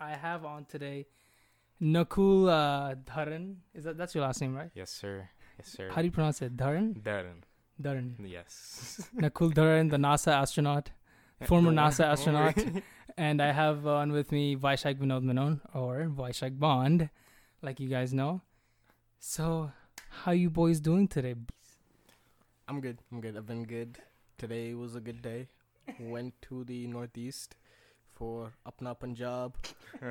I have on today Nakul uh, Dharan. Is that that's your last name, right? Yes, sir. Yes, sir. How do you pronounce it? Dharan? Darren. Dharan. Yes. Nakul Dharan, the NASA astronaut, former NASA astronaut. and I have on with me Vaishakh Vinod Menon, or Vaishakh Bond, like you guys know. So, how you boys doing today? I'm good. I'm good. I've been good. Today was a good day. Went to the northeast for Apna Punjab,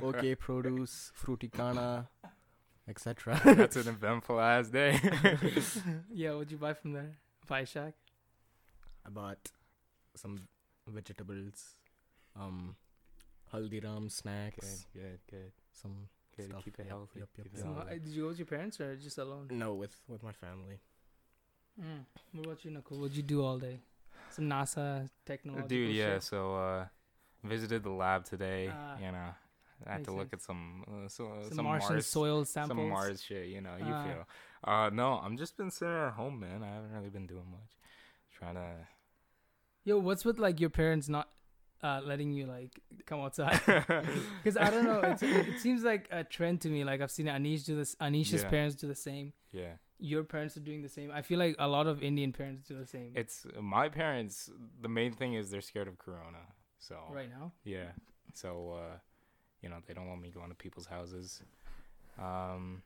OK Produce, Fruiticana, etc. That's an eventful ass day. yeah, what'd you buy from there? Vaishakh? I bought some vegetables, um, Haldiram good, snacks, good, good. some Good. Stuff, Keep it healthy. yep, yep, keep yep. Some, uh, did you go with your parents or just alone? no with with my family. Mm. What about you, Nakul? What'd you do all day? Some NASA technological Dude, yeah. shit? So, uh, visited the lab today. Ah, you know, I had to look sense. at some uh, so, Some, some Martian Mars soil samples. some Mars shit. You know, you Ah. feel. Uh, no, I'm just been sitting at home, man. I haven't really been doing much. Trying to. Yo, what's with like your parents not uh, letting you like come outside? Because I don't know, it seems like a trend to me. Like I've seen Anish do this. Anish's Yeah. parents do the same. yeah. Your parents are doing the same. I feel like a lot of Indian parents do the same It's my parents. The main thing is they're scared of Corona. So right now. yeah. So uh, you know they don't want me going to people's houses. Um.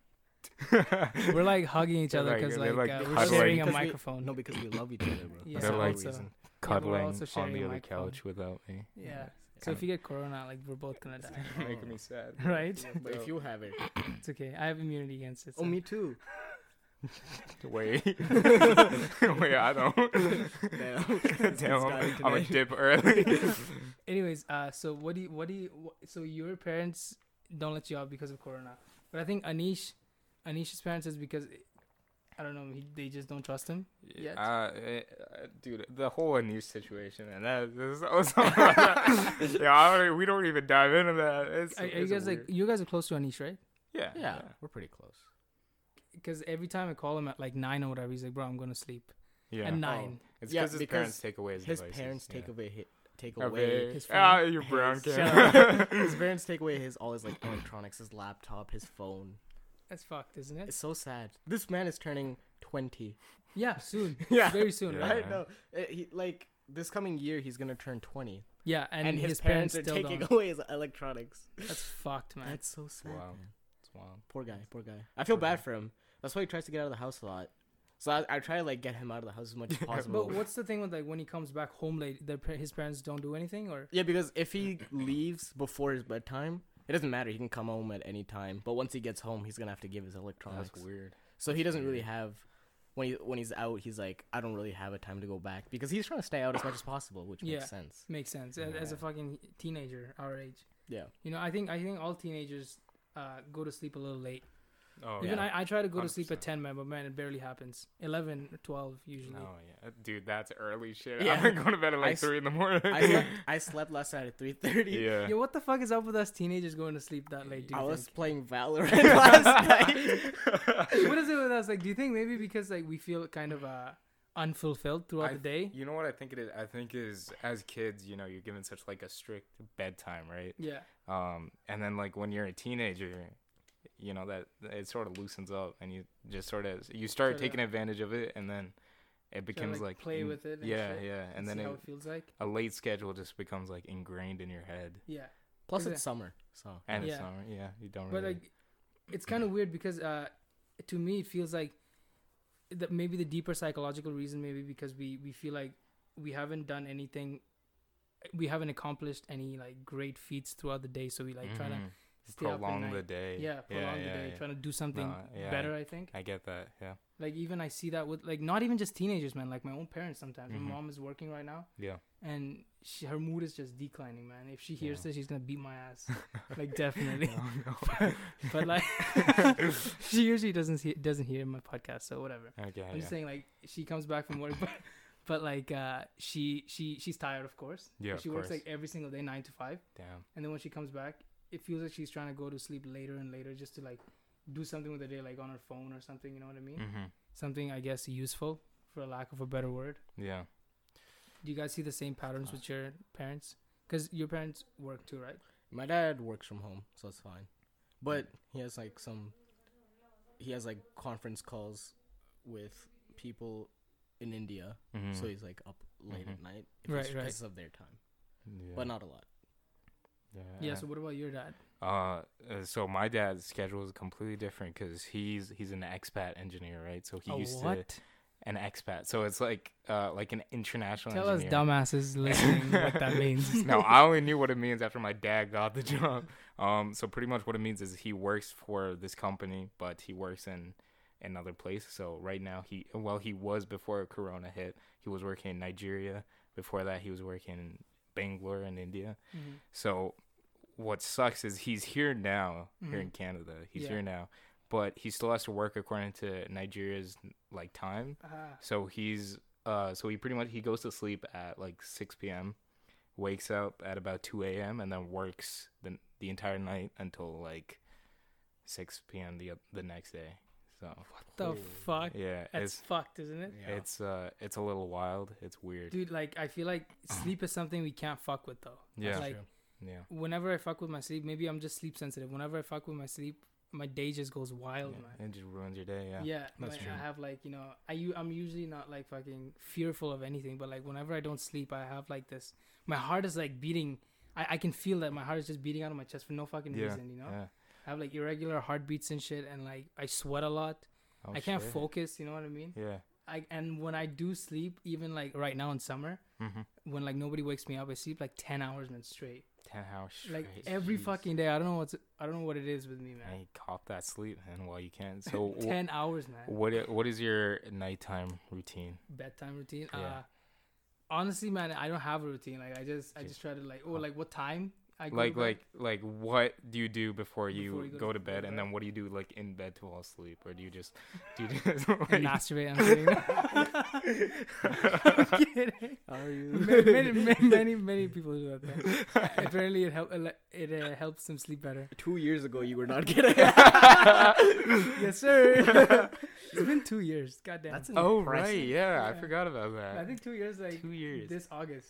We're like hugging each other because they're like, like uh, we're sharing a Because we- microphone. No, because we love each other, bro. Yeah, That's they're the like whole reason. cuddling also on the other microphone. couch without me. yeah. So if you get corona, like we're both gonna die. making me sad. right? But if you have it, It's okay. I have immunity against it. oh me too. Wait. Wait, I don't. Damn. Damn, I'm, a today. dip early. Anyways, uh, so what do you, what do you, wh- so your parents don't let you out because of Corona, but I think Anish, Anish's parents is because, I don't know, he, they just don't trust him. Yet. Uh, eh, uh, dude, the whole Anish situation, and that this is yeah, I don't, we don't even dive into that. It's, Are, are you it's guys like, you guys are close to Anish, right? yeah, Yeah, we're pretty close. Because every time I call him at like nine or whatever, he's like, bro, I'm gonna sleep yeah. at nine. It's Yeah, because his parents take away his, His devices, parents take yeah. away hi- take Okay. away his ah, phone. your brown his, camera. his parents take away his all his like electronics, his laptop, his phone. That's fucked, isn't it? It's so sad. This man is turning twenty. Yeah, soon. Yeah, Very soon, Yeah. right? right. No, Uh, he like this coming year he's gonna turn twenty, Yeah, and, and, his, parents, parents, are still taking don't. away his electronics. That's fucked, man. That's so sad. Wow. man. It's wild. Poor guy. Poor guy. I feel Poor bad guy. for him. That's why he tries to get out of the house a lot. So I, I try to like get him out of the house as much as possible. But what's the thing with like when he comes back home late, their, his parents don't do anything, or Yeah, because if he leaves before his bedtime, it doesn't matter. He can come home at any time. But once he gets home, he's gonna have to give his electronics. That's weird. So he doesn't really have when he when he's out. He's like, I don't really have a time to go back because he's trying to stay out as much as possible, which Yeah. makes sense. makes sense as, as a fucking teenager our age. Yeah. You know, I think I think all teenagers uh, go to sleep a little late. Oh, Even yeah. I, I try to go to sleep at 100%. 10, man, but man, it barely happens. 11, 12 usually. No, yeah, dude, that's early shit. Yeah. I've been going to bed at like s- three in the morning. I slept, I slept last night at three thirty. yeah. Yo, what the fuck is up with us teenagers going to sleep that late? Do you I was think? playing Valorant last night. what is it with us? Like, do you think maybe because like we feel kind of uh, unfulfilled throughout I the day? You know what I think it is? I think is as kids, you know, you're given such like a strict bedtime, right? Yeah. Um, and then like when you're a teenager, you know that it sort of loosens up, and you just sort of you start Sorta- taking advantage of it, and then it becomes like, play in- with it. And yeah, shit yeah, and see then it, how it feels like. a late schedule just becomes like ingrained in your head. Yeah. Plus, Is it- it's summer, so And Yeah. it's summer, yeah, you don't But really. like, it's kind of weird because uh, to me it feels like that maybe the deeper psychological reason maybe because we we feel like we haven't done anything, we haven't accomplished any like great feats throughout the day, so we like try to Mhm. Stay up prolong night. the day. yeah prolong the day, yeah. trying to do something No, yeah, better. I think I get that. Yeah, like even I see that with like not even just teenagers, man. Like my own parents sometimes. Mhm. My mom is working right now, yeah. and she, her mood is just declining, man. If she hears Yeah. this, she's gonna beat my ass, like definitely. No, no. but like she usually doesn't see, doesn't hear my podcast, so whatever. okay, I'm yeah. just saying like she comes back from work, but but like uh, she she she's tired, of course. Yeah, she works course. like every single day, nine to five, Damn. and then when she comes back, it feels like she's trying to go to sleep later and later just to like do something with the day, like on her phone or something. You know what I mean? Mm-hmm. Something I guess useful, for a lack of a better word. Yeah. Do you guys see the same patterns with your parents? Because your parents work too, right? My dad works from home, so it's fine. But he has like some. He has like conference calls with people in India, Mhm. so he's like up late Mhm. at night. If Right, it's right. because of their time, yeah. but not a lot. Yeah. So what about your dad? Uh, uh, so my dad's schedule is completely different because he's he's an expat engineer, right? So he A used to what? an expat. So it's like uh like an international. Tell us dumbasses listening what that means. no, I only knew what it means after my dad got the job. Um, so pretty much what it means is he works for this company, but he works in another place. So right now he, well, he was before Corona hit. He was working in Nigeria. Before that, he was working in Bangalore in India. Mhm. So what sucks is he's here now, here in Mhm. Canada. He's Yeah. here now, but he still has to work according to Nigeria's like time. Ah. So he's uh so he pretty much he goes to sleep at like 6 p.m. wakes up at about 2 a.m. and then works the the entire night until like 6 p.m. the the next day. So the Oh. fuck? yeah, That's it's fucked, isn't it? Yeah. it's uh it's a little wild. It's weird. Dude, like I feel like sleep is something we can't fuck with though. yeah, like- yeah. Whenever I fuck with my sleep, maybe I'm just sleep sensitive. Whenever I fuck with my sleep, my day just goes wild, yeah. man. It just ruins your day. Yeah. Yeah, That's like, true. I have like you know, I u- I'm usually not like fucking fearful of anything, but like whenever I don't sleep, I have like this. My heart is like beating. I, I can feel that my heart is just beating out of my chest for no fucking Yeah, reason, you know. Yeah. I have like irregular heartbeats and shit, and like I sweat a lot. Oh, I can't shit. focus. You know what I mean? Yeah. I and when I do sleep, even like right now in summer, Mm-hmm. when like nobody wakes me up, I sleep like ten hours man straight. Ten hours Like every Jeez. fucking day. I don't know what's I don't know what it is with me, man. Hey, cop that sleep, man, while you can. So, wh- ten hours, man. what what is your nighttime routine? bedtime routine. Yeah. Uh, honestly, man, I don't have a routine. Like I just I Just- just try to like oh like what time I go like to bed? like like what do you do before you, Before you go, to bed, and then what do you do like in bed to fall asleep, or do you just do you just like, masturbate. I'm kidding. I'm kidding. Are you? many, many, many, many, many people do that. Thing. Apparently, it help it uh, helps them sleep better. Two years ago, you were not kidding. yes, sir. it's been two years. Goddamn. That's oh impressive. right, yeah, I forgot about that. I think two years. Like Two years. this August.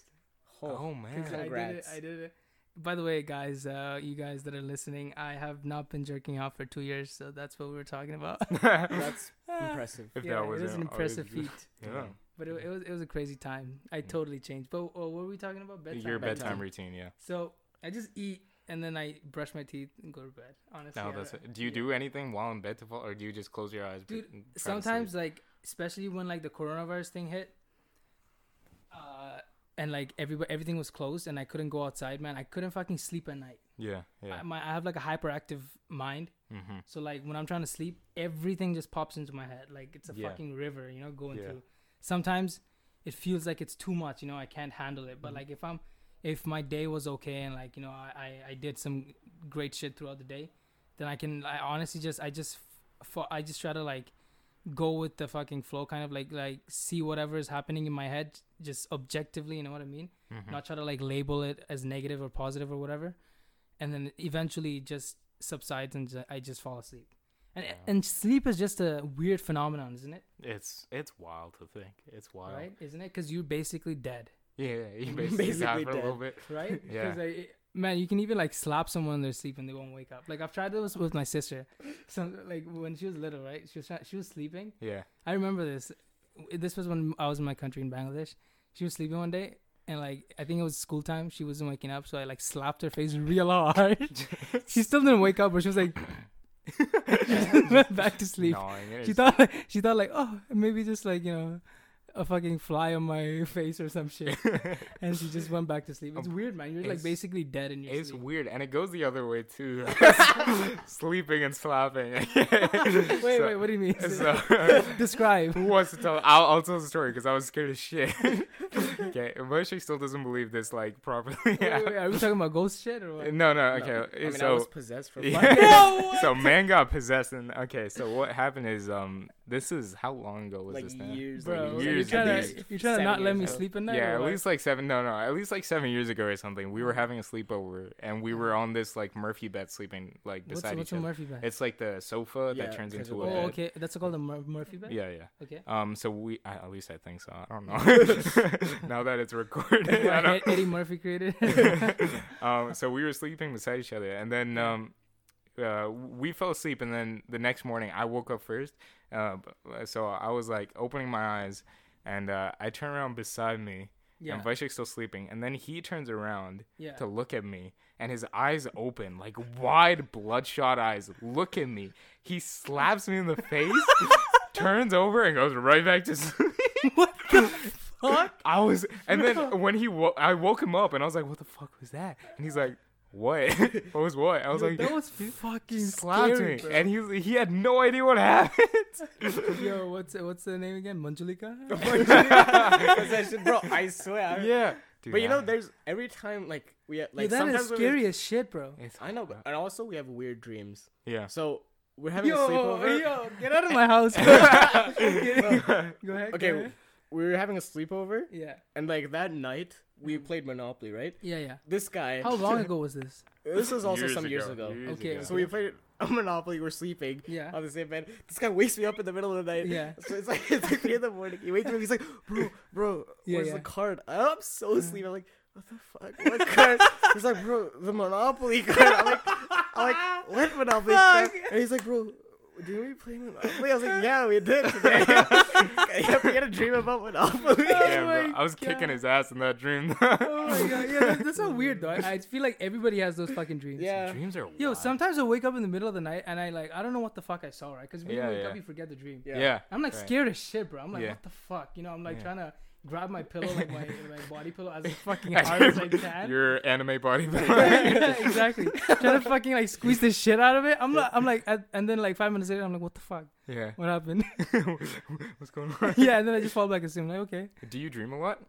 Oh man, I did it. Congrats. I did it. By the way, guys, uh, you guys that are listening, I have not been jerking off for two years, so that's what we were talking about. That's impressive. if yeah, that was it was an impressive you- feat. Yeah, But it, it was it was a crazy time. I Mm. totally changed. But uh, what were we talking about? Bedtime. your bedtime, Bedtime. routine, yeah. So I just eat and then I brush my teeth and go to bed. Honestly, No, I that's don't- it. Do you yeah. do anything while in bed to fall, or do you just close your eyes? Dude, and try to Sometimes, like especially when like the coronavirus thing hit, and like everybody everything was closed and I couldn't go outside. Man, I couldn't fucking sleep at night. yeah, yeah. I, my I have like a hyperactive mind. mm-hmm. So like when I'm trying to sleep, everything just pops into my head. Like it's a Yeah. fucking river, you know, going Yeah. through. Sometimes it feels like it's too much, you know, I can't handle it. But Mhm. like if I'm if my day was okay and like, you know, I, I, I did some great shit throughout the day, then I can I honestly just I just f- I just try to like go with the fucking flow kind of like like see whatever is happening in my head just objectively, you know what I mean? Mm-hmm. not try to like label it as negative or positive or whatever and then eventually just subsides and i just fall asleep and Yeah. and sleep is just a weird phenomenon isn't it It's it's wild to think. It's wild. right isn't it because you're basically dead Yeah, you Basically basically, for a dead. little bit. right Yeah. I, man you can even like slap someone in their sleep and they won't wake up like i've tried this with my sister so like when she was little right she was she was sleeping Yeah. I remember this. This was when I was in my country in Bangladesh. She was sleeping one day, and like I think it was school time. She wasn't waking up, so I like slapped her face real hard. she still didn't wake up, but she was like went back to sleep. She thought she thought like oh maybe just like you know a fucking fly on my face or some shit, and she just went back to sleep. It's weird, man. You're like Um, basically dead in your It's sleep. weird, and it goes the other way too. Sleeping and slapping. Wait, wait, what do you mean? So, Describe. who wants to tell? I'll, I'll tell the story because I was scared as shit. okay, but she still doesn't believe this like properly. Wait, wait, are we talking about ghost shit or what? No, no, No, okay. I mean, I so was possessed for Yeah. No, so man got possessed and okay so what happened is um This is how long ago was like this now? years, Bro, like you're trying to you're trying to not let me ago. sleep at night. Yeah, at what? least like seven. No, no, at least like seven years ago or something. We were having a sleepover, and we were on this like Murphy bed, sleeping like What's, beside what's each a other. Murphy bed? It's like the sofa Yeah, that turns turns into into a a oh, bed. okay. That's called a Mur- Murphy bed. Yeah, yeah. Okay. Um, so we, I, at least I think so. I don't know. now that it's recorded, I What don't- Eddie Murphy created. um, so we were sleeping beside each other, and then um, uh, we fell asleep, and then the next morning I woke up first. Uh, so I was like opening my eyes, and uh, I turn around beside me, yeah. and Vaishakh's still sleeping, and then he turns around yeah. to look at me, and his eyes open, like wide bloodshot eyes, look at me. He slaps me in the face, turns over, and goes right back to sleep. What the Fuck. I was, and then when he, wo- I woke him up, and I was like, "What the fuck was that?" And he's like, "What? what was what?" I was Yo, like, that was fucking slapped scary, me, bro. and he was, he had no idea what happened. Yo, what's what's the name again? Manjulika. I said, bro, I swear. yeah, Dude, But you know, I- there's every time like we like Yo, that sometimes is when we- scary as shit, bro. it's, I know, but and also we have weird dreams. yeah. So we're having Yo, a sleepover. yo, get out of my house. go ahead. go Okay, ahead. we were having a sleepover, Yeah. and like that night we played Monopoly, right? Yeah, yeah. This guy. How long ago was this? This was also Years some years ago, ago. years Okay, ago. So we played a Monopoly. We're sleeping Yeah. on the same bed. This guy wakes me up in the middle of the night. Yeah. So it's like it's like three in the morning. He wakes me up. He's like, "Bro, bro, Yeah, where's yeah. the card?" I'm so asleep. I'm like, "What the fuck? What card?" he's like, "Bro, the Monopoly card." I'm like, "I'm like, what Monopoly card?" And he's like, "Bro." Did we play Monopoly? I was like, yeah, we did today. yeah, we had a dream about Monopoly. Yeah, my bro. I was kicking his ass in that dream. Oh my god. Yeah, that, that's so weird though. I, I feel like everybody has those fucking dreams. yeah. Dreams are Yo, wild. sometimes I wake up in the middle of the night and I like I don't know what the fuck I saw, right? Because when Yeah, you wake yeah. up, you forget the dream. Yeah. Yeah. I'm like right. scared as shit, bro. I'm like, Yeah. what the fuck? You know, I'm like Yeah. trying to grab my pillow, like my, my body pillow, as fucking hard as I can. Your anime body. yeah, exactly. Trying to fucking like squeeze the shit out of it. I'm like, I'm like, and then like five minutes later, I'm like, what the fuck? yeah. What happened? What's going on? yeah, and then I just fall back asleep. I'm like, okay, Do you dream a lot?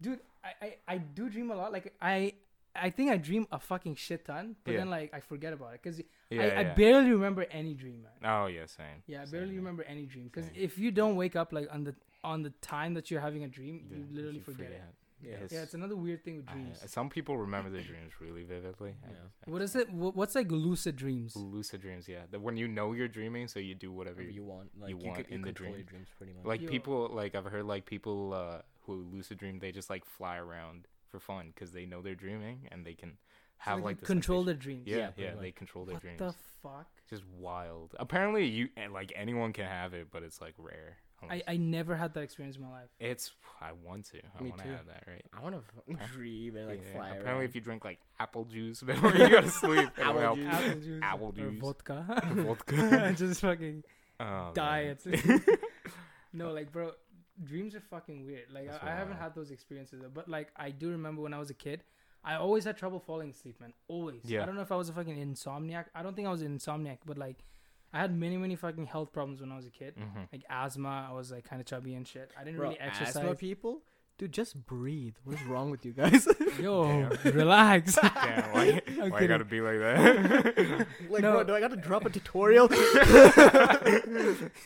dude, I, I, I do dream a lot. Like I, I think I dream a fucking shit ton, but Yeah. then like I forget about it because Yeah. I, I barely remember any dream, man. oh yeah, same. Yeah, I Same, barely remember any dream because if you don't wake up like on the on the time that you're having a dream, Yeah, you literally forget, it. Yeah. It's- Yeah, it's another weird thing with I- dreams. some people remember their dreams really vividly. Yeah. I- What is it? What's like lucid dreams? Lucid dreams, yeah. That when you know you're dreaming, so you do whatever Whatever you you want. Like you you, want could, you in the control dream. your dreams pretty much. like. Yo. People like I've heard like people uh, who lucid dream, they just like fly around for fun because they know they're dreaming and they can have they like can the control sensation. their dreams. Yeah, Yeah, yeah, pretty they control their What dreams. What the fuck? just wild. Apparently, you like anyone can have it, but it's like rare. I, I never had that experience in my life. it's I want to. I Me want to too. have that, right? I want to dream and like Yeah, fly Apparently, around. if you drink like apple juice before you go to sleep, it'll Apple help. juice. Apple juice, Apple or juice. vodka, Vodka. just fucking Oh, die. no, like bro, dreams are fucking weird. Like That's I, I haven't wild. had those experiences, but like I do remember when I was a kid, I always had trouble falling asleep, man. Always. Yeah. I don't know if I was a fucking insomniac. I don't think I was an insomniac, but like I had many, many fucking health problems when I was a kid. Mhm. Like asthma, I was like kind of chubby and shit. I didn't Bro, really exercise. asthma people, dude, just breathe. What is wrong with you guys? Yo, Damn. relax. Damn, why, I'm why you kidding. gotta be like that? like, No. bro, do I got to drop a tutorial?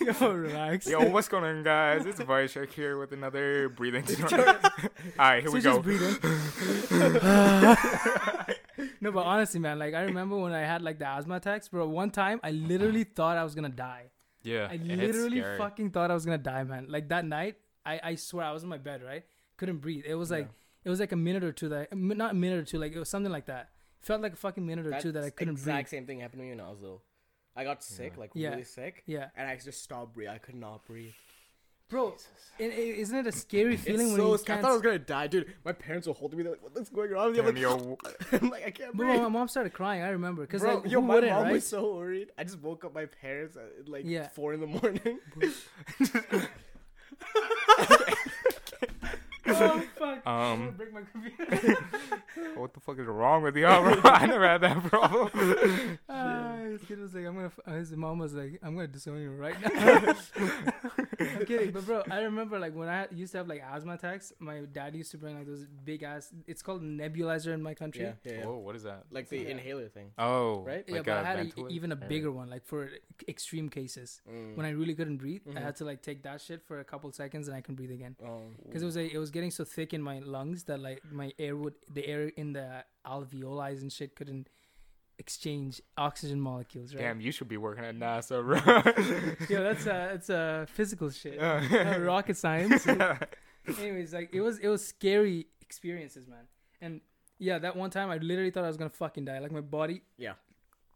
Yo, relax. Yo, what's going on, guys? It's Vaishakh here with another breathing tutorial. All right, here So we just go. breathe in. no, but honestly, man, like I remember when I had like the asthma attacks, bro. One time, I literally thought I was gonna die. Yeah, I it's literally scary. fucking thought I was gonna die, man. Like that night, I I swear I was in my bed, right? Couldn't breathe. It was like it was like a minute or two that not a minute or two, like it was something like that. Felt like a fucking minute or two that I couldn't exact breathe. same thing happened to me when I was little. I got sick, like Yeah. really sick, Yeah, and I just stopped breathing. I could not breathe. bro. And it, isn't it a scary feeling it's when so you sc- I can't? thought I was gonna die, dude. My parents were holding me. They're like, "What's going on?" with you?" I'm Damn, like, yo, I'm like, I can't breathe." Bro, my mom started crying. I remember because Bro, like yo, who my wouldn't, mom right? was so worried. I just woke up my parents at like Yeah. four in the morning. oh fuck! Um, I'm break my computer. what the fuck is wrong with you, bro? I never had that problem. Ah, this kid was like, I'm gonna. F-, uh, his mom was like, I'm gonna disown you right now. I'm kidding, but bro, I remember like when I used to have like asthma attacks. My dad used to bring like those big ass. It's called nebulizer in my country. Yeah, yeah, yeah. Whoa, what is that? Like the Yeah. inhaler thing. Oh, Right? Yeah, Like but a I had a, even a Or- bigger one, like for extreme cases. Mm. When I really couldn't breathe, I Mhm. had to like take that shit for a couple seconds and I can breathe again. Oh. Because it was like, it was getting so thick in my lungs that like my air would the air in the alveoli and shit couldn't exchange oxygen molecules, right? Damn, you should be working at NASA, bro. Yeah, that's uh, it's uh, physical shit. Uh, Yeah. rocket science. Anyways, like it was it was scary experiences, man. And yeah, that one time I literally thought I was gonna fucking die. Like my body, Yeah.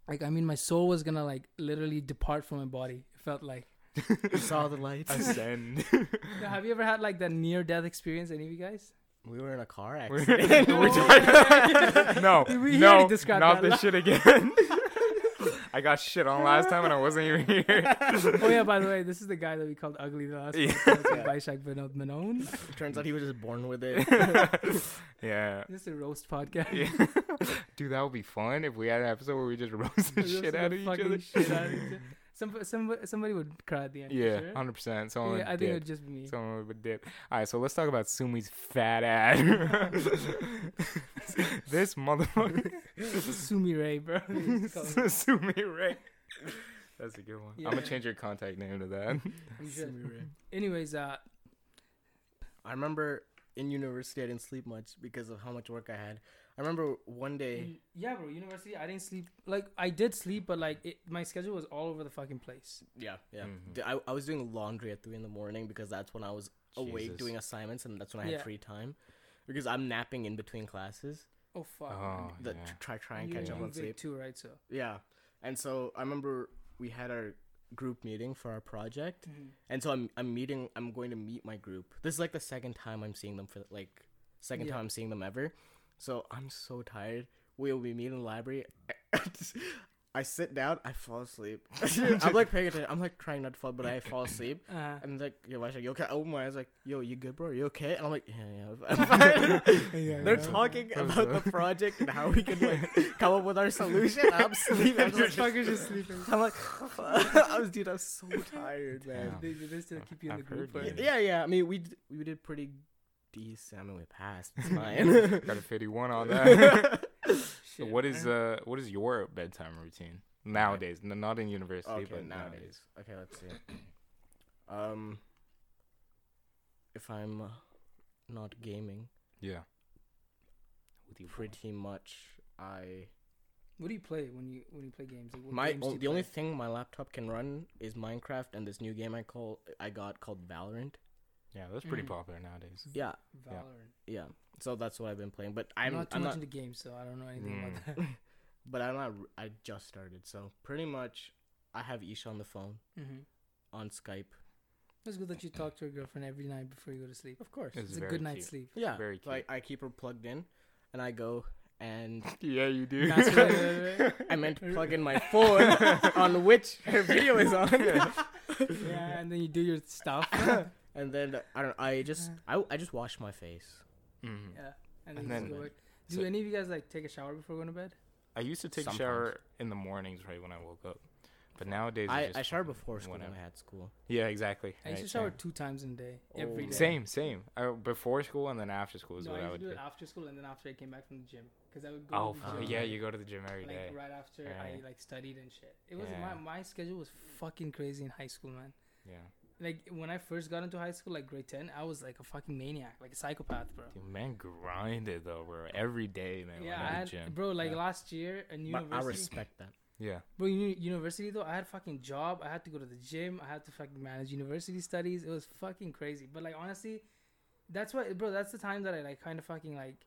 like I mean, my soul was gonna like literally depart from my body. It felt like. You saw the lights. Ascend. Now, have you ever had like that near death experience? Any of you guys? we were in a car accident. we're talking- yeah, yeah. no, We no, already described not that. this shit again. I got shit on last time and I wasn't even here. oh yeah, by the way, this is the guy that we called ugly the last Yeah. podcast with Yeah. Vaishakh Vinod Menon. Turns out he was just born with it. yeah. This is a roast podcast. yeah. Dude, that would be fun if we had an episode where we just roast the Roasted shit the out of each fucking other. shit out of each other. Some, some, somebody would cry at the end. Yeah, hundred percent. Someone yeah, I would think it dip. would just be me. Someone would dip. All right, so let's talk about Sumi's fat ass. this motherfucker, Sumi Ray, bro. They used to call him. Sumi Ray. That's a good one. I'm gonna change your contact name to that. You should. Anyways, uh, I remember in university I didn't sleep much because of how much work I had. I remember one day. Yeah, bro. University, I didn't sleep. Like, I did sleep, but like, it, my schedule was all over the fucking place. Yeah, yeah. Mhm. D- I, I was doing laundry at three in the morning because that's when I was awake Jesus. doing assignments and that's when I had Yeah. free time. Because I'm napping in between classes. Oh fuck. Oh, The, yeah. tr- try try and you, catch up on sleep. too, right? So. Yeah, and so I remember we had our group meeting for our project, Mm-hmm. and so I'm I'm meeting. I'm going to meet my group. This is like the second time I'm seeing them for like second Yeah. time I'm seeing them ever. So I'm so tired. We'll be meeting in the library. I sit down. I fall asleep. I'm like paying attention. I'm like trying not to fall, but I fall asleep. Uh, And like, yo, Vash, like, you okay? Oh my, I was like, yo, you good, bro? You okay? And I'm like, yeah, yeah, I'm fine. yeah, They're yeah. talking about the project and how we can like come up with our solution. I'm sleeping. I'm just like, fucker's just sleeping. I'm like, I was, dude, I'm so tired, man. They, they still keep you in the I've group. heard. Yeah, yeah. I mean, we d- we did pretty decent. I mean, we passed. It's fine. Got a 51 on that. so Shit, what is man. uh what is your bedtime routine nowadays? N- Not in university, okay, but nowadays. nowadays. Okay, let's see. Um, if I'm uh, not gaming, Yeah. With you, pretty much I What do you play when you when you play games? Like, my games o- you the only thing my laptop can run is Minecraft and this new game I call I got called Valorant. Yeah, that's pretty Mhm. popular nowadays. Yeah, Yeah. Valorant. yeah. So that's what I've been playing. But I'm, I'm not too I'm much not into games, so I don't know anything Mm. about that. but I'm not. I just started, so pretty much I have Isha on the phone hmm on Skype. It's good that you talk to your girlfriend every night before you go to sleep. Of course. It's It's, a very good night's sleep. Yeah. Very so I, I keep her plugged in, and I go and Yeah, you do. That's what- I meant to plug in my phone on which her video is on, yeah, and then you do your stuff. And then I don't. I just I, I just wash my face. Mhm. yeah, and then, And then- Do so- any of you guys like take a shower before going to bed? I used to take Sometimes. a shower in the mornings right when I woke up, but nowadays it's I, just I showered before school when. I had school. Yeah, exactly. I used to shower same. two times in a day, every Oh. day. Same, same. Uh, before school and then after school is No, what I I would to do do. it after school, and then after I came back from the gym, because I would go. Oh, to the gym, yeah, like, you go to the gym every day. like right after I like studied and shit. It was Yeah. my my schedule was fucking crazy in high school, man. Yeah. Like when I first got into high school, like grade ten, I was like a fucking maniac, like a psychopath, bro. Dude, man, grinded though, bro. Every day, man. yeah, went I had, gym. bro. Like Yeah. last year in But I respect that. Yeah. bro. Uni- university though, I had fucking job. I had to go to the gym. I had to fucking manage university studies. It was fucking crazy. But like honestly, that's what, bro. That's the time that I like kind of fucking like.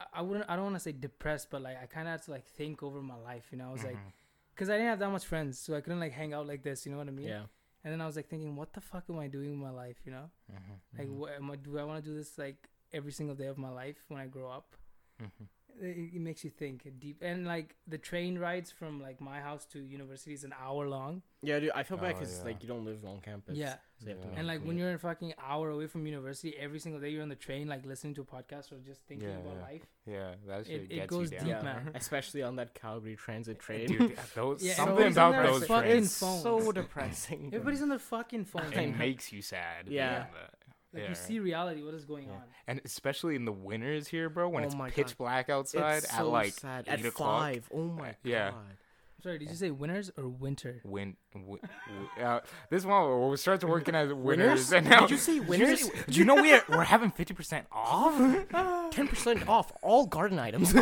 I- I wouldn't. I don't want to say depressed, but like I kind of had to like think over my life. You know, I was like, Mhm. because I didn't have that much friends, so I couldn't like hang out like this. You know what I mean? Yeah. And then I was like thinking, what the fuck am I doing with my life? You know, Mhm. like Mhm. what am I? Do I want to do this like every single day of my life when I grow up? Mhm. It, it makes you think deep and like the train rides from like my house to university is an hour long Yeah, dude. I feel bad Oh, because yeah. like you don't live on campus. yeah So you have to Yeah. and like when you're a fucking hour away from university every single day you're on the train like listening to a podcast or just thinking Yeah, about yeah. life Yeah, that shit It- it gets goes you deep, down. man. especially on that Calgary Transit train. Dude, those Yeah, something about those fucking trains. phones. so depressing. everybody's on their fucking phones I It makes you sad. Yeah. But- like yeah, you right. see reality what is going Yeah. on and especially in the winters here, bro, when Oh it's my pitch God. black outside It's at so like sad. eight at o'clock. five. Oh my Yeah. god. sorry did you say winners or winter Win, w- w- uh, this one we started working as winners, Winners? and now Did you say winners? Do you know we are, we're having fifty percent off? Ten percent off all garden items.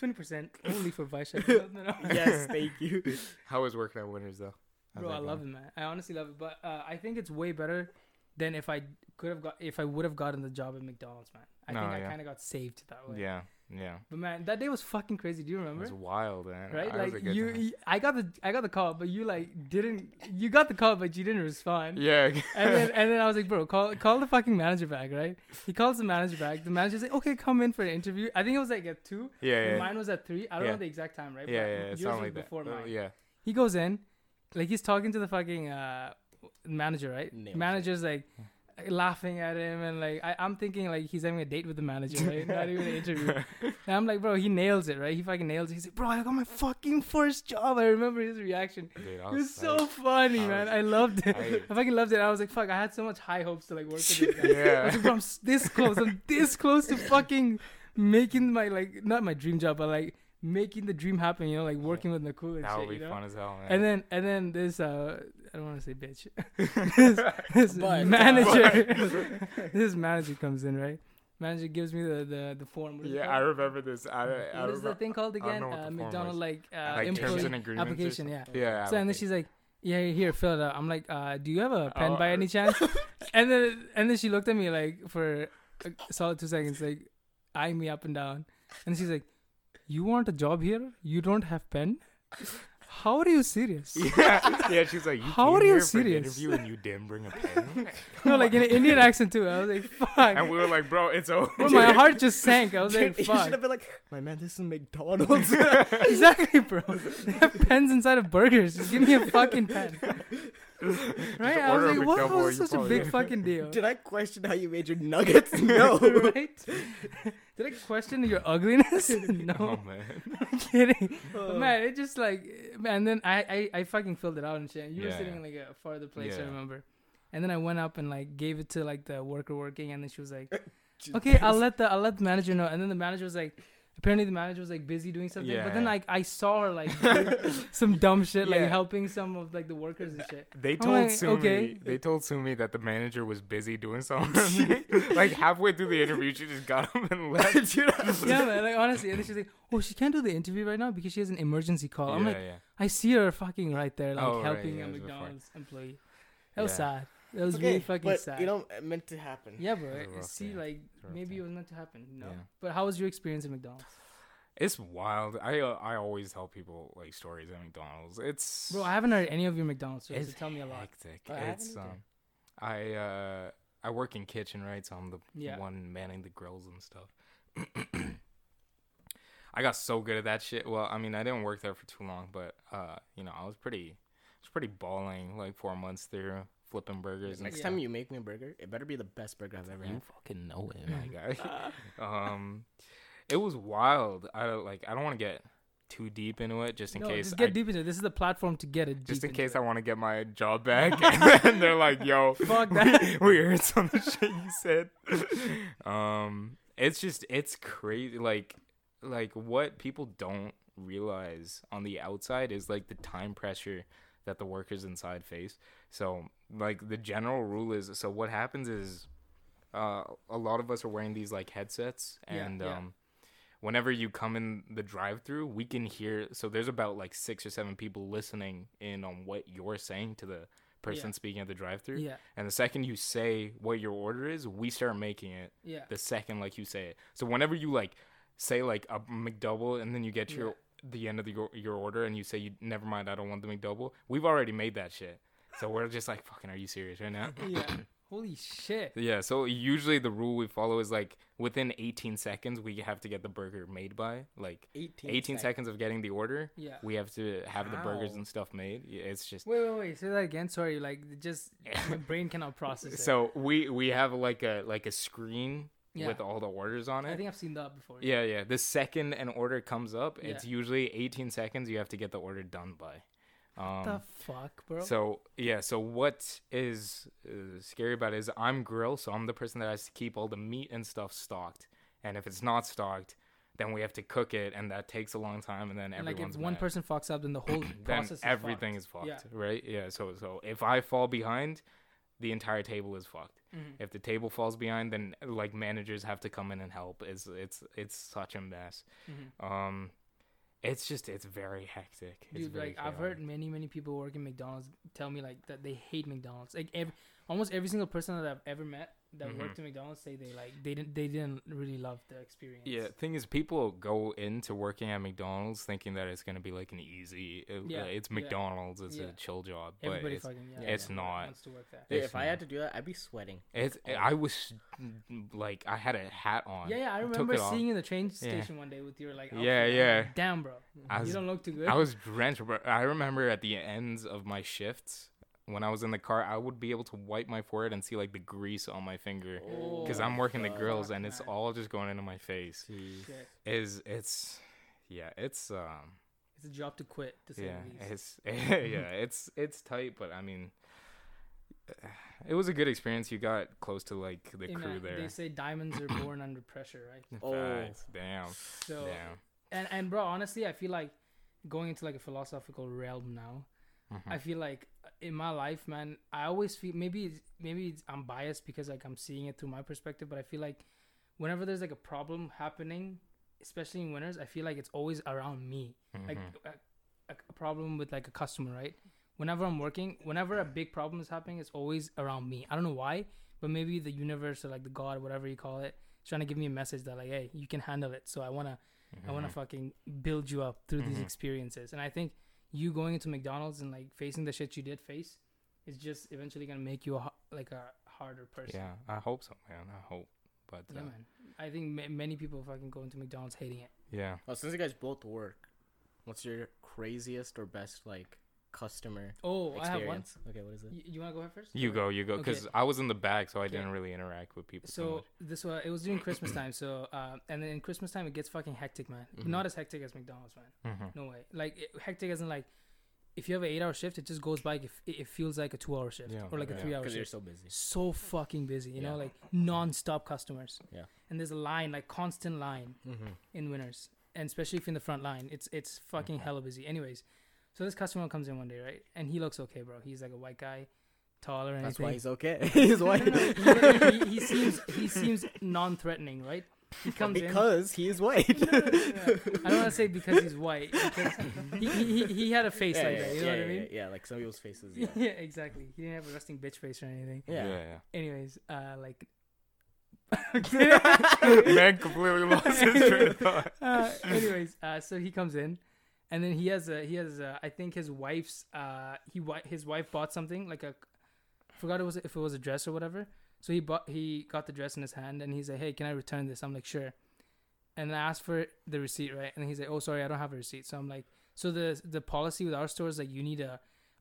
20% only for vice no, no, no. yes, thank you. How is working at Winners though? How's Bro, that I love it, man. I honestly love it, but uh, I think it's way better than if I could have got if I would have gotten the job at McDonald's, man. I think I yeah. kind of got saved that way. Yeah, yeah. But man, that day was fucking crazy. Do you remember? It was wild, man. Right? I Like you, I got the I got the call, but you like didn't. You got the call, but you didn't respond. Yeah. And then and then I was like, bro, call call the fucking manager back, right? He calls the manager back. The manager's like, okay, come in for an interview. I think it was like at two. yeah, yeah. Mine was at three. I don't Yeah. know the exact time, right? yeah, But yeah, it yours was like that. before Uh, mine. yeah. He goes in, like he's talking to the fucking uh, manager, right? Nails it. Manager's like laughing at him, and like I, I'm thinking like he's having a date with the manager, right? Not even an interview. And I'm like, bro, he nails it, right? He fucking nails it. He's like, bro, I got my fucking first job. I remember his reaction. Dude, I It was so funny, I man. was I loved it. hyped. I fucking loved it. I was like, fuck, I had so much high hopes to like work with this guy. I was Yeah. like, bro, I'm this close. I'm this close to fucking making my like not my dream job, but like making the dream happen. You know, like working with Nakul and That shit. would be you know? fun as hell, man. And then and then this uh I don't want to say bitch. this this But- manager this manager comes in, right? Manager gives me the the, the form. What is it yeah, I remember this. I, I What is the remember, thing called again? know what the Uh, McDonald like uh like terms employee and agreements. application, yeah. something? Yeah. So and then she's like, "Yeah, here, fill it out." I'm like, uh, "Do you have a pen Oh, by uh, any chance?" and then and then she looked at me like for a solid two seconds, like eyeing me up and down, and she's like, "You want a job here? You don't have pen? How are you serious?" yeah, yeah. She's like, you How are you here for an serious? interview and you didn't bring a pen. no, like in an Indian accent too. I was like, "Fuck." and we were like, bro, it's over. Bro, my heart just sank. I was like, fuck. you should have been like, my man, this is McDonald's. exactly, bro. They have pens inside of burgers. Just give me a fucking pen. Right? I was like, what was such a big fucking deal? Did I question how you made your nuggets? No. right? Did I question your ugliness? no, Oh man. I'm kidding. Uh. But man, it just like, man. Then I, I, I fucking filled it out and shit. You were sitting yeah. in like a farther place, I remember. And then I went up and like gave it to like the worker working, and then she was like, "Okay, I'll let the I'll let the manager know." And then the manager was like, apparently the manager was like busy doing something. But then like I saw her like some dumb shit, like Yeah. helping some of like the workers and shit. They told like, Sumi. okay. They told Sumi that the manager was busy doing something. like halfway through the interview, she just got up and left. Dude, I was yeah, man. Like honestly, and then she's like, "Oh, she can't do the interview right now because she has an emergency call." I'm yeah, like, yeah. I see her fucking right there, like Oh, right, helping yeah, a was before. McDonald's employee. That was Yeah. sad. That was okay, really fucking but sad. you know, it meant to happen. yeah, bro. It was a rough See, day. like a maybe day. it was meant to happen. No. Yeah. But how was your experience at McDonald's, It's wild. I uh, I always tell people like stories at McDonald's. It's bro? I haven't heard any of your McDonald's stories. it's So tell me a lot. hectic. Oh, I it's either. um, I uh I work in kitchen right, so I'm the Yeah. one manning the grills and stuff. I got so good at that shit. Well, I mean, I didn't work there for too long, but uh, you know, I was pretty, I was pretty balling like four months through flipping burgers. Next Yeah. time you make me a burger, it better be the best burger I've ever You had. fucking know it, my guy. um, it was wild. I like. I don't want to get too deep into it, just in no, case. just get I, deep into it. This is the platform to get it. just in case I want to get my job back, and they're like, "Yo, Fuck that. we heard some of the shit you said." um, it's just it's crazy. Like, like what people don't realize on the outside is like the time pressure that the workers inside face. So, like the general rule is, so what happens is, uh, a lot of us are wearing these like headsets, and yeah. um, whenever you come in the drive-through, we can hear. So there's about like six or seven people listening in on what you're saying to the person Yeah. speaking at the drive-through. Yeah, And the second you say what your order is, we start making it yeah. the second like you say it. So whenever you like say like a McDouble and then you get to your the end of the, your your order and you say you never mind I don't want the McDouble, we've already made that shit. So we're just like fucking are you serious right now? yeah. Holy shit. Yeah, so usually the rule we follow is like within 18 seconds we have to get the burger made by. Like 18, 18 seconds of getting the order, Yeah. we have to have the burgers and stuff made. It's just Wait, wait, wait. Say that again. Sorry. Like, just my brain cannot process it. so we we have like a like a screen Yeah. with all the orders on it. I think I've seen that before. Yeah, yeah. The second an order comes up, it's usually 18 seconds you have to get the order done by. Um, the fuck, bro? So yeah, so what is uh, scary about it is I'm grill, so I'm the person that has to keep all the meat and stuff stocked, and if it's not stocked, then we have to cook it, and that takes a long time, and then and like, if one mad. person fucks up, then the whole then process is everything fucked. is fucked, Yeah. right? Yeah. So so if I fall behind, the entire table is fucked. Mhm. If the table falls behind, then like managers have to come in and help. It's it's it's such a mess. Mhm. Um, it's just it's very hectic. It's Dude, very like I've heard many, many people working McDonald's tell me like that they hate McDonald's. Like every, almost every single person that I've ever met that Mhm. worked at McDonald's say they like they didn't they didn't really love the experience. Yeah, thing is, people go into working at McDonald's thinking that it's gonna be like an easy. uh, Yeah, It's yeah. McDonald's. It's Yeah. a chill job, but Everybody it's fucking yeah, it's yeah, not. wants to work there. Dude, It's if I had to do that, I'd be sweating. it's. Oh. I was like, I had a hat on. Yeah, yeah. I remember it seeing you in the train Yeah. station one day with your like. Yeah, outfit. I'm yeah. like, Damn, bro. I you was, don't look too good. I was drenched. But I remember at the ends of my shifts when I was in the car, I would be able to wipe my forehead and see like the grease on my finger because Oh, I'm working the grills and it's all just going into my face. Is it's yeah, it's um. It's a job to quit. To say yeah it's yeah it's it's tight but i mean it was a good experience you got close to like the Hey, crew man, there They say diamonds are born under pressure, right? Oh. Facts. damn So damn and and bro, honestly, I feel like going into like a philosophical realm now. Mhm. I feel like in my life, man, I always feel maybe it's, maybe it's, I'm biased because like I'm seeing it through my perspective, but I feel like whenever there's like a problem happening, especially in winners, I feel like it's always around me. Like Mhm. a, a, a problem with like a customer, right? Whenever I'm working, whenever a big problem is happening, it's always around me. I don't know why, but maybe the universe or like the God, whatever you call it, is trying to give me a message that like, hey, you can handle it. So I wanna I want to Mhm. fucking build you up through these Mhm. experiences. And I think you going into McDonald's and like facing the shit you did face is just eventually gonna make you a, like a harder person. yeah i hope so man i hope but Yeah, uh, man. I think ma- many people fucking go into McDonald's hating it. yeah Oh, since you guys both work, what's your craziest or best like customer Oh, I have one. experience? Okay, what is it? You, you want to go ahead first? you Or- go you go Okay. because i was in the back so i Okay. didn't really interact with people so So this was it was during Christmas time. So uh, and then in Christmas time it gets fucking hectic, man. Mhm. Not as hectic as McDonald's, man. Mhm. No way. Like it, hectic isn't like if you have an eight hour shift, it just goes by. It, it feels like a two hour shift Yeah, or like a Okay. three hour Because you're shift. so busy. so fucking busy, you know, like non-stop customers. Yeah. And there's a line, like constant line Mm-hmm. in winners, and especially if you're in the front line, it's it's fucking Mhm. hella busy. Anyways, so this customer comes in one day, right? And he looks okay, bro. He's like a white guy, taller and That's why he's okay. he's white. no, no, he, he, he seems he seems non-threatening, right? He comes in. because he is white. No, no, no, no. I don't want to say because he's white. Because he, he, he, he had a face yeah, like yeah, that. You yeah, know what I mean? Yeah, like some people's faces. Yeah. Yeah. exactly. He didn't have a resting bitch face or anything. Yeah. yeah Anyways, uh, like. man completely lost his train of thought uh, anyways, uh, so he comes in, and then he has a he has a, I think his wife's uh he wi- his wife bought something like a forgot it was if it was a dress or whatever. So he bought he got the dress in his hand and he's like, hey, can I return this? I'm like, sure. And I asked for the receipt, right? And he's like, oh, sorry, I don't have a receipt. So I'm like, so the the policy with our store is like you need a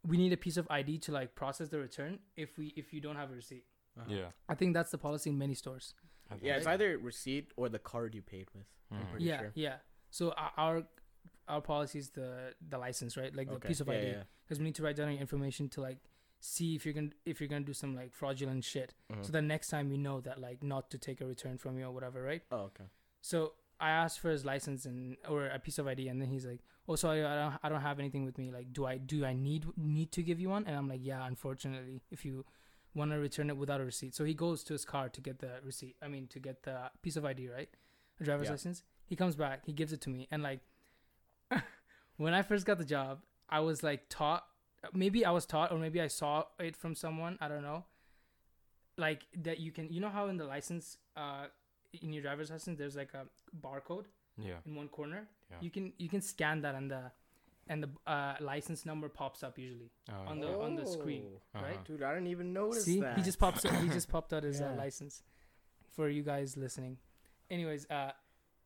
we need a piece of ID to like process the return if we if you don't have a receipt. Uh-huh. yeah I think that's the policy in many stores. Yeah, it's either receipt or the card you paid with. I'm pretty yeah, sure. yeah. So our- our policy is the the license, right? Like the Okay. piece of yeah, ID, Yeah. because we need to write down your information to like see if you're gonna if you're gonna do some like fraudulent shit. Mhm. So the next time we know that like not to take a return from you or whatever, right? oh, okay. So I asked for his license and or a piece of ID, and then he's like, "Oh, sorry, I don't I don't have anything with me. Like, do I do I need need to give you one?" And I'm like, "Yeah, unfortunately, if you." Want to return it without a receipt, so he goes to his car to get the receipt. I mean, to get the piece of ID, right? A driver's Yeah. license. He comes back, he gives it to me, and like, when I first got the job, I was like taught. Maybe I was taught, or maybe I saw it from someone. I don't know. Like that, you can. You know how in the license, uh, in your driver's license, there's like a barcode yeah in one corner. Yeah. You can you can scan that and the, and the uh, license number pops up usually Oh, on the on the screen, Uh-huh. right? Dude, I didn't even notice See, that. he just pops. He just popped out his uh, license for you guys listening. Anyways, uh,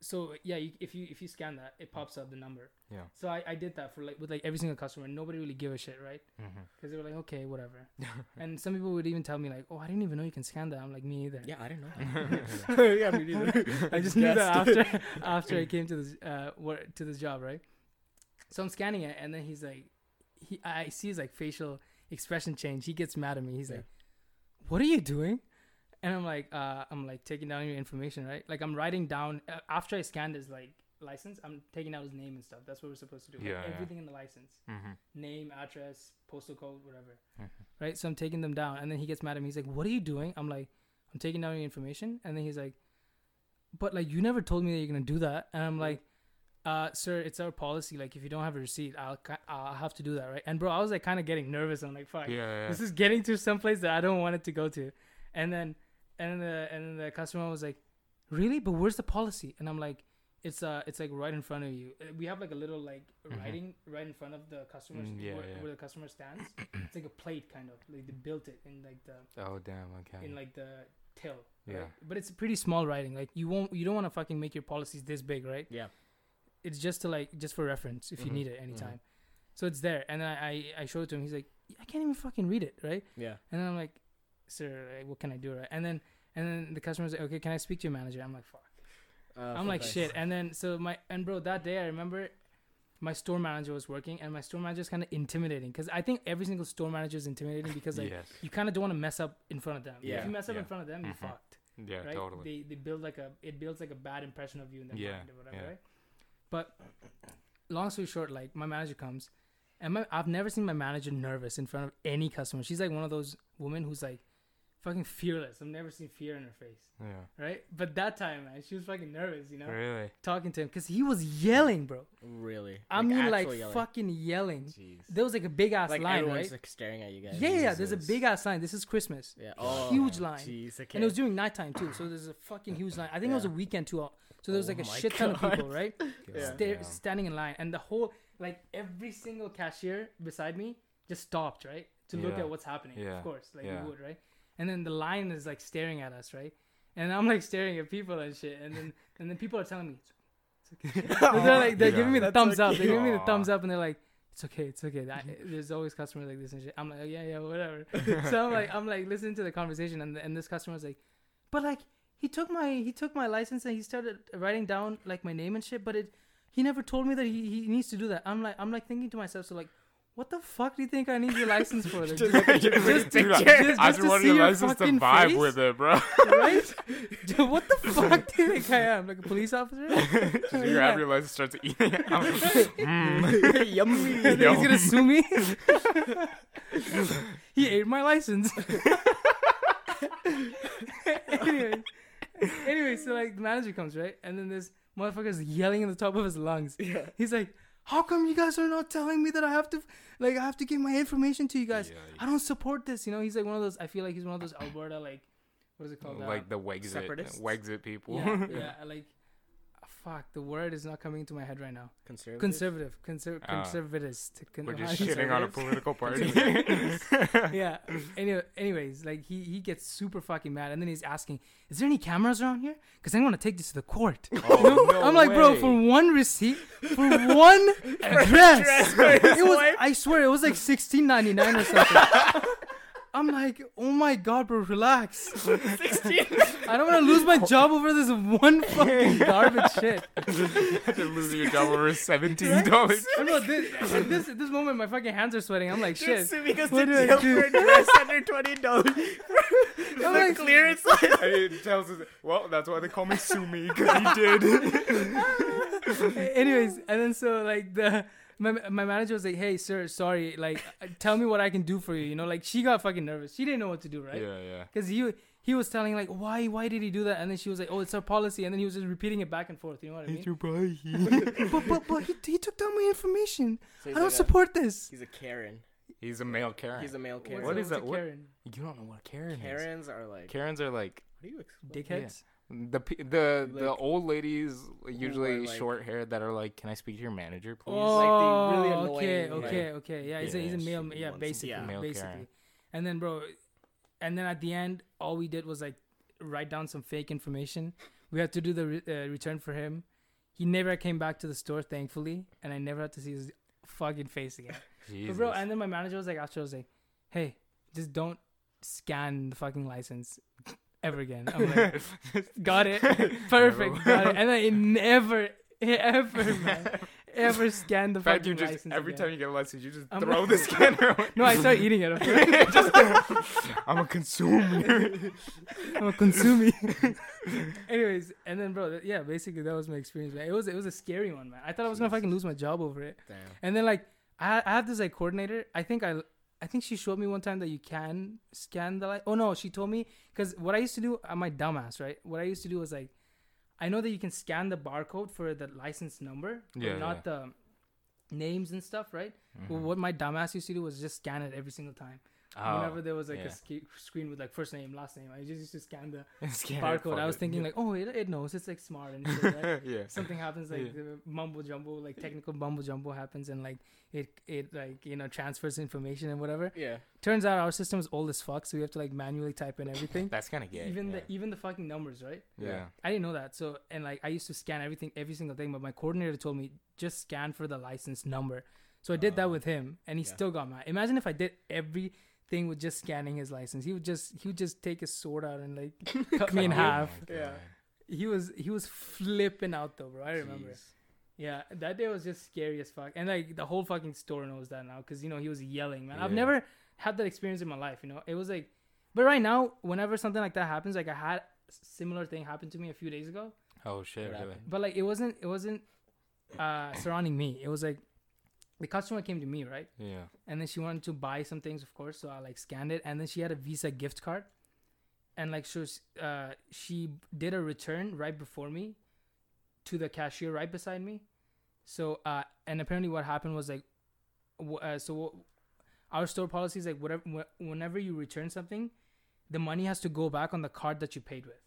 so yeah, you, if you if you scan that, it pops up the number. Yeah. So I, I did that for like with like every single customer. Nobody really give a shit, right? Mhm. Because they were like, okay, whatever. and some people would even tell me like, oh, I didn't even know you can scan that. I'm like, me either. Yeah, I didn't know. that. yeah, me neither. I just knew that after after I came to this uh work, to this job, right? So I'm scanning it, and then he's like, he I see his like facial expression change. He gets mad at me. He's Yeah. like, "What are you doing?" And I'm like, uh, I'm like taking down your information, right? Like I'm writing down uh, after I scanned his like license. I'm taking out his name and stuff. That's what we're supposed to do. Like, Yeah, yeah. everything in the license, Mhm. name, address, postal code, whatever. Mhm. Right. So I'm taking them down, and then he gets mad at me. He's like, "What are you doing?" I'm like, "I'm taking down your information," and then he's like but like you never told me that you're gonna do that and i'm like uh sir it's our policy like if you don't have a receipt i'll i'll have to do that right and bro i was like kind of getting nervous i'm like fuck Yeah, yeah. this is getting to some place that i don't want it to go to and then and then the and then the customer was like really but where's the policy and i'm like it's uh it's like right in front of you Uh, we have like a little like Mhm. writing right in front of the customer Mm, yeah, where, yeah. where the customer stands it's like a plate kind of like they built it in like the oh damn. Okay. in like the till. Yeah. Right? But it's pretty small writing. Like you won't you don't want to fucking make your policies this big, right? Yeah. It's just to like just for reference if you Mhm, need it anytime. So it's there. And then I, I I showed it to him. He's like, I can't even fucking read it, right? Yeah. And then I'm like, sir, like, what can I do, right? And then and then the customer's like, okay, can I speak to your manager? I'm like, fuck. Uh, I'm like thanks. shit. And then so my and bro, that day I remember my store manager was working, and my store manager is kind of intimidating because I think every single store manager is intimidating because like yes. you kind of don't want to mess up in front of them. Yeah, If you mess up in front of them, Mhm. you fucked Yeah. right? Totally. They they build like a it builds like a bad impression of you in their Yeah, mind or whatever, yeah. right? But long story short, like my manager comes, and my, I've never seen my manager nervous in front of any customer. She's like one of those women who's like fucking fearless. I've never seen fear in her face, yeah. right? But that time, man, she was fucking nervous, you know, Really. talking to him because he was yelling, bro. Really? I mean, like yelling. fucking yelling. Jeez. There was like a big ass Like line, everyone's right? like staring at you guys. Yeah, yeah. There's a big ass line. This is Christmas. Yeah. Oh, huge line. Jeez, okay. And it was during nighttime too, so there's a fucking huge line. I think it was a weekend too. Uh, so there was Oh like a my shit ton of people, right? Yeah. Sta- Damn. standing in line, and the whole like every single cashier beside me just stopped, right, to look at what's happening. Yeah. Of course, like Yeah. you would, right? And then the line is like staring at us, right? And I'm like staring at people and shit, and then and then people are telling me, it's okay. they're like they're Yeah. giving me the thumbs so up. They're giving me the thumbs up, and they're like, it's okay, it's okay. I, there's always customers like this and shit. I'm like, yeah, yeah, whatever. so I'm like, I'm like listening to the conversation, and and this customer's like, but like he took my he took my license and he started writing down like my name and shit, but it he never told me that he, he needs to do that. I'm like I'm like thinking to myself, so like. What the fuck do you think I need your license for? Like, Just just, look at your just, pretty just, just, I just just to want see your your license to fucking vibe face, with it, bro. right? Dude, what the fuck do you think I am? Like a police officer? Just you grab your license, starts eating it. I'm like, mm. Yummy. You think he's gonna sue me? he ate my license. anyway, anyway, so like the manager comes right, and then this motherfucker's yelling in the top of his lungs. Yeah. He's like, "How come you guys are not telling me that I have to, like, I have to give my information to you guys? Yeah, I don't support this." You know, he's like one of those. I feel like he's one of those Alberta, like, what is it called? Uh, like the Wexit? Wexit people. yeah, yeah, like, fuck, the word is not coming into my head right now. Conservative. Conservative, conser- Ah. conservatist. Con- We're just do you say shitting on a political party. yeah. Anyway, anyways, like he he gets super fucking mad, and then he's asking, "Is there any cameras around here? Because I want to take this to the court." Oh, no I'm like, bro, for one receipt, for one address, address for it was. I swear, it was like 16.99 or something. I'm like, oh my god, bro, relax. 16. I don't want to lose my job over this one fucking garbage shit. After losing your job over seventeen dollars. I know this, at this at this moment, my fucking hands are sweating. I'm like, shit. Sue because What the do I jail do? for dress under twenty dollars. I'm like, clearance line. And it tells us, well, that's why they call me Sue Me because he did. anyways and then so like the my, my manager was like hey sir sorry like uh, tell me what i can do for you you know like she got fucking nervous she didn't know what to do right Yeah, yeah. because he he was telling like why why did he do that and then she was like oh it's our policy and then he was just repeating it back and forth you know what i mean but but but he, he took down my information So i don't like a- support this He's a Karen. He's a male Karen. He's a male Karen. What's What what's a that? What- Karen? you don't know what a Karen is. Karens are like. Karens are like What do you explain? dickheads The pe- the the Like- old ladies usually like- short hair that are like, "Can I speak to your manager, please?" Oh, like really okay, annoying, okay, okay. Yeah, he's a, he's a male. Yeah, basically, yeah. Male basically. Karen. And then, bro, and then at the end, all we did was like write down some fake information. We had to do the re- uh, return for him. He never came back to the store, thankfully, and I never had to see his fucking face again. But bro, and then my manager was like, after I was like, "Hey, just don't scan the fucking license ever again." I'm like, "Got it, perfect, got it." And then it never, ever, man, ever scanned the fact, fucking you just license. every again. time you get a license, you just I'm throw like- the scanner. away. No, I start eating it. Just- I'm a consumer. I'm a consuming. Anyways, and then bro, yeah, basically that was my experience, man. It was it was a scary one, man. I thought I was gonna fucking lose my job over it. Damn. And then like I I had this like coordinator. I think I I think she showed me one time that you can scan the light. Oh no, she told me because what I used to do, I'm my dumbass, right? What I used to do was like, I know that you can scan the barcode for the license number, but Yeah, not yeah. the names and stuff, right? Well, Mhm. what my dumbass used to do was just scan it every single time. Oh, Whenever there was like yeah. a screen with like first name, last name, I just used to scan the Scan barcode. I was thinking like, oh, it, it knows. It's like smart and shit, right? yeah. something happens like Yeah. Uh, the mumbo jumbo, like technical mumbo jumbo happens, and like it it like you know transfers information and whatever. Yeah. Turns out our system is old as fuck, so we have to like manually type in everything, That's kind of gay. even yeah. the even the fucking numbers, right? yeah. I didn't know that. So and like I used to scan everything, every single thing, but my coordinator told me just scan for the license number. So I did that Oh. with him, and he still got mad. Imagine if I did everything with just scanning his license. He would just he would just take his sword out and like cut me in Oh half. Yeah. He was he was flipping out though, bro. I remember. Jeez. Yeah, that day was just scary as fuck, and like the whole fucking store knows that now because you know he was yelling, man. I've never had that experience in my life, you know. It was like, but right now, whenever something like that happens, like I had a similar thing happen to me a few days ago, Oh shit! Really? but like it wasn't it wasn't uh surrounding me. It was like the customer came to me, right, Yeah. and then she wanted to buy some things, of course, so I like scanned it, and then she had a Visa gift card, and like she was, uh she did a return right before me, to the cashier right beside me, so uh and apparently what happened was like, w- uh, so our store policy is like whatever wh- whenever you return something, the money has to go back on the card that you paid with,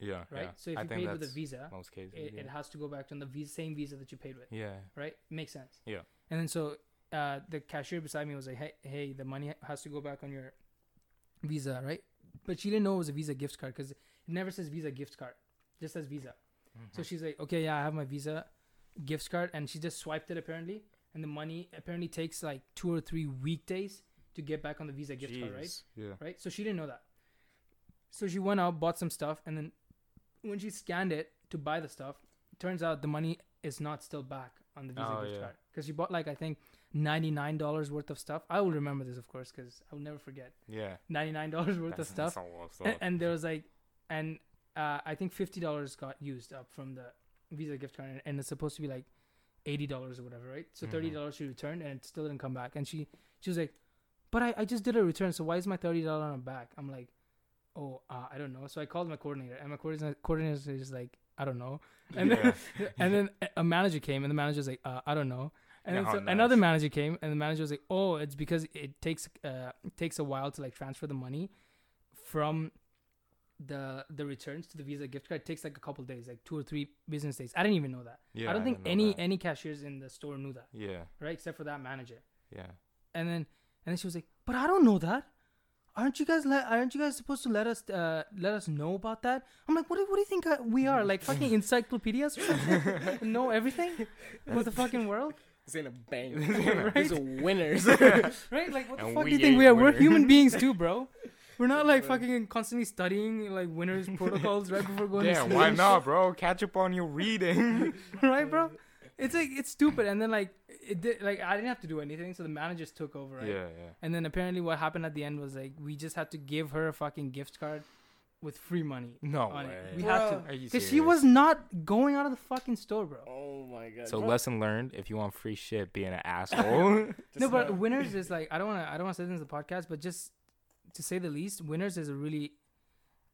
Yeah. right? Yeah. So if I you paid with a Visa, most cases. it, yeah. it has to go back to the visa, same Visa that you paid with yeah. right? Makes sense. Yeah. And then so uh, the cashier beside me was like, "Hey, hey, the money has to go back on your Visa, right?" But she didn't know it was a Visa gift card because it never says Visa gift card, just says Visa. So Mhm. she's like, "Okay, yeah, I have my Visa gift card," and she just swiped it apparently, and the money apparently takes like two or three weekdays to get back on the Visa gift card, right? Yeah. right? So she didn't know that. So she went out, bought some stuff, and then when she scanned it to buy the stuff, turns out the money is not still back on the Visa Oh, gift yeah. card because she bought like I think ninety nine dollars worth of stuff. I will remember this, of course, because I will never forget Yeah. ninety nine dollars worth of That's- stuff. that's a lot of And, stuff. and there was like, and uh, I think fifty dollars got used up from the Visa gift card, and, and it's supposed to be like eighty dollars or whatever, right? So thirty Mhm. dollars she returned, and it still didn't come back. And she she was like, "But I, I just did a return, so why is my thirty dollar on back?" I'm like, "Oh, uh, I don't know." So I called my coordinator, and my coordinator coordinator is like, "I don't know." And then and then a- manager came, and the manager's like, uh, "I don't know." And then Oh, so nice. another manager came, and the manager was like, "Oh, it's because it takes uh it takes a while to like transfer the money from the the returns to the Visa gift card. It takes like a couple days, like two or three business days. I didn't even know that. yeah. I don't think any that. any cashiers in the store knew that, Yeah. right? Except for that manager. Yeah. And then and then she was like, "But I don't know that." Aren't you guys let? Aren't you guys supposed to let us uh, let us know about that? I'm like, what do, what do you think uh, we are? Like fucking encyclopedias? know everything with the fucking world? This in a bank. Right? These are winners. Right? Like, what the And fuck do you think we are? We're human beings too, bro. We're not like fucking constantly studying like winners protocols right before going to Yeah. Why not, bro? Catch up on your reading. right, bro? It's like it's stupid. And then like it did like I didn't have to do anything, so the managers took over, right? Yeah. Yeah. And then apparently what happened at the end was like we just had to give her a fucking gift card with free money No way. it. We had to Bro. Are you because she was not going out of the fucking store, bro. oh my god. So Bro, lesson learned: if you want free shit, be an asshole. no, but winners is like I don't want to I don't want to say this in the podcast, but just to say the least, winners is a really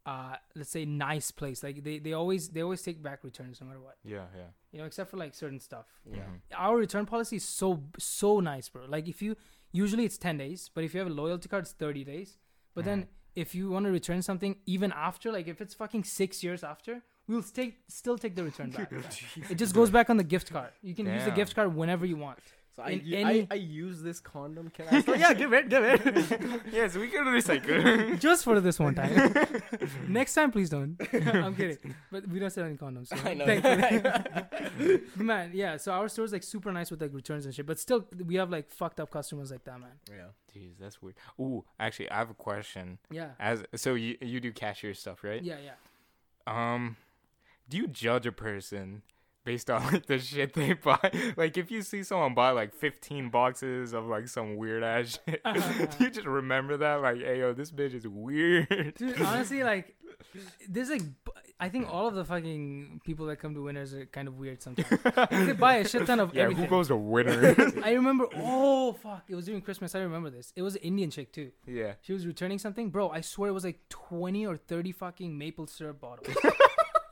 uh let's say nice place. Like they they always they always take back returns no matter what. yeah. Yeah. You know, except for like certain stuff. Yeah. Mhm. Our return policy is so so nice, bro. Like if you usually it's 10 days, but if you have a loyalty card it's 30 days. But then if you want to return something even after, like if it's fucking six years after, we'll take still take the return back. it just goes back on the gift card. You can use the gift card whenever you want. So I, any- I, I use this condom. Can I? Still, yeah, give it, give it. yes, we can recycle. Just for this one time. Next time, please don't. I'm kidding. But we don't sell any condoms. So I know. thankfully. man, yeah. So our store's like super nice with like returns and shit. But still, we have like fucked up customers like that, man. yeah. Jeez, that's weird. Ooh, actually, I have a question. Yeah. As so, you you do cashier stuff, right? Yeah, yeah. Um, do you judge a person based on like the shit they buy? Like, if you see someone buy like 15 boxes of like some weird ass shit, Uh-huh. you just remember that? Like, hey yo, this bitch is weird. Dude, honestly, like, there's like, I think all of the fucking people that come to winners are kind of weird sometimes. they could buy a shit ton of Yeah, everything. who goes to winner? I remember. Oh fuck! It was during Christmas. I remember this. It was an Indian chick too. yeah. She was returning something, bro. I swear it was like twenty or thirty fucking maple syrup bottles.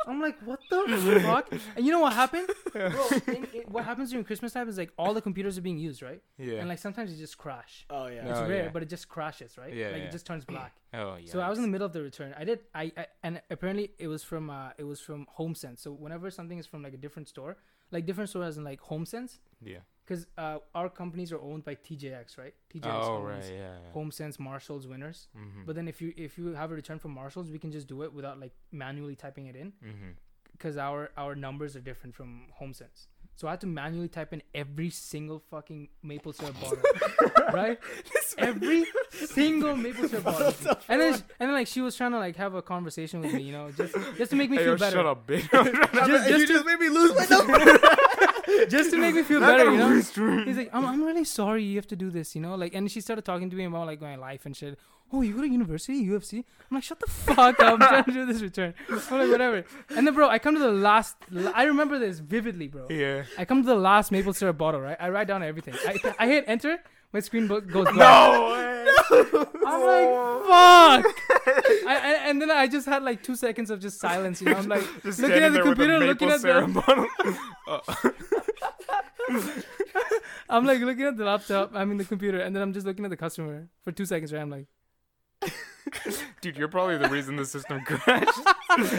I'm like, what the fuck? And you know what happened, bro? In, in, what happens during Christmas time is like all the computers are being used, right? Yeah. And like sometimes it just crash. Oh yeah. It's Oh, rare, yeah. but it just crashes, right? Yeah, like yeah. it just turns black. oh yeah. So I was in the middle of the return. I did. I, I and apparently it was from uh it was from HomeSense. So whenever something is from like a different store, like different store as in like HomeSense, Yeah. Because uh our companies are owned by TJX, right? TJX Oh right. Yeah. yeah. HomeSense, Marshalls, Winners. Mm-hmm. But then if you if you have a return from Marshalls, we can just do it without like manually typing it in mm-hmm. because our our numbers are different from HomeSense. So I had to manually type in every single fucking maple syrup bottle, right? Every single maple syrup bottle. And then sh- and then like she was trying to like have a conversation with me, you know, just just to make me Hey, feel yo, better. shut up, bitch. Just, just, to, made me lose my number. Just to make me feel better, you know. He's like, I'm, I'm really sorry you have to do this, you know. Like, and she started talking to me about like my life and shit. Oh, you go to university, U of C? I'm like, shut the fuck up. I'm trying to do this return. I'm like, whatever. And then, bro, I come to the last. I remember this vividly, bro. yeah. I come to the last maple syrup bottle, right? I write down everything. I, I hit enter. My screen goes black. No way. I'm like, fuck. I, I, and then I just had like two seconds of just silence. You know, I'm like Just looking at the there with a computer, looking at the. I'm like looking at the laptop. I mean the computer, and then I'm just looking at the customer for two seconds. Right? I'm like, Dude, you're probably the reason the system crashed.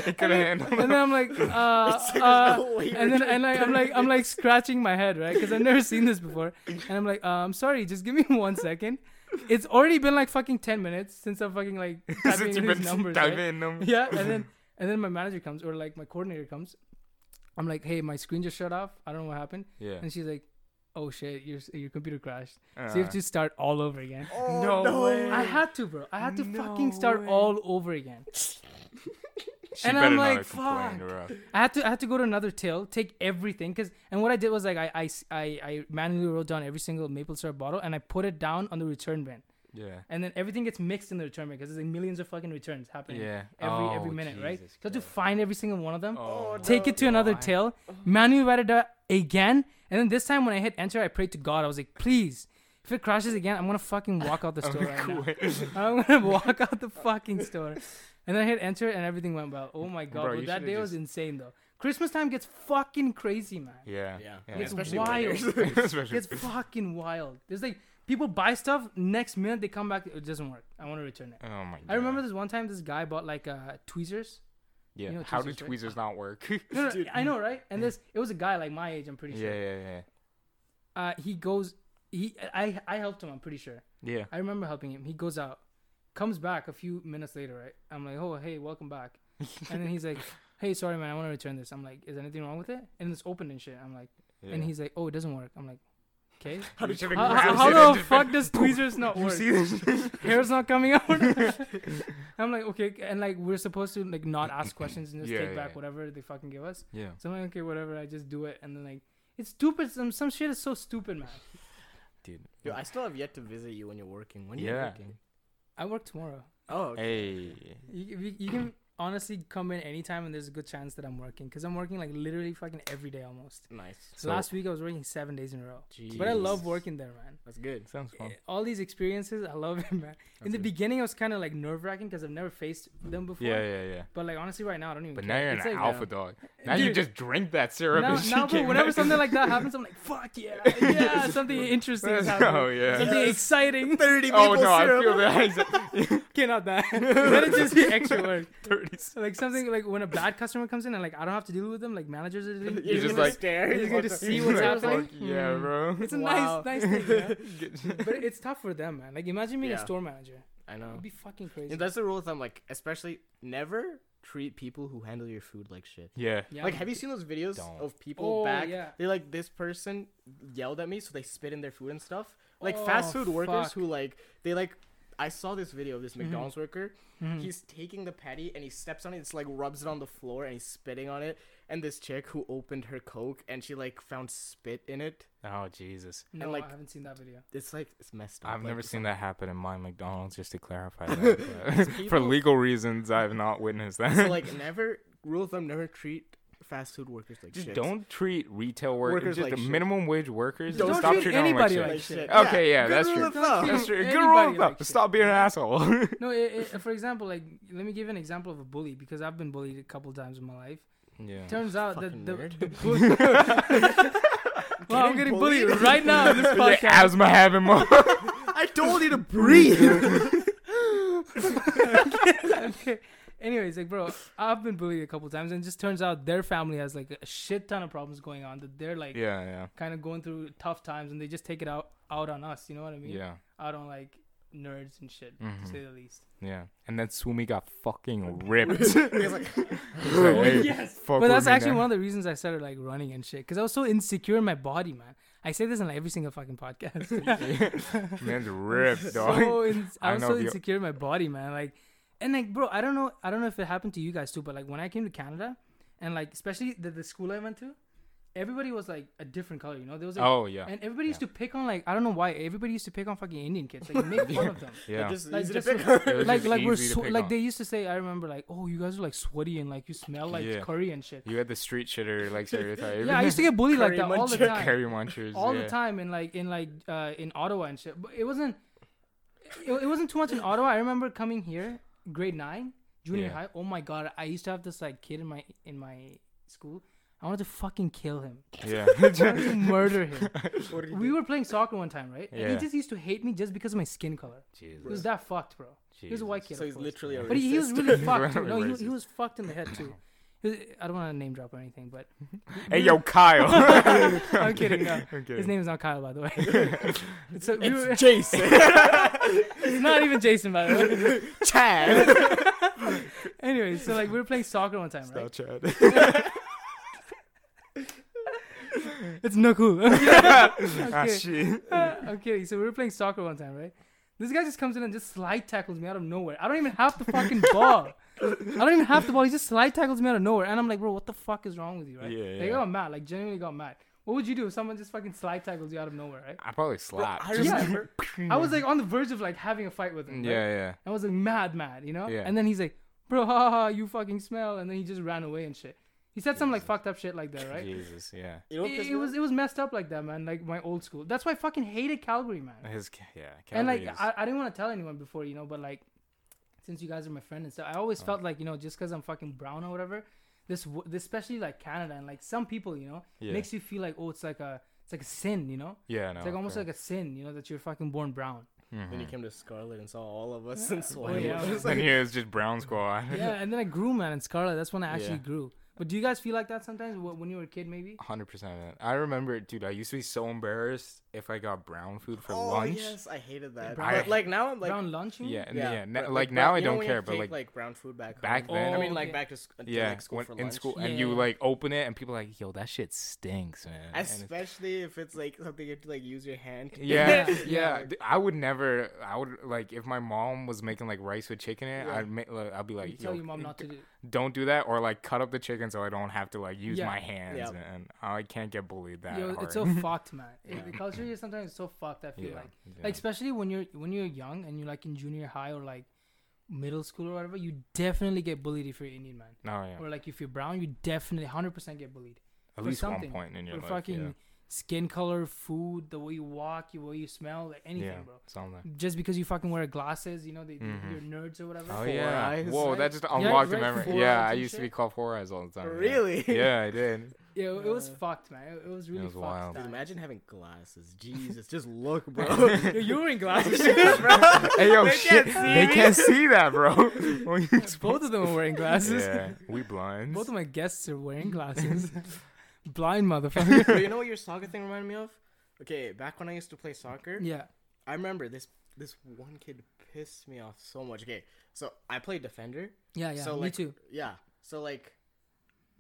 it couldn't handle and then I'm like, uh, uh, and then and I, I'm like I'm like scratching my head, right? Because I've never seen this before, and I'm like, uh, I'm sorry, just give me one second. It's already been like fucking ten minutes since I'm fucking like typing Since in you've these been numbers. typing right? in numbers. Yeah, and then and then my manager comes or like my coordinator comes. I'm like, hey, my screen just shut off. I don't know what happened. Yeah. And she's like, oh shit, your your computer crashed. So you have Uh, to start all over again. Oh, No no, way. I had to, bro. I had to fucking start way. all over again. she and I'm like, fuck. I had to I had to go to another till, take everything, cause and what I did was like I I I manually wrote down every single maple syrup bottle and I put it down on the return bin, Yeah. and then everything gets mixed in the return because there's like millions of fucking returns happening Yeah. every Oh, every minute, right? Jesus So I to find every single one of them, Oh, take it to another God. till, manually write it down again, and then this time when I hit enter, I prayed to God. I was like, please, if it crashes again, I'm gonna fucking walk out the store right now. I'm gonna walk out the fucking store. And then I hit enter and everything went well. Oh my god, Bro, bro, that should've day was insane though. Christmas time gets fucking crazy, man. Yeah. Yeah. Yeah. It's Especially wild. It's fucking wild. There's like people buy stuff, next minute they come back, it doesn't work. I want to return it. oh my god. I remember this one time this guy bought like uh tweezers. Yeah. you know How do tweezers, right? tweezers not work? No, no. I know, right? And this it was a guy like my age, I'm pretty yeah. sure. Yeah. Yeah. Uh he goes he I I helped him, I'm pretty sure. Yeah. I remember helping him. He goes out, comes back a few minutes later, right? I'm like, oh, hey, welcome back. and then he's like, hey, sorry, man, I want to return this. I'm like, is anything wrong with it? And it's open and shit. I'm like, yeah. and he's like, oh, it doesn't work. I'm like, okay. How did you How, how, it how and the fuck does tweezers not You work? see this? Hair's not coming out. I'm like, okay, and like we're supposed to like not ask questions and just Yeah, take back yeah. whatever they fucking give us. Yeah. So I'm like, okay, whatever. I just do it, and then like, it's stupid. Some some shit is so stupid, man. Dude. Yo, I still have yet to visit you when you're working. When are you Yeah. working? I work tomorrow. Oh, okay. Hey. You, you, you can honestly come in anytime, and there's a good chance that I'm working because I'm working like literally fucking every day almost. Nice. So- Last week I was working seven days in a row, but I love working there, man. That's good. Sounds fun. Eh, All these experiences, I love it, man. in the good. beginning, I was kind of like nerve wracking because I've never faced them before. Yeah, yeah, yeah. But like honestly, right now I don't even. But care. now you're an It's like, alpha uh, dog. Now you just drink that syrup now, and shit now, bro, whenever something like that happens, I'm like, fuck yeah, yeah, something interesting is happening. oh yeah. Something Yes. exciting. Thirty Oh maple no, I syrup. feel that. Okay, not that. Let it just be extra work. Thirty. Like something like when a bad customer comes in and like I don't have to deal with them, like managers are doing. You're just gonna- like- stare. you're just gonna see what's Like, happening. fuck Yeah, Hmm. bro. It's a Wow. nice, nice thing, yeah. but it's tough for them, man. Like imagine being Yeah. a store manager. I know. It'd be fucking crazy. Yeah, that's the rule of thumb. Like, especially never treat people who handle your food like shit. Yeah. yeah, like, have you seen those videos Don't. of people Oh, back? yeah. They like this person yelled at me, so they spit in their food and stuff. Like Oh, fast food workers who like they like. I saw this video of this Mhm. McDonald's worker. Mhm. He's taking the patty and he steps on it. It's like rubs it on the floor and he's spitting on it. And this chick who opened her coke and she like found spit in it. Oh Jesus. No, like- I haven't seen that video. It's like it's messed up. I've like, never seen not- that happen in my McDonald's. Just to clarify that, but for legal reasons, I've not witnessed that. So like never rule of thumb never treat fast food workers like just shit. don't treat retail workers, Workers just like the shit. minimum wage workers. Don't stop treat treating them like anybody like like shit. shit. Okay, yeah, good that's rule true. of thumb. That's true. Good rule of like thumb. Stop being an asshole. No, it, it, for example, like let me give you an example of a bully because I've been bullied a couple times in my life. yeah. Turns out that the, nerd. the bully. well, I'm getting bullied right now in this Yeah, podcast. asthma having more. I told you to breathe. okay. Anyways, like, bro, I've been bullied a couple times, and it just turns out their family has like a shit ton of problems going on. That they're like yeah, yeah, kind of going through tough times, and they just take it out out on us. You know what I mean? yeah, Out on like nerds and shit, Mhm. to say the least. yeah. And then Sumi got fucking ripped. Like, "Hey, yes. fuck But that's actually now." one of the reasons I started like running and shit, because I was so insecure in my body, man. I say this in like, every single fucking podcast. Man's ripped, dog. so in, I I was know so insecure in my body, man. Like, and like, bro, I don't know, I don't know if it happened to you guys too, but like when I came to Canada, and like especially the, the school I went to, everybody was like a different color, you know. There was like, Oh yeah, and everybody used to pick on like I don't know why everybody used to pick on fucking Indian kids, like make fun of them. yeah. just Like, just like- on. It like like we're easy sw- like on. they used to say. I remember like, oh, you guys are like sweaty and like you smell like Yeah. curry and shit. You had the street shitter like stereotype. Yeah, I used to get bullied like Curry that all the time. Curry munchers. all yeah. the time in like in like uh in Ottawa and shit. But it wasn't it, it wasn't too much in Ottawa. I remember coming here, grade nine, junior Yeah. high. Oh my god, I used to have this like kid in my in my school. I wanted to fucking kill him. Yeah. I wanted to murder him. What did We do? were playing soccer one time, right? Yeah. And he just used to hate me just because of my skin color. Jesus. He was that fucked, bro. Jesus. He was a white kid. So he's course. literally a But he, he was really fucked too. No, he, he was fucked in the head too. I don't want to name drop or anything, but Hey yo, Kyle. I'm kidding. No. I'm kidding. His name is not Kyle, by the way. so we were, It's Jason. it's not even Jason, by the way. Chad. Anyway, so like we were playing soccer one time, right? Stop, Chad. It's no cool. ah, okay. shit. I'm kidding. So we were playing soccer one time, right? This guy just comes in and just slide tackles me out of nowhere. I don't even have the fucking ball. I don't even have the ball. He just slide tackles me out of nowhere, and I'm like, bro, what the fuck is wrong with you, right? Yeah, Like, I got mad. Like genuinely got mad. What would you do if someone just fucking slide tackles you out of nowhere, right? I probably slapped. I Yeah. remember. I was like on the verge of like having a fight with him. right? yeah, yeah. I was like mad, mad, you know? Yeah. And then he's like, bro, ha ha, ha, you fucking smell. And then he just ran away and shit. He said some like fucked up shit like that, right? Jesus, yeah. You know It, it was it was messed up like that, man. Like my old school. That's why I fucking hated Calgary, man. His, yeah. and like is- I, I didn't want to tell anyone before, you know, but like since you guys are my friend and stuff, I always Oh. felt like you know just because I'm fucking brown or whatever, this, w- this especially like Canada and like some people, you know, yeah. makes you feel like oh it's like a it's like a sin, you know. yeah, no. it's like almost like a sin, you know, that you're fucking born brown. Mm-hmm. Then he came to Scarlet and saw all of us Yeah. in Oh, yeah. It was Then like- he was just brown squad. yeah, and then I grew, man, in Scarlet. That's when I actually Yeah. grew. But do you guys feel like that sometimes when you were a kid, maybe? Hundred percent. I remember, dude. I used to be so embarrassed if I got brown food for oh, lunch. yes, I hated that. Brown- but like now I'm like, brown lunch? you mean? Yeah, yeah. na- but, like now I don't care, but take, like, like brown food back. back home? then- oh, I Oh, mean, like okay. back to, sc- to yeah, like school when- for in lunch. school, Yeah, and you like open it, and people are like, "Yo, that shit stinks, man." And it's- Especially if it's like something you have to like use your hand. to- yeah, Yeah, yeah. like- would never. I would like if my mom was making like rice with chicken in it. Yeah. I'd make. Like, I'd be You like, tell "Yo, your mom eh, not to eh, do. Don't do that," or like cut up the chicken so I don't have to like use Yeah. my hands, Yeah. and, I can't get bullied that Yo, hard. it's so fucked, man. It- the culture here sometimes is so fucked. I feel yeah, like, yeah. like especially when you're when you're young and you're like in junior high or like middle school or whatever, you definitely get bullied if you're Indian man. Oh yeah. Or like if you're brown, you definitely hundred percent get bullied. At least one point in your life. fucking yeah. Skin color, food, the way you walk, the way you smell, like anything, yeah. bro. Something. Just because you fucking wear glasses, you know, they, they- Mhm. you're nerds or whatever. Oh Four yeah. eyes, Whoa, right? that just Yeah, unlocked a right, memory. four Yeah, I and used to be shit. called four eyes all the time. Really? Yeah, I did. Yeah, it was Uh, fucked, man. It, it was really was fucked. wild. Dude, imagine having glasses. Jesus, just look, bro. Yo, you're wearing glasses. Hey yo, They shit! can't see they me. can't see that, bro. When you Both of them are wearing glasses. Yeah, we blind. Both of my guests are wearing glasses. Blind motherfucker. You know what your soccer thing reminded me of? Okay, back when I used to play soccer, yeah. I remember this this one kid pissed me off so much. Okay, so I played defender. Yeah, yeah. So, me like, too. Yeah. So like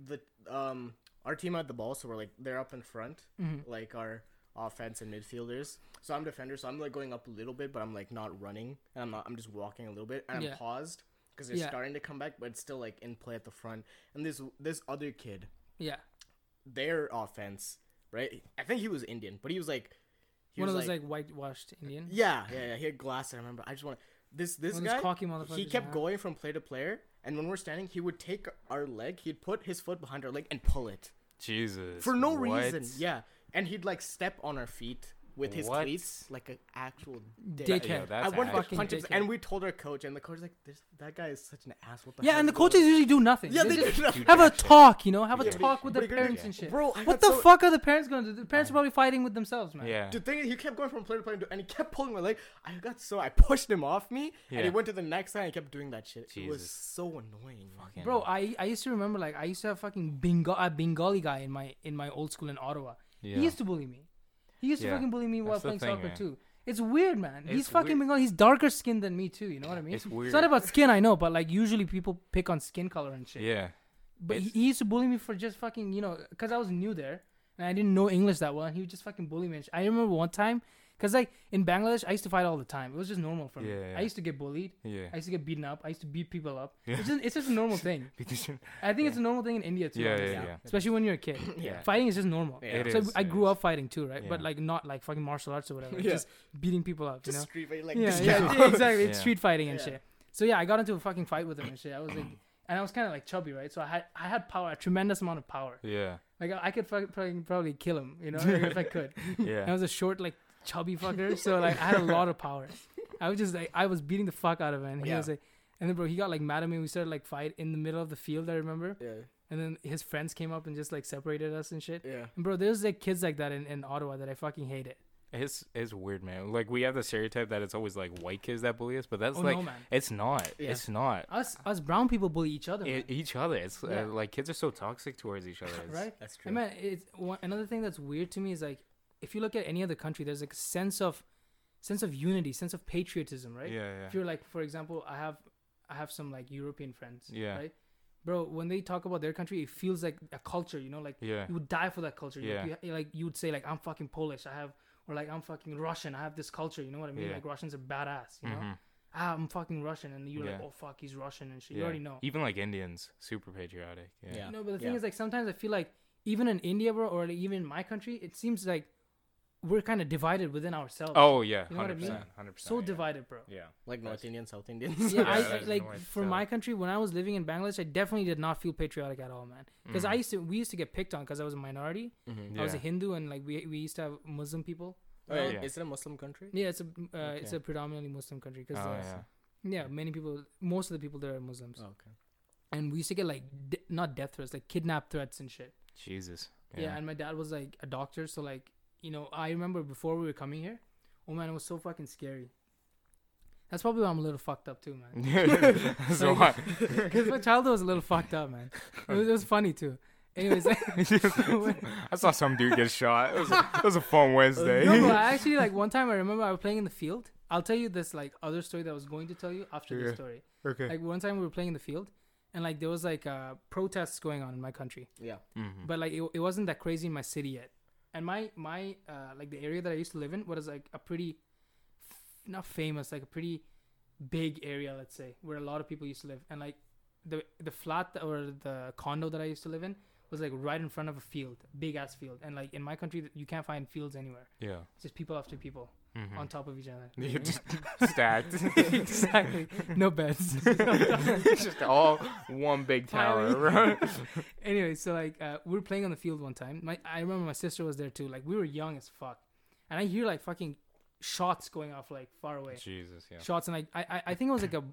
the um our team had the ball, so we're like they're up in front, Mhm. like our offense and midfielders. So I'm defender, so I'm like going up a little bit, but I'm like not running, and I'm not. I'm just walking a little bit, and Yeah. I'm paused because they're Yeah. starting to come back, but it's still like in play at the front. And this this other kid, Yeah. Their offense, right? I think he was Indian, but he was like he One of was those like, whitewashed Indian. yeah, yeah, yeah. He had glasses. I remember. I just want this this One guy. cocky He kept yeah. going from player to player, and when we're standing, he would take our leg. He'd put his foot behind our leg and pull it Jesus. for no what? reason. Yeah, and he'd like step on our feet with his What? cleats like an actual dick. Dickhead. Yeah, that's I wanted to fucking punch him, and we told our coach, and the coach was like, this, "That guy is such an ass." What the Yeah, and the is coaches usually do nothing. Yeah, they they just do nothing. have a talk, you know, have a Yeah, but- talk with the parents and shit. Bro, I what the so- fuck are the parents going to do? The parents are probably fighting with themselves, man. Yeah. The thing is, he kept going from player to player, and he kept pulling my leg. I got so I pushed him off me, and he went to the next side and he kept doing that shit. It was so annoying. Fucking- Bro, I, I used to remember like I used to have fucking Bengal a Bengali guy in my in my old school in Ottawa. Yeah. He used to bully me. He used to Yeah. fucking bully me while That's playing thing, soccer man. too. It's weird, man. He's fucking weird. Bengali. He's darker skinned than me too. You know what I mean? It's weird. It's not about skin, I know, but like usually people pick on skin color and shit. Yeah. But he, he used to bully me for just fucking, you know, because I was new there and I didn't know English that well. And he would just fucking bully me. And sh- I remember one time, because like in Bangladesh, I used to fight all the time. It was just normal for me. Yeah, yeah. I used to get bullied. Yeah. I used to get beaten up. I used to beat people up. Yeah. It's, just, it's just a normal thing. I think it's a normal thing in India too. Yeah, yeah, Yeah. yeah. Especially when you're a kid. Yeah. Fighting is just normal. Yeah. It so is, I grew is. up fighting too, right? But like not like fucking martial arts or whatever. Yeah. Just beating people up, you Just know? street fight, like yeah, yeah, yeah, exactly. It's Yeah. street fighting and Yeah. shit. So yeah, I got into a fucking fight with him and shit. I was like, and I was kind of like chubby, right? So I had I had power, a tremendous amount of power. Yeah. Like I I could fucking probably, probably kill him, you know, if I could. And I was a short, like chubby fucker, so like I had a lot of power. I was just like I was beating the fuck out of him. And he Yeah. was like, and then bro, he got like mad at me. We started like fight in the middle of the field. I remember, Yeah, and then his friends came up and just like separated us and shit. yeah. And bro, there's like kids like that in, in Ottawa that I fucking hated. It's it's weird, man. Like we have the stereotype that it's always like white kids that bully us, but that's oh like no, man. it's not. Yeah. It's not. Us us brown people bully each other, man. each other. It's Yeah. uh, like kids are so toxic towards each other. It's- right? That's true. I mean, it's one, another thing that's weird to me is like if you look at any other country, there's like a sense of sense of unity, sense of patriotism, right? Yeah, yeah. If you're like, for example, I have I have some like European friends, Yeah. right? Bro, when they talk about their country, it feels like a culture, you know, like Yeah. you would die for that culture. You- Yeah. You, you- like you would say like I'm fucking Polish, I have or like I'm fucking Russian, I have this culture, you know what I mean? Yeah. Like Russians are badass, you know? Mhm. Ah, I'm fucking Russian and you're like, "Oh fuck, he's Russian" and shit. Yeah. You already know. Even like Indians, super patriotic. Yeah. Yeah. No, but the thing Yeah. is, like, sometimes I feel like even in India, bro, or like, even in my country, it seems like we're kind of divided within ourselves. Oh yeah, You know what I hundred mean? percent, hundred percent. so divided, bro. Yeah. like North That's- Indian, South Indians. Yeah, Yeah, I, I like north, for south. my country when I was living in Bangladesh, I definitely did not feel patriotic at all, man. Because I Mhm. used to, we used to get picked on because I was a minority. Mhm. I was a Hindu, and like we we used to have Muslim people. Oh, yeah, Yeah. Is it a Muslim country? Yeah, it's a uh, it's a predominantly Muslim country because Oh yeah. yeah, many people, most of the people there are Muslims, Oh, okay. and we used to get like de- not death threats, like kidnap threats and shit. Jesus. Yeah. and my dad was like a doctor, so like you know, I remember before we were coming here, oh man, it was so fucking scary. That's probably why I'm a little fucked up too, man. so Like- what? Because my childhood was a little fucked up, man. It was, it was funny too. Anyways, I saw some dude get shot. It was a, it was a fun Wednesday. no, but I actually like one time I remember I was playing in the field. I'll tell you this like other story that I was going to tell you after Yeah. this story. okay. Like one time we were playing in the field, and like there was like uh, protests going on in my country, Yeah. Mhm. but like it, it wasn't that crazy in my city yet. And my my uh, like the area that I used to live in was like a pretty f- not famous, like a pretty big area, let's say, where a lot of people used to live. And like the the flat or the condo that I used to live in was like right in front of a field, big ass field. And like in my country, you can't find fields anywhere. yeah. It's just people after people. Mhm. on top of each other. You're just stacked. exactly. No beds. it's just all one big tower, right? anyway, so like uh, we were playing on the field one time. My I remember my sister was there too. Like we were young as fuck, and I hear like fucking shots going off like far away. Jesus, yeah. Shots and like I I, I think it was like a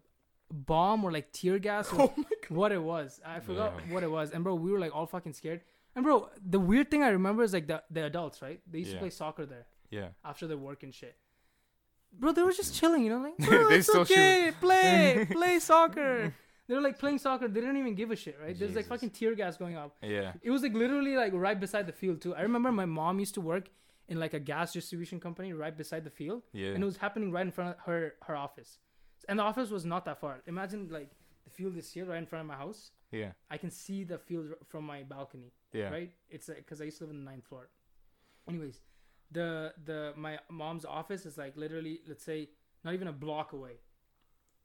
bomb or like tear gas Oh or what it was. I forgot Yeah. what it was. And bro, we were like all fucking scared. And bro, the weird thing I remember is like the the adults, right? They used to play soccer there Yeah. after their work and shit. Bro, they were just chilling, you know, like bro, They it's still shoot. okay, play, play soccer. They were like playing soccer. They didn't even give a shit, right? There's like Jesus. fucking tear gas going off. Yeah. It was like literally like right beside the field too. I remember my mom used to work in like a gas distribution company right beside the field, Yeah. and it was happening right in front of her her office. And the office was not that far. Imagine like the field is here right in front of my house. yeah. I can see the field from my balcony Yeah. right? It's like, because I used to live in the ninth floor. Anyways, the the my mom's office is like literally, let's say, not even a block away.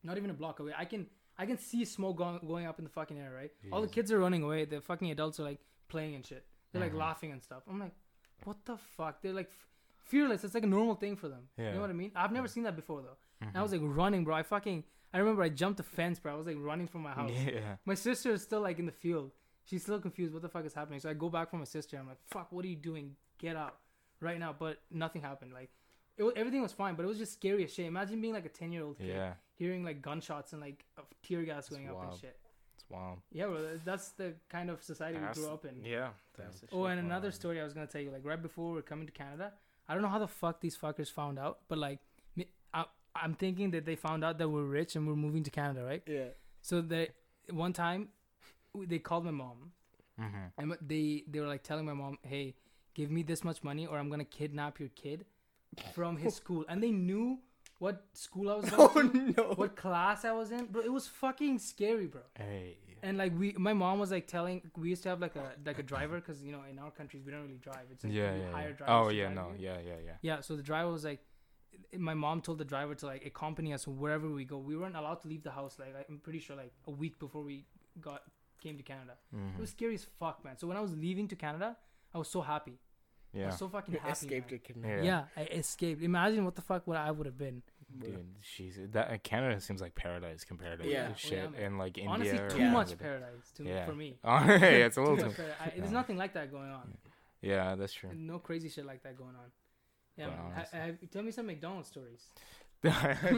Not even a block away. I can I can see smoke going going up in the fucking air, right? All the kids are running away. The fucking adults are like playing and shit. They're like Mhm. laughing and stuff. I'm like, what the fuck? They're like f- fearless. It's like a normal thing for them. yeah. You know what I mean? I've never seen that before though. And I was Mhm. like running, bro. I fucking I remember I jumped the fence, bro. I was like running from my house. Yeah. My sister is still like in the field. She's still confused. What the fuck is happening? So I go back for my sister. I'm like, fuck, what are you doing? Get out right now. But nothing happened. Like, it was, everything was fine, but it was just scary as shit. Imagine being like a 10 year old kid, Yeah. hearing like gunshots and like of tear gas going up and shit. It's wild. Yeah, bro, that- that's the kind of society we grew up in. Yeah. That's the Oh, shit, and another wild. story I was gonna tell you, like right before we were coming to Canada, I don't know how the fuck these fuckers found out, but like, me- I, I'm thinking that they found out that we're rich and we're moving to Canada, right? Yeah. So they one time they called my mom Mhm. and they they were like telling my mom, "Hey, give me this much money or I'm gonna kidnap your kid from his school." And they knew what school I was going Oh to, no. what class I was in, bro. It was fucking scary, bro. Hey. And like we, my mom was like telling, we used to have like a like a driver because you know in our countries we don't really drive. It's like Yeah, yeah. hire yeah. drivers Oh yeah, no, here. yeah, yeah, yeah. Yeah, so the driver was like, my mom told the driver to like accompany us wherever we go. We weren't allowed to leave the house. Like I'm pretty sure like a week before we got came to Canada. Mhm. It was scary as fuck, man. So when I was leaving to Canada, I was so happy. I Yeah. was so fucking You happy. escaped man. a kidnap. Yeah. Yeah. I escaped. Imagine what the fuck what I would have been. Dude, jeez, that uh, Canada seems like paradise compared to Yeah. yeah. Oh, shit yeah, and like India. Honestly, too Yeah. much paradise to, Yeah. for me. Oh, hey, it's a little much too. paradise. I, there's nothing like that going on. Yeah, that's true. No crazy shit like that going on. Yeah, But man. Ha- honestly. have- tell me some McDonald's stories. McDonald's.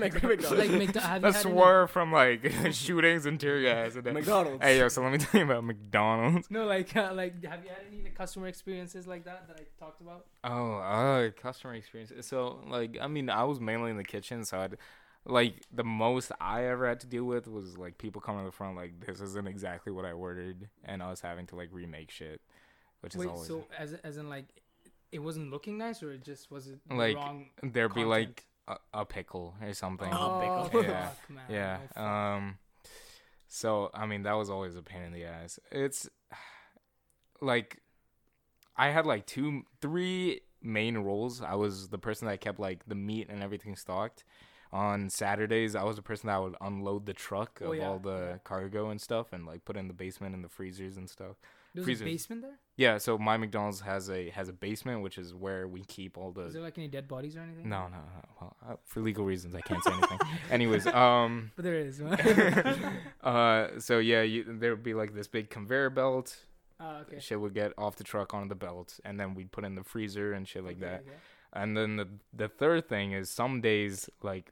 like McDo- have you Let's had any- swerve from like shootings and tear gas. And McDonald's. hey, yo, so let me tell you about McDonald's. No, like, uh, like, have you had any like, customer experiences like that that I talked about? Oh, uh, customer experience. So, like, I mean, I was mainly in the kitchen, so I'd, like, the most I ever had to deal with was like people coming to the front, like, this isn't exactly what I ordered, and us having to like remake shit, which is always so as as in like, it wasn't looking nice, or it just was it Like, wrong? there'd be like a, a pickle or something. Oh, fuck, Yeah. man. Yeah. Oh. Um. So I mean, that was always a pain in the ass. It's like I had like two, three main roles. I was the person that kept like the meat and everything stocked. On Saturdays, I was the person that would unload the truck of Oh, yeah, all the cargo and stuff, and like put in the basement and the freezers and stuff. There's freezers. a basement there. Yeah. So my McDonald's has a has a basement, which is where we keep all the Is there like any dead bodies or anything? no, no, no. Well, uh, for legal reasons, I can't say anything. Anyways, um, but there is. uh, so yeah, you, there would be like this big conveyor belt. oh, okay. Shit would get off the truck onto the belt, and then we'd put in the freezer and shit like Okay, that. okay. And then the the third thing is some days like,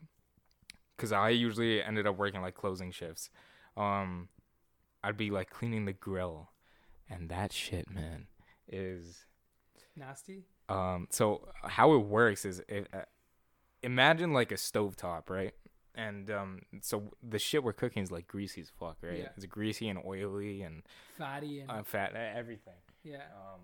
cause I usually ended up working like closing shifts. Um, I'd be like cleaning the grill, and that shit, man, is Nasty. um, so how it works is it, uh, imagine like a stovetop, right? And um, so the shit we're cooking is like greasy as fuck, right? Yeah. It's greasy and oily and Fatty and uh, fat, everything. yeah. Um,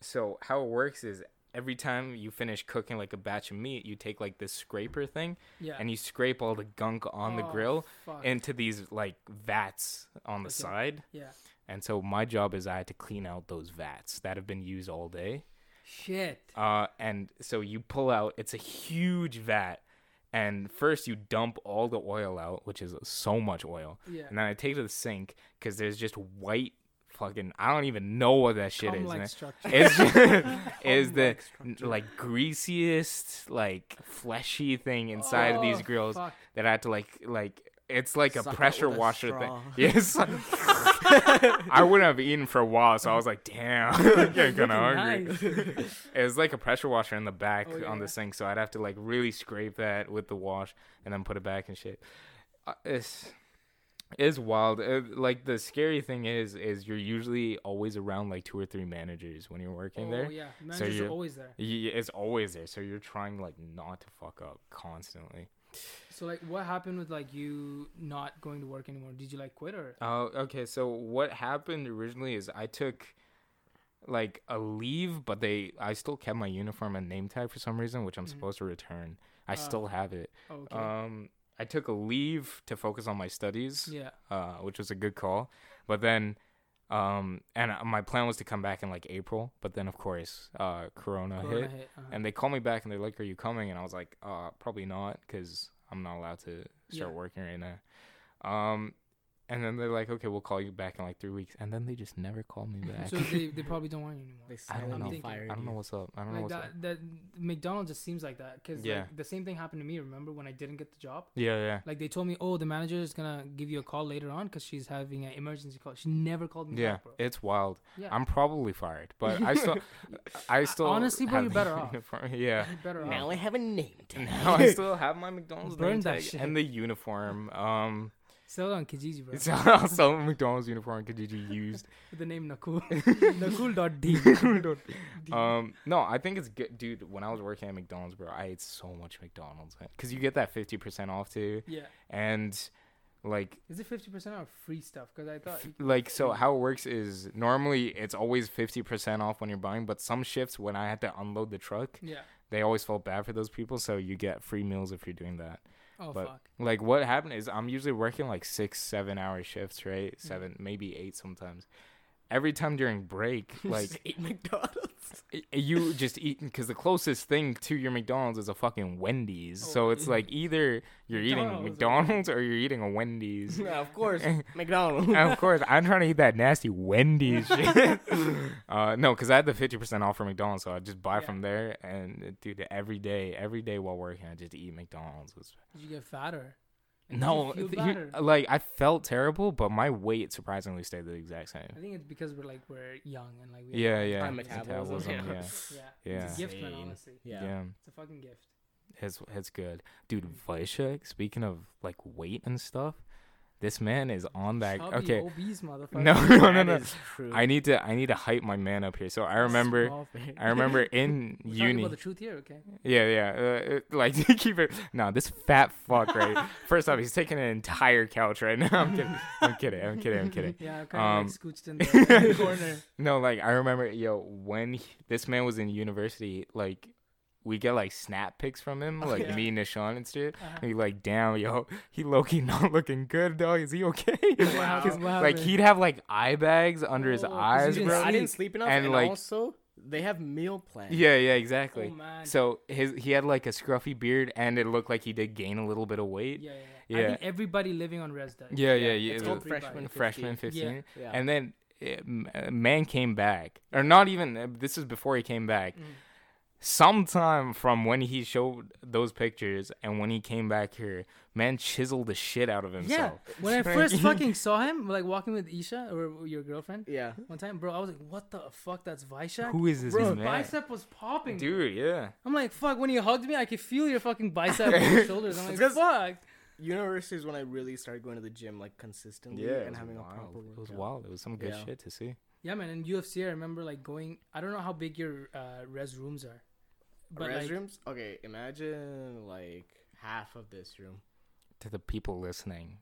so how it works is every time you finish cooking like a batch of meat, you take like this scraper thing Yeah. and you scrape all the gunk on the Oh, grill fuck. into these like vats on the Okay. side. yeah. And so my job is I had to clean out those vats that have been used all day. Shit. Uh, and so you pull out, it's a huge vat. And first you dump all the oil out, which is so much oil. Yeah. And then I take it to the sink because there's just white fucking I don't even know what that shit Cum is. structure. It's just, is the Cum-like structure. like greasiest, like fleshy thing inside of these grills fuck. that I had to like like. It's like a Suck out pressure a washer thing. Yes. I wouldn't have eaten for a while, so I was like, "Damn, I'm getting kind of hungry." Nice. It was like a pressure washer in the back Oh, on the sink, so I'd have to like really scrape that with the wash and then put it back and shit. Uh, it's it's wild. Uh, like the scary thing is, is you're usually always around like two or three managers when you're working Oh there. yeah, managers are you're- always there. Y- It's always there, so you're trying like not to fuck up constantly. So like, what happened with like you not going to work anymore? Did you like quit or? Oh, okay. So what happened originally is I took like a leave, but they I still kept my uniform and name tag for some reason, which I'm Mhm. supposed to return. I Ah. still have it. Oh, okay. Um, I took a leave to focus on my studies, yeah. uh, which was a good call. But then, um, and uh, my plan was to come back in like April. But then, of course, uh, Corona, Corona hit, hit, uh-huh. and they called me back and they're like, "Are you coming?" And I was like, "Uh, probably not, because I'm not allowed to start Yeah. working right now." Um, and then they're like, "Okay, we'll call you back in like three weeks." And then they just never call me back. so they, they probably don't want you anymore. They I don't know. thinking- fired I don't know what's up. I don't know Like what's up. that, that McDonald's just seems like that because Yeah. like the same thing happened to me. Remember when I didn't get the job? Yeah, yeah. Like they told me, oh, the manager is gonna give you a call later on because she's having an emergency call. She never called me Yeah, back, bro. it's wild. Yeah, I'm probably fired, but I still, I still. honestly, bro, you're better off. uniform. Yeah. You're better Now off. I have a name tag. Now I still have my McDonald's Burn name that tag shit. and the uniform. Um, Sell it on Kijiji, bro. sell a McDonald's uniform because you used. With the name Nakul. Nakul.d. Um, no, I think it's good, dude. When I was working at McDonald's, bro, I ate so much McDonald's because you get that fifty percent off too, yeah. and like Is it fifty percent off free stuff? Because I thought. you- like so how it works is normally it's always 50% off when you're buying but some shifts when i had to unload the truck Yeah. they always felt bad for those people so you get free meals if you're doing that Oh But- fuck. like what happened is i'm usually working like six seven hour shifts right mm. seven maybe eight sometimes every time during break like ate McDonald's. You just eat because the closest thing to your mcdonald's is a fucking wendy's Oh, so it's like either you're eating McDonald's or mcdonald's or you're eating a wendy's yeah, of course. McDonald's. of course, I'm trying to eat that nasty Wendy's shit. uh, no, because I had the 50% off for McDonald's, so I just buy Yeah. from there. And dude, every day, every day while working, I just eat McDonald's. Did you get fatter? And did No, you feel th- you- better? like I felt terrible, but my weight surprisingly stayed the exact same. I think it's because we're like we're young and like we Yeah, have yeah, metabolism. metabolism, yeah, Yeah. Yeah. It's a gift, man. Honestly, Yeah. yeah. it's a fucking gift. It's it's good, dude. Vaishakh, speaking of like weight and stuff, this man is on that. Chubby, okay, obese motherfucker. no, no, no, no. I need to I need to hype my man up here. So I remember. Small. I remember in uni. the truth here, okay? Yeah, yeah. Uh, like keep it. No, this fat fuck, right? First off, he's taking an entire couch right now. I'm kidding. I'm kidding. I'm kidding. I'm kidding. Yeah, I'm kind Um, of like scooched in the corner. No, like I remember, yo, when he, this man was in university, like we get like snap pics from him, Oh, like yeah. me and Nishan and shit. Uh-huh. And he like, damn, yo, he Loki not looking good, dog. Is he okay? Wow. like man. he'd have like eye bags under his Oh, you eyes, didn't. I didn't sleep enough, And, and, like- also they have meal plans. Yeah, yeah, exactly. Oh. So his he had like a scruffy beard, and it looked like he did gain a little bit of weight. yeah, yeah, yeah. I think everybody living on res does. Yeah, yeah, yeah. It's it called freshman. freshman 15. 15 Yeah. and then uh, m- uh, man came back or not even uh, this is before he came back Mm. Sometime from when he showed those pictures and when he came back here man chiseled the shit out of himself. Yeah. himself When I first fucking saw him, like walking with Isha or your girlfriend yeah. one time, bro, I was like, "What the fuck? That's Vaishakh." who is this Bro, his man bicep was popping. dude yeah I'm like, "Fuck!" When you hugged me, I could feel your fucking bicep on your shoulders. I'm like, It's 'cause- "Fuck!" University is when I really started going to the gym like consistently yeah and was having a wild. proper it was wild it was some good Yeah. shit to see Yeah, man. In U of C, I remember like going. I don't know how big your uh, res rooms are, but like, Restrooms? okay, imagine like half of this room. to the people listening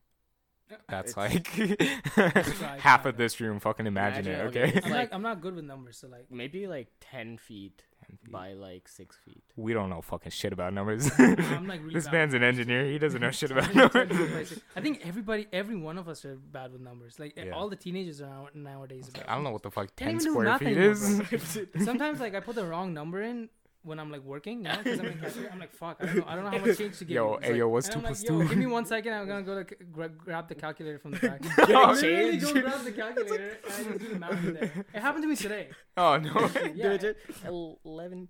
uh, that's It's- like like half of this room fucking imagine, Imagine, it okay, okay I'm like- not. I'm not good with numbers, so like. Maybe like ten feet by like six feet. we don't know fucking shit about numbers I'm like really this man's an engineer he doesn't know shit about numbers. numbers I think everybody, every one of us are bad with numbers. Like Yeah. all the teenagers are nowadays. are bad I don't know what the fuck 10 square feet is. Sometimes like I put the wrong number in, when I'm like working, you know, because I'm in cashier. I'm like, fuck, I don't know, I don't know how much change to give. Yo, you. It's hey, like- yo, what's two I'm like, plus yo, two? give me one second. I'm gonna go to gra- grab the calculator from the back. Oh, Literally change. go grab the calculator and I just do the math in there. It happened to me today. Oh no! Yeah. Eleven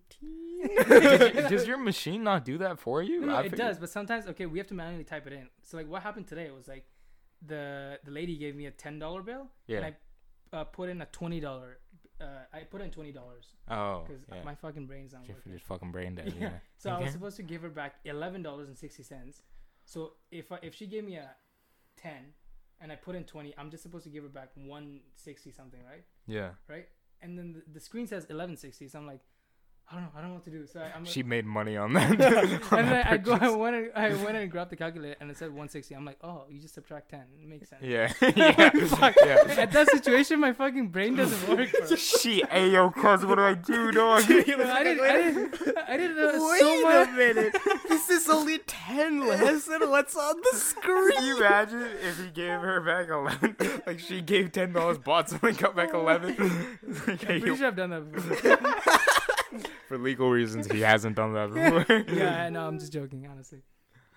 Does your machine not do that for you? No, no, it figured- does, but sometimes okay, we have to manually type it in. So like, what happened today was like, the the lady gave me a ten dollar bill, Yeah. and I uh, put in a twenty dollar. Uh, I put in twenty dollars Oh, because yeah. my fucking brain's not working. your fucking brain dead. Yeah. Yeah. So I was supposed to give her back eleven dollars and sixty cents. So if I, if she gave me a ten, and I put in twenty, I'm just supposed to give her back one sixty something, right? Yeah. Right? And then the, the screen says eleven sixty, so I'm like, I don't know, I don't know what to do. So I, I'm She made money on that. and then that I go, I went, and, I went and grabbed the calculator, and it said 160. I'm like, oh, you just subtract 10. It makes sense. Yeah. yeah. yeah. At that situation, my fucking brain doesn't work. Bro. She, hey yo, cuz, what do I do, dog? I didn't, I didn't, I didn't know Wait so much. a minute. this is only ten less than what's on the screen. Can you imagine if he gave her back eleven? Like she gave ten dollars, bought something, got back eleven. Like, I'm pretty sure I've done that before. for legal reasons, he hasn't done that before. yeah, I know. I'm just joking, honestly.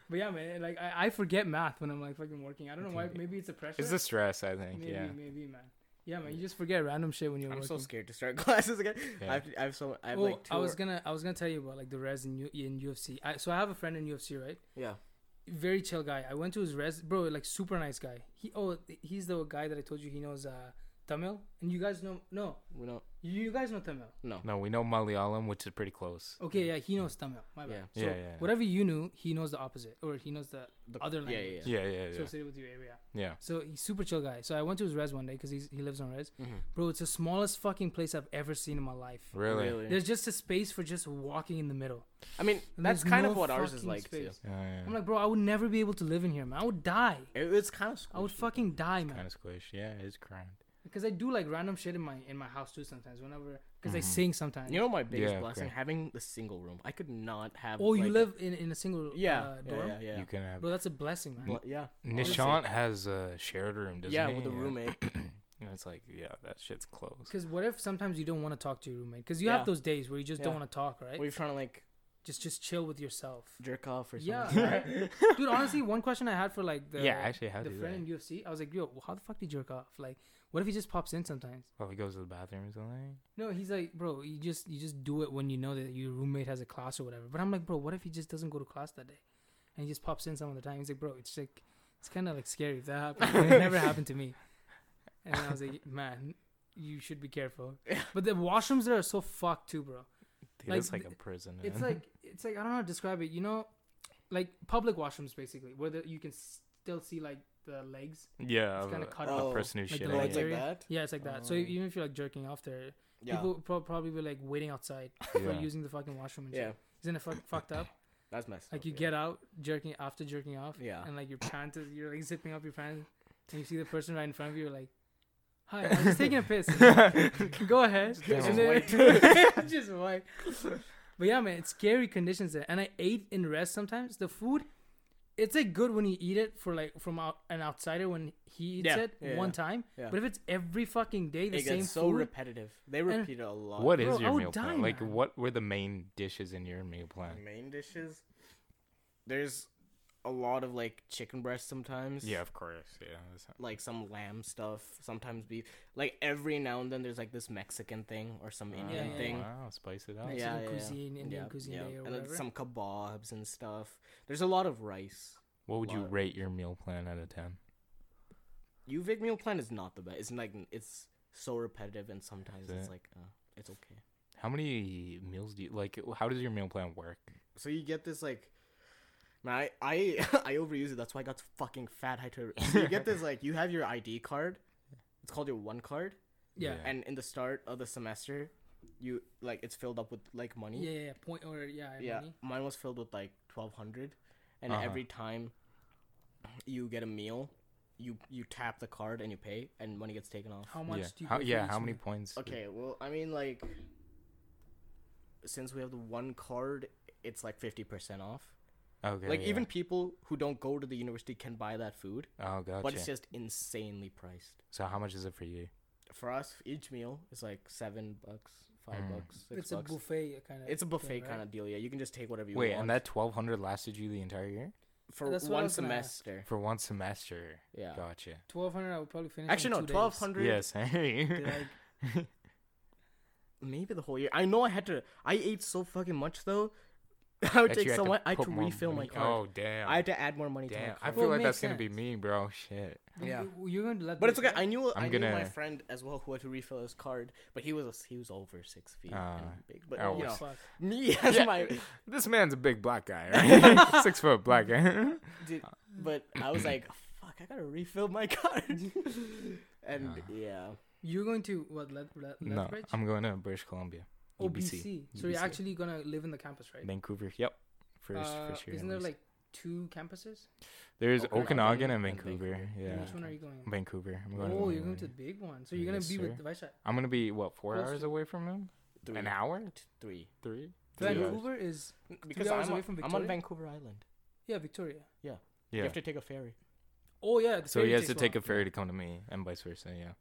But yeah, man, like I, I forget math when I'm like fucking working. I don't know why. Maybe it's a pressure. It's the stress, I think. maybe, yeah. maybe, man. Yeah, man. You just forget random shit when you're I'm working. so scared to start classes again. Yeah. I have, I have so I have Oh, like two. I was or- gonna, I was gonna tell you about like the res in, U, in U of C. I, so I have a friend in U of C, right? yeah. very chill guy. I went to his res, bro. Like super nice guy. He oh he's the guy that I told you he knows uh Tamil, and you guys know no, We don't. You, you guys know Tamil. No. No, we know Malayalam, which is pretty close. Okay, yeah, he knows Tamil. My bad. Yeah. So Yeah, yeah, yeah. whatever you knew, he knows the opposite, or he knows the The other yeah, language. yeah, Yeah, yeah, yeah. associated with your area. Yeah. So he's super chill guy. So I went to his res one day because he's he lives on res. Mhm. Bro, it's the smallest fucking place I've ever seen in my life. Really? Really. There's just a space for just walking in the middle. I mean, And that's kind no of what ours is fucking like too. space. Yeah, yeah. I'm like, bro, I would never be able to live in here, man. I would die. It, it's kind of. I would fucking die, man. Kind of squish. Yeah, it's cramped. Because I do like random shit in my in my house too sometimes. Whenever because I Mhm. sing sometimes. You know my biggest Yeah, blessing great. having the single room. I could not have. oh, you live in in a single Yeah. uh, yeah, dorm. yeah, yeah. You can have. Bro, that's a blessing, man. Bl- yeah. Nishant has a shared room, doesn't Yeah, he? with a roommate. And it's like, yeah, that shit's close. Because what if sometimes you don't want to talk to your roommate? Because you Yeah. have those days where you just don't want to talk, right? Where you're trying to like Just just chill with yourself. jerk off or Yeah, something. right? dude. Honestly, one question I had for like the yeah, actually, how the friend that? in U of C, I was like, yo, how the fuck do you jerk off? Like, what if he just pops in sometimes? Oh, he goes to the bathroom or something. No, he's like, bro, you just you just do it when you know that your roommate has a class or whatever. But I'm like, bro, what if he just doesn't go to class that day, and he just pops in some of the time? He's like, bro, it's like it's kind of like scary if that happened. it never happened to me. And I was like, man, you should be careful. But the washrooms there are so fucked too, bro. Dude, Like, it's like a prison. It's man. like it's like I don't know how to describe it. You know, like public washrooms basically, where the, you can still see like the legs. yeah, it's kinda cut a off. person who's Like the shitting. Oh, leg it's in like area. that. Yeah, it's like that. So Oh. even if you're like jerking off there, Yeah. people pro- probably be like waiting outside for using the fucking washroom. And Yeah. shit. Isn't it fuck, fucked up? That's messed Like up, you yeah. get out jerking after jerking off, Yeah. and like your pants is you're like zipping up your pants, and you see the person right in front of you, like, "Hi, I'm just taking a piss." Go ahead. Just And wipe. just wipe. But yeah, man, it's scary conditions there. And I ate in rest sometimes. The food, it's like good when you eat it for like from out, an outsider when he eats Yeah, it yeah, one yeah. time. Yeah. But if it's every fucking day the it same gets so food, repetitive. They repeat it a lot. What is Bro, I your would meal die, plan? Like, man. what were the main dishes in your meal plan? main dishes? There's a lot of like chicken breast sometimes. Yeah, of course. Yeah. that's- Like some lamb stuff, sometimes beef. Like every now and then there's like this Mexican thing or some Indian yeah, thing. Wow, spice it up. Mexican Yeah, yeah, yeah. cuisine, Indian Yeah, cuisine yeah. or and then some kebabs and stuff. There's a lot of rice. What would you Lot. rate your meal plan out of ten? UVic meal plan is not the best. It's like it's so repetitive and sometimes Is it's like uh, it's okay. How many meals do you like? How does your meal plan work? So you get this like, man, I I, I overuse it. That's why I got fucking fat. High to so you get this like you have your ID card. It's called your one card, yeah. Yeah. and in the start of the semester, you like it's filled up with like money. Yeah, yeah, yeah, point or yeah, Yeah, money. mine was filled with like twelve hundred, and Uh-huh. every time you get a meal, you you tap the card and you pay, and money gets taken off. How much yeah. do you? How, yeah. How many meal? points? Okay, well, I mean like, since we have the one card, it's like fifty percent off. Okay. like yeah. even people who don't go to the university can buy that food, Oh, gotcha. but it's just insanely priced. so how much is it for you? For us, each meal is like seven bucks five Mm. bucks, six it's a buffet kind of. it's a buffet kind of deal. Yeah, you can just take whatever you Wait, want. Wait, and that twelve hundred lasted you the entire year for That's one was gonna ask. semester. for one semester. Yeah. Gotcha. Twelve hundred. I would probably finish. Actually, no, in two twelve days. Yes. Hey. Did maybe the whole year. I know I had to. I ate so fucking much though. I would take you had someone. I had to more refill my card. Oh damn. I had to add more money to my damn. card. I feel Well, like makes that's gonna be me, bro. Shit. Yeah. you- You're going to let. But it's okay. go? I knew I I'm knew gonna- my friend as well who had to refill his card, but he was he was over six feet and big. But Oh, you know, fuck. me as Yeah. my This man's a big black guy, right? Six foot black guy. dude, but I was like, fuck, I gotta refill my card. and Ah. yeah, You're going to what? Let, let, no, Lethbridge? I'm going to British Columbia. Oh, UBC. BC. So you're actually gonna live in the campus, right? Vancouver. Yep. First, Uh, first year. isn't there UBC. like two campuses? There's Okanagan Okanagan and and Vancouver. Vancouver. Yeah. Which one are you going? Vancouver. I'm going Oh, to you're going to the big one. So you're Yes, gonna be sir. with Vaishakh. I'm gonna be what four Close hours to- away from him? three, An hour? three. Three? Three hours. Vancouver is Because hours I'm, away on- from I'm on Vancouver Island. yeah Victoria. You Yeah. You have to take a ferry. Oh yeah. The So ferry he has to take a ferry to come to me, and vice versa. Yeah.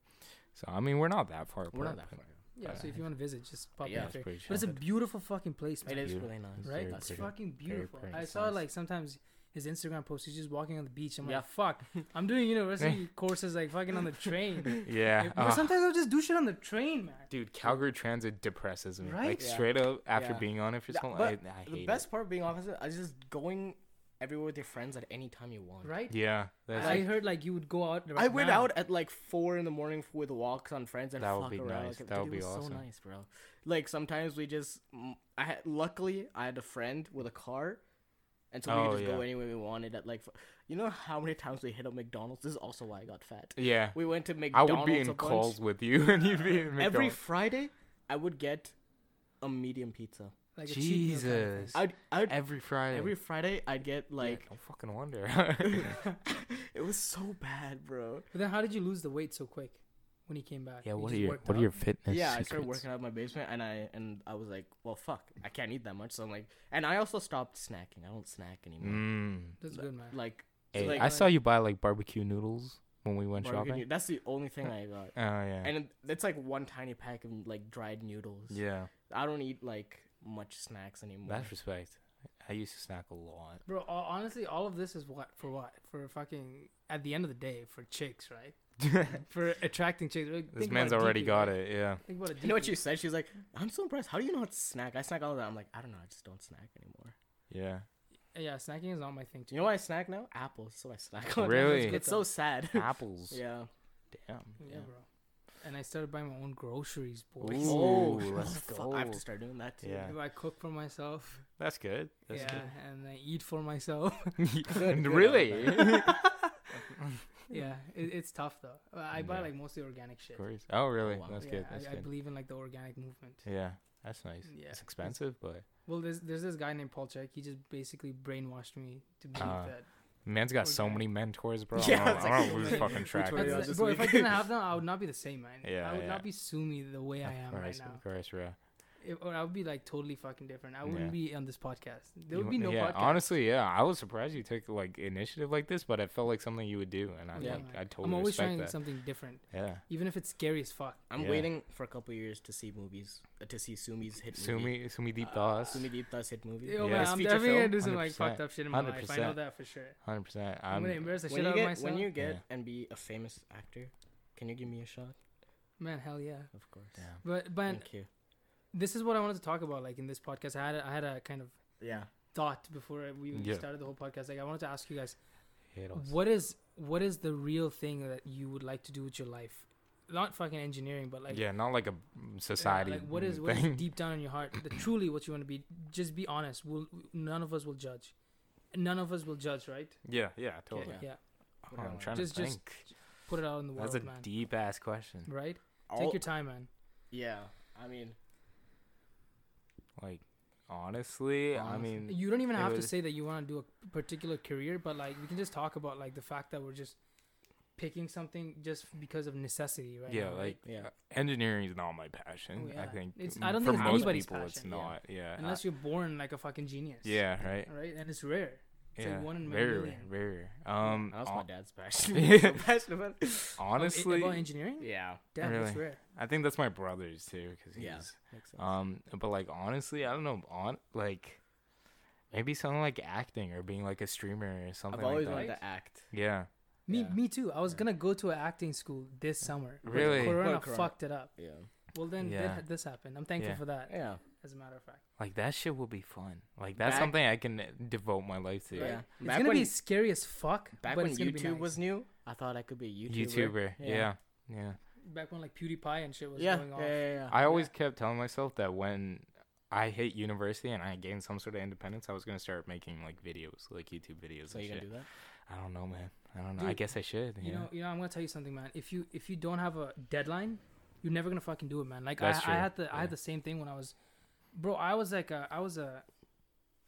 So I mean, we're not that far apart. We're not that far. Yeah. So if you want to visit, just pop Yeah, in it's the ferry. pretty But it's a chill. beautiful fucking place, man. It is Beautiful. really nice. Right? very It's pretty. fucking beautiful. pretty. I It's saw nice. like sometimes his Instagram post. He's just walking on the beach. I'm Yeah. like, fuck. I'm doing university courses like fucking on the train. Yeah. Like, bro, ah, sometimes I'll just do shit on the train, man. dude, Calgary Transit depresses me. Right? Like Yeah. straight up after Yeah. being on it for so long, I, I hate The best part of being opposite is just going everywhere with your friends at any time you want. Right? Yeah. That's I heard like you would go out. I went now. out at like four in the morning f- with walks on friends and That would fuck be around. nice. Like, That would dude, be it was awesome. So nice, bro. Like sometimes we just, I had luckily I had a friend with a car, and so we Oh, could just go anywhere we wanted. At like, you know how many times we hit up McDonald's. This is also why I got fat. yeah. We went to McDonald's. I would be a in bunch. calls with you, and you'd be in Every Friday, I would get a medium pizza. Like a cheat meal kind of. Jesus. I'd, I'd Every Friday. every Friday I'd get Yeah, like no fucking wonder. it was so bad, bro. But then how did you lose the weight so quick when he came back? yeah. You What are your worked What are your fitness? yeah, I started working out in my basement, and I and I was like, well, fuck, I can't eat that much. So I'm like, and I also stopped snacking. I don't snack anymore. Mm. That's good, man. Like, Hey, like I saw you buy like barbecue noodles when we went barbecue shopping. noodle- That's the only thing I got. Oh yeah. And it's like one tiny pack of like dried noodles. yeah. I don't eat like much snacks anymore. That's respect. I used to snack a lot. Bro, ho- honestly, all of this is what for what for fucking at the end of the day for chicks, right? for attracting chicks. Like, This man's already deeply, got right? it. Yeah. Think about it. you know what deeply. she said? She's like, I'm so impressed. How do you not snack? I snack all the time. I'm like, I don't know. I just don't snack anymore. Yeah. Yeah, snacking is not my thing Do too. you know why I snack now? Apples. So I snack. on. Really? It's so sad. Apples. yeah. Damn. Yeah, Yeah. bro. And I started buying my own groceries, boys. Ooh, Oh, let's fuck, I have to start doing that too. Yeah. I cook for myself. That's good. That's yeah, and I eat for myself. good. good, really? yeah, it, it's tough though. Uh, I buy Yeah. like mostly organic shit. Oh, really? Oh, wow. That's yeah, good. That's I, I believe in like the organic movement. Yeah. That's nice. Yeah. It's expensive, but Well, there's there's this guy named Paul Chek. He just basically brainwashed me to believe Uh, that. Man's got so many mentors, bro. Yeah, I don't, it's I don't so lose many. fucking track. Which way of do I it. That's, just bro, if I leave? didn't have them, I would not be the same, man. Yeah, I would yeah. not be Sumi the way I am course, right now. Of course, bro. It, or I would be like totally fucking different. I wouldn't Yeah. be on this podcast. There You would be w- no yeah, podcast. honestly, yeah. I was surprised you took like initiative like this, but it felt like something you would do, and I Yeah, like. I totally I'm always trying that. something different, Yeah, even if it's scary as fuck. I'm Yeah. waiting for a couple years to see movies, uh, to see Sumi's hit movie. Sumi, Sumi Deep Uh, Sumi Deep Thoughts hit movie. Yo, Yeah. man, His I'm feature definitely gonna do some like fucked up shit in my life. I know that for sure. hundred percent. I'm, I'm gonna embarrass the When shit out get of myself. when you get Yeah. and be a famous actor, can you give me a shot? Man, hell yeah. Of course. Damn. But but Thank you. This is what I wanted to talk about. Like in this podcast, I had a, I had a kind of Yeah. thought before we even Yeah. started the whole podcast. Like I wanted to ask you guys, what is what is the real thing that you would like to do with your life? Not fucking engineering, but like yeah, not like a mm, yeah, society. like what is what is deep down in your heart? The, truly, what you want to be. Just be honest. We'll none of us will judge. None of us will judge, right? Yeah, yeah, totally. Yeah. Oh, I'm trying Just- to just think. Put it out in the world, That's a deep ass question. right? All- Take your time, man. Yeah. I mean, Like, honestly, I mean, You don't even it have to say that you want to do a particular career, but like we can just talk about like the fact that we're just picking something just because of necessity, right? yeah, now, like right? Yeah. uh, engineering is not my passion. Oh, I think It's- m- I don't for think it's most anybody's people it's passion, yeah. not. Yeah, unless you're born like a fucking genius. yeah, right. Right, and it's rare. It's yeah, like one in very rare, million. very rare. Um, That's hon- my dad's passion. Yeah. so passionate about it. honestly, about engineering. Yeah. Damn, that's Really? rare. I think that's my brother's too, because he's Yeah. Makes sense. um. But like honestly, I don't know. On like, maybe something like acting or being like a streamer or something. I've always like wanted to act. Yeah. Me, Yeah. me too. I was Yeah. gonna go to an acting school this summer. Really? Corona, Well, Corona. fucked it up. Yeah. Well, then Yeah. this happened. I'm thankful Yeah. for that. Yeah. As a matter of fact, Like that shit will be fun. Like that's Back- something I can devote my life to. Yeah. it's Back gonna when be scary as fuck. back when it's gonna be YouTube nice. was new, I thought I could be a YouTuber. YouTuber. Yeah. yeah. back when like PewDiePie and shit was Yeah. going Yeah. off. Yeah. yeah. I always kept telling myself that when I hit university and I gained some sort of independence, I was gonna start making like videos, like YouTube videos So and you gonna do that? I don't know, man. I don't know. I guess I should. You yeah. know, you know, I'm gonna tell you something, man. If you if you don't have a deadline, you're never gonna fucking do it, man. Like I, That's I true, had the I had the same thing when I was, bro. I was like a, I was a,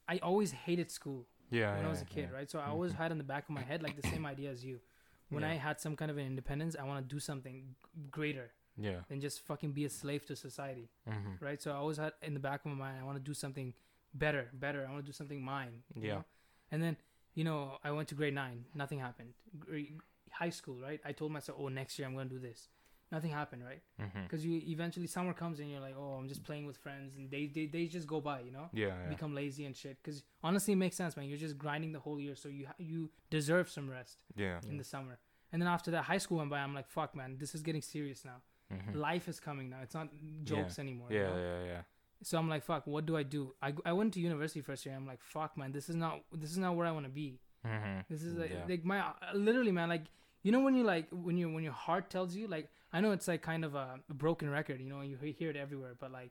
I always hated school yeah. when I was a kid, yeah. right? So I always had in the back of my head like the same idea as you. When Yeah. I had some kind of an independence, I want to do something greater Yeah. than just fucking be a slave to society, Mm-hmm. right? So I always had in the back of my mind, I want to do something better, better. I want to do something mine. Yeah. know? And then, you know, I went to grade nine. Nothing happened. Grade, high school, right? I told myself, oh, next year I'm gonna do this. Nothing happened, right? Mm-hmm. Because you eventually summer comes and you're like, oh, I'm just playing with friends, and they they, they just go by, you know. Yeah. Yeah. Become lazy and shit. Because honestly, it makes sense, man. You're just grinding the whole year, so you you deserve some rest yeah. in the summer. And then after that, high school went by. I'm like, fuck, man, this is getting serious now. Mm-hmm. Life is coming now. It's not jokes anymore. you Yeah. know? Yeah. Yeah. So I'm like, fuck, what do I do? I, I went to university first year. I'm like, fuck, man, this is not this is not where I want to be. Mm-hmm. This is like, Yeah. like my literally, man. Like you know when you like when you when your heart tells you like I know it's like kind of a, broken record. You know you hear it everywhere, but like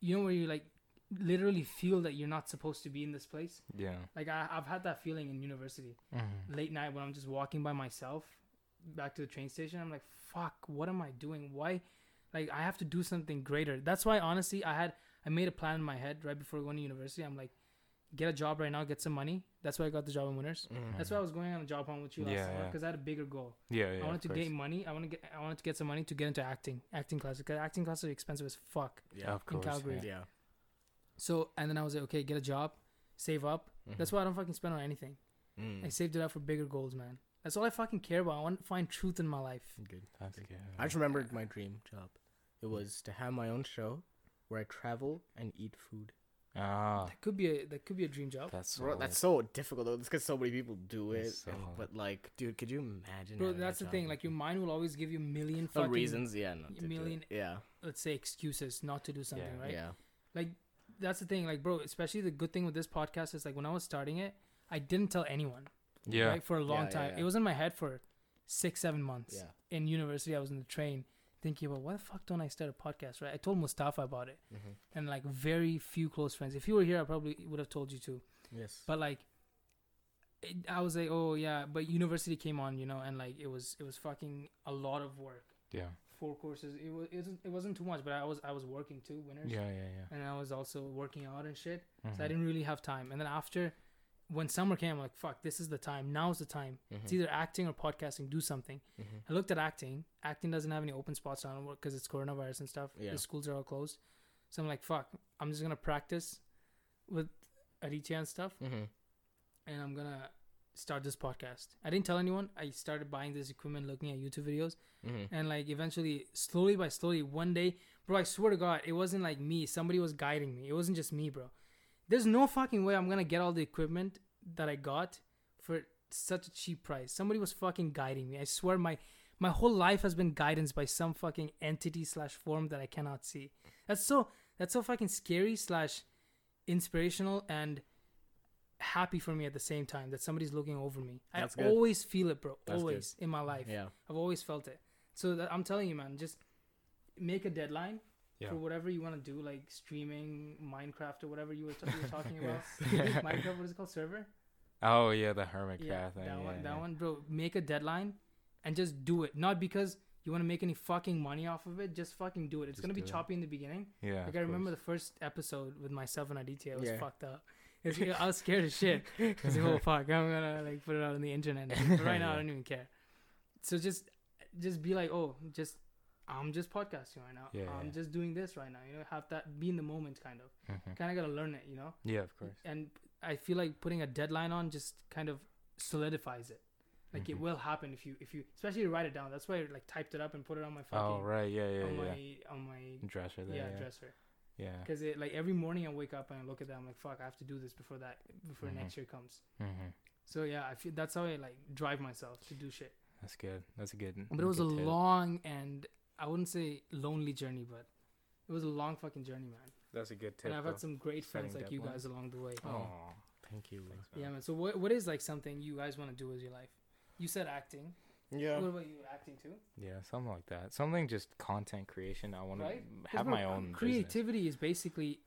you know where you like literally feel that you're not supposed to be in this place. Yeah. Like I, I've had that feeling in university Mm-hmm. late night when I'm just walking by myself back to the train station. I'm like, fuck, what am I doing? Why? Like, I have to do something greater. That's why, honestly, I had I made a plan in my head right before going to university. I'm like, get a job right now, get some money. That's why I got the job in Winners. Mhm. That's why I was going on a job hunt with you last Yeah, summer yeah. because I had a bigger goal. Yeah. Yeah. I wanted to of course. gain money. I want to get. I wanted to get some money to get into acting, acting classes. Because acting classes are expensive as fuck. Yeah. Of course. Calgary. Yeah. Yeah. So and then I was like, okay, get a job, save up. That's why I don't fucking spend on anything. Mm. I saved it up for bigger goals, man. That's all I fucking care about. I want to find truth in my life. Good. That's good. I just remembered my dream job. It was to have my own show where I travel and eat food. Ah. That could be a that could be a dream job. That's Bro, so- that's so difficult though. It's because so many people do it. So and- but like, dude, could you imagine? Bro, that's the thing. Like your mind will always give you a million fucking reasons. Yeah. Not to do it. million- Yeah. let's say excuses not to do something, Yeah. right? Yeah. Like that's the thing. Like, bro, especially the good thing with this podcast is like when I was starting it, I didn't tell anyone. Yeah. Right? For a long Yeah, yeah, time. yeah. It was in my head for six, seven months. Yeah. In university, I was in the train thinking about why the fuck don't I start a podcast, right? I told Mustafa about it, Mm-hmm. and like very few close friends. If you were here, I probably would have told you too. Yes. but like it, i was like oh yeah but university came on you know and like it was it was fucking a lot of work Yeah. four courses it was it wasn't, it wasn't too much but i was i was working too winners Yeah. Yeah. Yeah. and i was also working out and shit so i Mhm. didn't really have time and then after when summer came i'm like fuck this is the time now's the time Mm-hmm. it's either acting or podcasting do something i looked at acting acting doesn't have any open spots on work because it's coronavirus and stuff Yeah. the schools are all closed so i'm like fuck i'm just gonna practice with Aditya and stuff Mm-hmm. and I'm gonna start this podcast. I didn't tell anyone. I started buying this equipment, looking at YouTube videos, Mm-hmm. and like eventually, slowly by slowly, one day, bro, I swear to God, it wasn't like me. Somebody was guiding me. It wasn't just me, bro. There's no fucking way I'm gonna get all the equipment that I got for such a cheap price. Somebody was fucking guiding me. I swear, my my whole life has been guidance by some fucking entity slash form that I cannot see. That's so that's so fucking scary slash inspirational and happy for me at the same time that somebody's looking over me. That's I good. always feel it, bro. That's good. always in my life. Yeah. I've always felt it. So that, I'm telling you, man, just make a deadline Yeah. for whatever you want to do, like streaming, Minecraft, or whatever you were, t- you were talking about. Minecraft, what is it called? Server? Oh yeah, the hermit yeah, thing. that yeah, one. That yeah. one, bro. Make a deadline and just do it. Not because you want to make any fucking money off of it. Just fucking do it. It's Just gonna be do it. choppy in the beginning. Yeah. Like I remember course. the first episode with myself and Aditya. It was Yeah. fucked up. It's, I was scared as shit. I was like, oh fuck, I'm gonna like put it out on the internet. But right now, I don't even care. So just, just be like, oh, just, I'm just podcasting right now. Yeah, I'm yeah. just doing this right now. You know, have that be in the moment, kind of. Mhm. Kind of gotta learn it, you know. Yeah, of course. And I feel like putting a deadline on just kind of solidifies it. Like it Mhm. will happen if you if you especially you write it down. That's why I like typed it up and put it on my fucking Oh right, yeah, yeah, on yeah. my on my Dresser there. yeah, Yeah, dresser. yeah. Because it like every morning I wake up and I look at that. I'm like, fuck, I have to do this before that before Mhm. next year comes. hmm So yeah, I feel that's how I like drive myself to do shit. That's good. That's a good. But it was a tip. long and I wouldn't say lonely journey, but it was a long fucking journey, man. That's a good tip. and I've had some great friends like you deadlines. guys along the way. Oh, Thank you. thanks, Yeah, man. So what what is like something you guys want to do with your life? You said acting. Yeah. What about you? Acting too, Yeah, something like that. Something just content creation. I want right? to 'Cause have my own business. Creativity is basically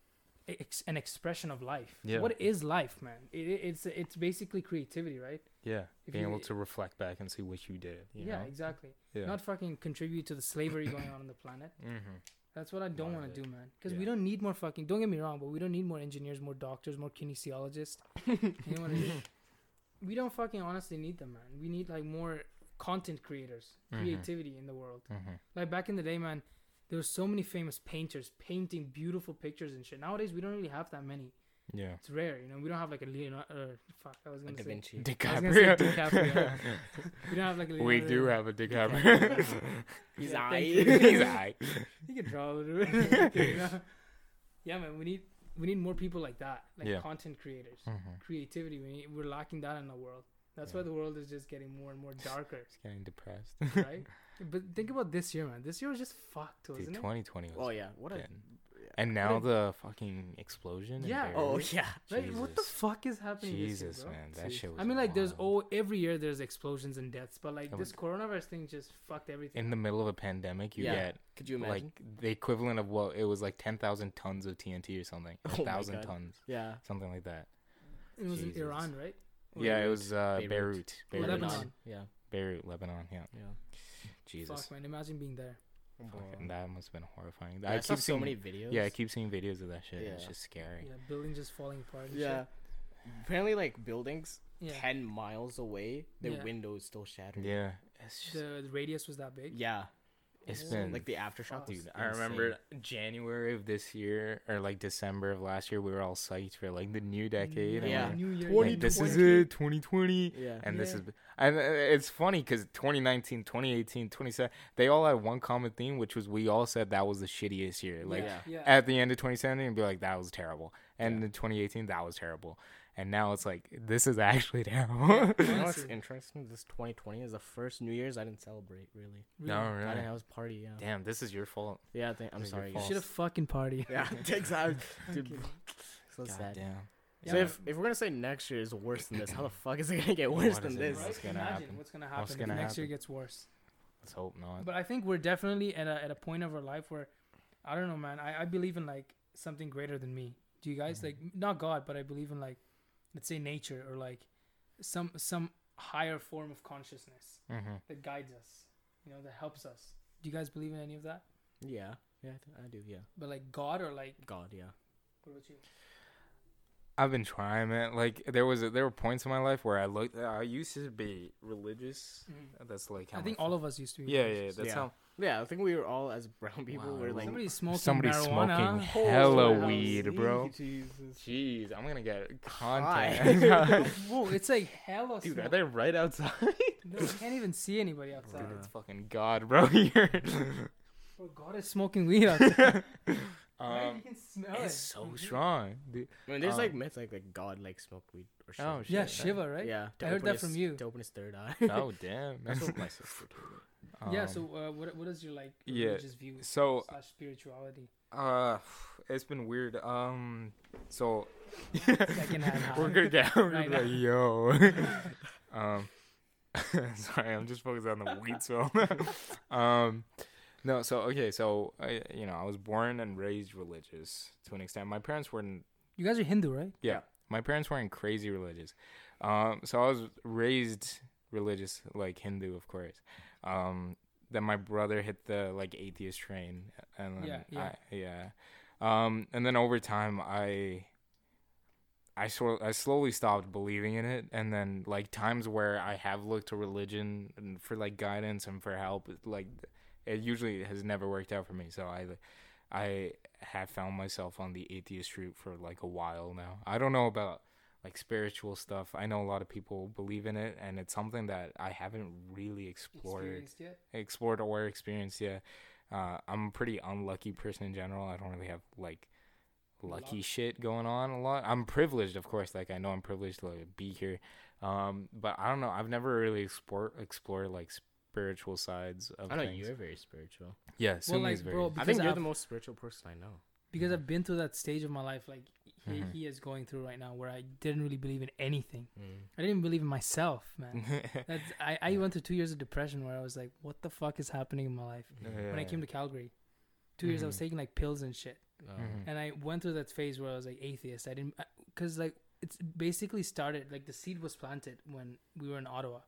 ex- an expression of life. Yeah. What is life, man? It, it- it's it's basically creativity, right? Yeah, If being you- able to reflect back and see what you did. You yeah, know? exactly. Yeah. Not fucking contribute to the slavery going on on the planet. mm-hmm. That's what I don't want to do, man. Because Yeah. we don't need more fucking. Don't get me wrong, but we don't need more engineers, more doctors, more kinesiologists. you know what I mean? We don't fucking honestly need them, man. We need like more content creators, Mhm. creativity in the world. Mm-hmm. Like back in the day, man, there were so many famous painters painting beautiful pictures and shit. Nowadays, we don't really have that many. Yeah. It's rare, you know. We don't have like a Leonardo. Uh, fuck, I was gonna Da say. Vinci. I was DiCaprio. say DiCaprio. We don't have like a Leonardo. we do have a DiCaprio. DiCaprio. He's Yeah, aight. He's aight. He can draw a little bit. You know? Yeah, man. We need we need more people like that, like Yeah. content creators, Mhm. creativity. We need, we're lacking that in the world. That's why the world is just getting more and more darker, He's getting depressed. right? But think about this year, man. This year was just fucked, wasn't it? 2020 was. Oh yeah. What a. getting- and now the fucking explosion. in Yeah. Oh yeah. Like, what the fuck is happening Jesus, this year, bro? man, that shit was. I mean, like, there's wild. oh, every year there's explosions and deaths, but like That this coronavirus thing just fucked everything. in the middle of a pandemic. You Yeah. get Could you imagine? like the equivalent of what it was like 10,000 tons of TNT or something. Oh A my thousand tons, yeah. something like that. it was in Iran, right? Or yeah, it was uh, Beirut. Beirut. Beirut. Lebanon. Lebanon. Yeah. Beirut, Lebanon. Yeah. Yeah. Jesus. Fuck, man. Imagine being there. Fucking- that must have been horrifying. Yeah, I I saw keep so many videos. Yeah, I keep seeing videos of that shit. It's just scary. Yeah, buildings just falling apart. And Yeah. Apparently, like buildings Yeah. ten miles away, their Yeah. windows still shattered. Yeah, it's just, The, the radius was that big. Yeah. It's been Like the aftershock. fuck. was Dude, I remember. January of this year or like December of last year, we were all psyched for like the new decade. Yeah. we're New Year. Like, this is 2020. it, 2020. Yeah. And this is, and uh, it's funny because 2019, 2018, 27, they all had one common theme, which was we all said that was the shittiest year. Like Yeah. yeah. at the end of 2017, and be like, that was terrible. And Yeah. in 2018, that was terrible. And now it's like, this is actually terrible. You know what's interesting? This 2020 is the first New Year's I didn't celebrate. Really. no, Really. I really. didn't have a party. Yeah. Damn, this is your fault. Yeah. I think, I'm sorry. You should have fucking party. Yeah. Takes out. Dude. Okay. So God sad. damn. Yeah, so if, if we're gonna say next year is worse than this, how the fuck is it gonna get worse What than this? bro? Right? What's gonna Imagine happen? what's gonna happen What's gonna next year gets worse. Let's hope not. But I think we're definitely at a at a point of our life where I don't know, man. I, I believe in like something greater than me. Do you guys Mhm. like not God, but I believe in like let's say nature or like some some higher form of consciousness mm-hmm. that guides us. You know, that helps us. Do you guys believe in any of that? Yeah. Yeah. I, th- I do. Yeah. But like God or like God. Yeah. what about you? I've been trying, man. Like there was a, there were points in my life where I looked. I used to be religious. That's like how I think all of us used to be. Yeah, religious. yeah. That's Yeah. how Yeah. I think we were all as brown people. Wow, were like. Somebody's smoking somebody's marijuana. smoking hella Holy weed, bro. Jesus. Jeez, I'm gonna get High. content. Whoa, it's like hella Dude, smoke. are they right outside? No, you can't even see anybody outside. Dude, it's fucking God, bro. Here. Bro, God is smoking weed outside. right? um, You can smell it's it. so strong. Dude. I mean, there's Um, like myths like like God like smoked weed or shit. Oh, shit, Yeah. Shiva, right? Yeah. I heard that his- from you. To open his third eye. Oh damn. That's what my sister told me. Yeah. Um, So, uh, what what is your like yeah, religious view so slash spirituality? uh, it's been weird. Um, so we're gonna get we're Right gonna like, yo. um, sorry, I'm just focused on the weed smell. um, no, so okay, so I, you know, I was born and raised religious to an extent. My parents weren't. You guys are Hindu, right? Yeah, my parents weren't crazy religious. Um, so I was raised religious, like Hindu, of course. Um, then my brother hit the like atheist train, and then Yeah, yeah. I, yeah. Um, and then over time, I, I sort I slowly stopped believing in it, and then like times where I have looked to religion and for like guidance and for help, like it usually has never worked out for me. So I, I have found myself on the atheist route for like a while now. I don't know about like spiritual stuff. I know a lot of people believe in it, and it's something that I haven't really explored, Experienced yet? explored or experienced yet. Uh, I'm a pretty unlucky person in general. I don't really have like lucky Luck. shit going on a lot. I'm privileged, of course. Like I know I'm privileged to like, be here, um, but I don't know. I've never really explored explored like spiritual sides of I know things. you're very spiritual. Yeah, Sumi like, is very. bro, I think you're I've- the most spiritual person I know. Because Mhm. I've been through that stage of my life, like he, Mhm. he is going through right now, where I didn't really believe in anything. Mm. I didn't even believe in myself, man. That's, I, I went through two years of depression where I was like, what the fuck is happening in my life? When I came to Calgary, 2 years I was Mhm. taking like pills and shit. Oh. Mhm. And I went through that phase where I was like atheist. I didn't, because like it's basically started, like the seed was planted when we were in Ottawa.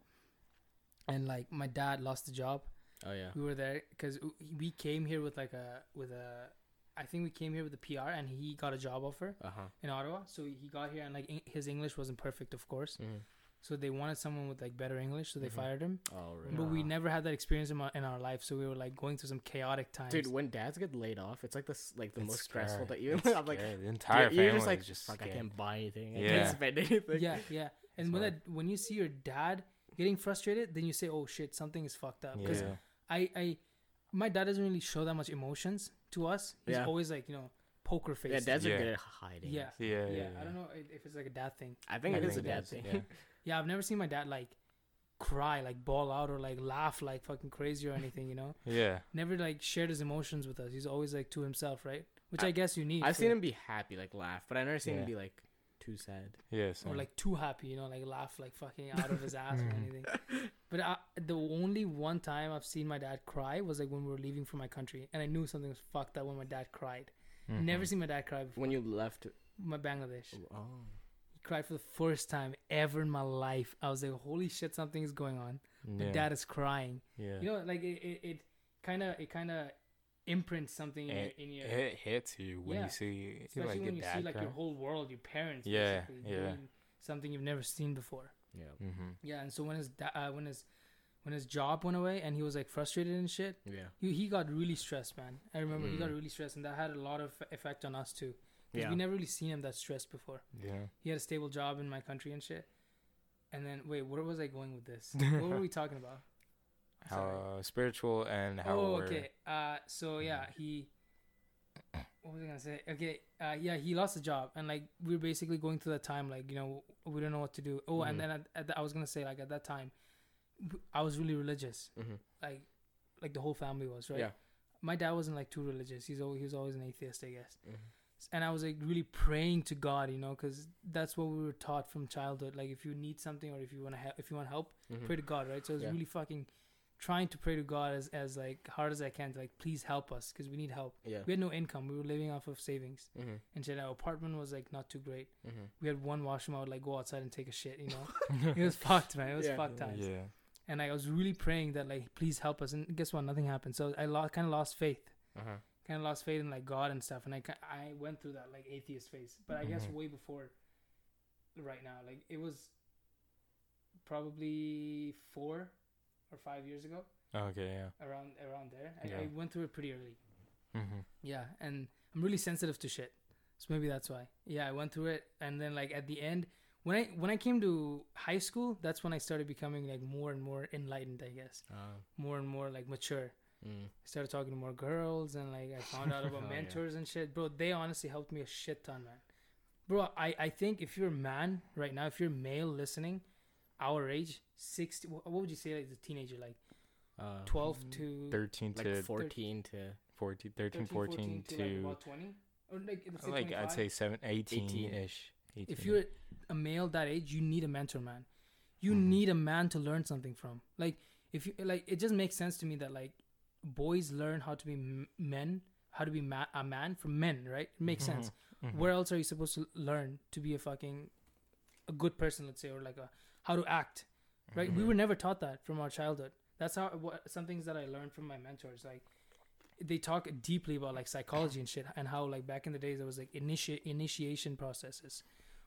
And like my dad lost the job. Oh yeah. We were there because we came here with like a, with a, I think we came here with a PR and he got a job offer Uh huh. in Ottawa. So he got here and like en- his English wasn't perfect, of course. Mm. So they wanted someone with like better English, so they Mhm. fired him. Oh really? But we never had that experience in, my, in our life, so we were like going through some chaotic times. Dude, when dads get laid off, it's like this, like the It's most stressful scary. that you. It's I'm like, scary. the you're, entire family you're just like, is just fuck, I can't buy anything. I Yeah. can't spend anything. yeah, yeah. And It's when hard. that when you see your dad getting frustrated, then you say, "Oh shit, something is fucked up." Because Yeah. I, I, my dad doesn't really show that much emotions to us. He's Yeah. always like you know poker face. Yeah, dads Yeah. are good at hiding. Yeah. Yeah, yeah, yeah, I don't know i- if it's like a dad thing. I think I it is a think it dad is, thing. yeah. Yeah, I've never seen my dad like cry, like ball out, or like laugh like fucking crazy or anything. You know, Yeah. never like shared his emotions with us. He's always like to himself, right? Which I, I- guess you need. I've for- seen him be happy, like laugh, but I never seen him Yeah. be like too sad. Yeah. or like too happy, you know, like laugh like fucking out of his ass or anything. But I, the only one time I've seen my dad cry was like when we were leaving for my country, and I knew something was fucked up when my dad cried. Never Mhm. seen my dad cry before. When you left, my Bangladesh, oh, he cried for the first time ever in my life. I was like, holy shit, something is going on. My yeah. dad is crying. Yeah. You know, like it, it, kind of, it kind of imprints something in, it, your, in your it hits you when Yeah. you see especially like when your you dad see like your whole world, your parents, Yeah, basically yeah. doing something you've never seen before. yeah, mm-hmm. Yeah, and so when his da- uh, when his when his job went away and he was like frustrated and shit, yeah, he, he got really stressed, man. I remember he got Mm. really stressed, and that had a lot of effect on us too. Because yeah. we never really seen him that stressed before. Yeah. He had a stable job in my country and shit. And then wait, where was I going with this? what were we talking about? How Sorry. uh, spiritual and how oh, okay. Uh, so yeah, he. What was I gonna say? Okay, uh, yeah, he lost the job, and like we are basically going through that time, like you know, we don't know what to do. Oh, Mhm. and then at, at the, I was gonna say, like at that time, I was really religious, Mm-hmm. like, like the whole family was, right? Yeah. My dad wasn't like too religious. He's always he was always an atheist, I guess. Mhm. And I was like really praying to God, you know, because that's what we were taught from childhood. Like if you need something or if you want to help, if you want help, Mhm. pray to God, right? So I was Yeah. really fucking trying to pray to God as, as like hard as I can to like please help us because we need help. Yeah. We had no income. We were living off of savings, Mm-hmm. and shit. Our apartment was like not too great. Mm-hmm. We had one washroom. I would like go outside and take a shit. You know, it was fucked, man. It was Yeah. fucked times. Yeah. And I was really praying that like please help us. And guess what? Nothing happened. So I lo- kind of lost faith. Uh-huh. Kind of lost faith in like God and stuff. And I I went through that like atheist phase, but I guess Mhm. way before right now. Like it was probably four or five years ago Okay. Yeah. around around there. I, Yeah. I went through it pretty early. Mm-hmm. Yeah, and I'm really sensitive to shit, so maybe that's why. Yeah, I went through it, and then like at the end, when I when I came to high school, that's when I started becoming like more and more enlightened. I guess Uh, more and more like mature. mm. I started talking to more girls, and like I found out about Oh, yeah. mentors and shit, bro. They honestly helped me a shit ton, man. Bro, I I think if you're a man right now, if you're male listening, our age, sixty, what would you say like the teenager, like Uh, twelve to 13 like to 14 to 14, 13, 14 to, to, like about twenty, or like, like I'd say 7, 18 18. ish. if you're a male that age, you need a mentor, man. You Mhm. need a man to learn something from. Like if you like, it just makes sense to me that like boys learn how to be m- men, how to be ma- a man from men, right? It makes sense. Mhm. Where else are you supposed to learn to be a fucking a good person, let's say, or like a how to act, right? We Mhm. were never taught that from our childhood. That's how what some things that I learned from my mentors, like they talk deeply about like psychology and shit, and how like back in the days there was like initi- initiation processes,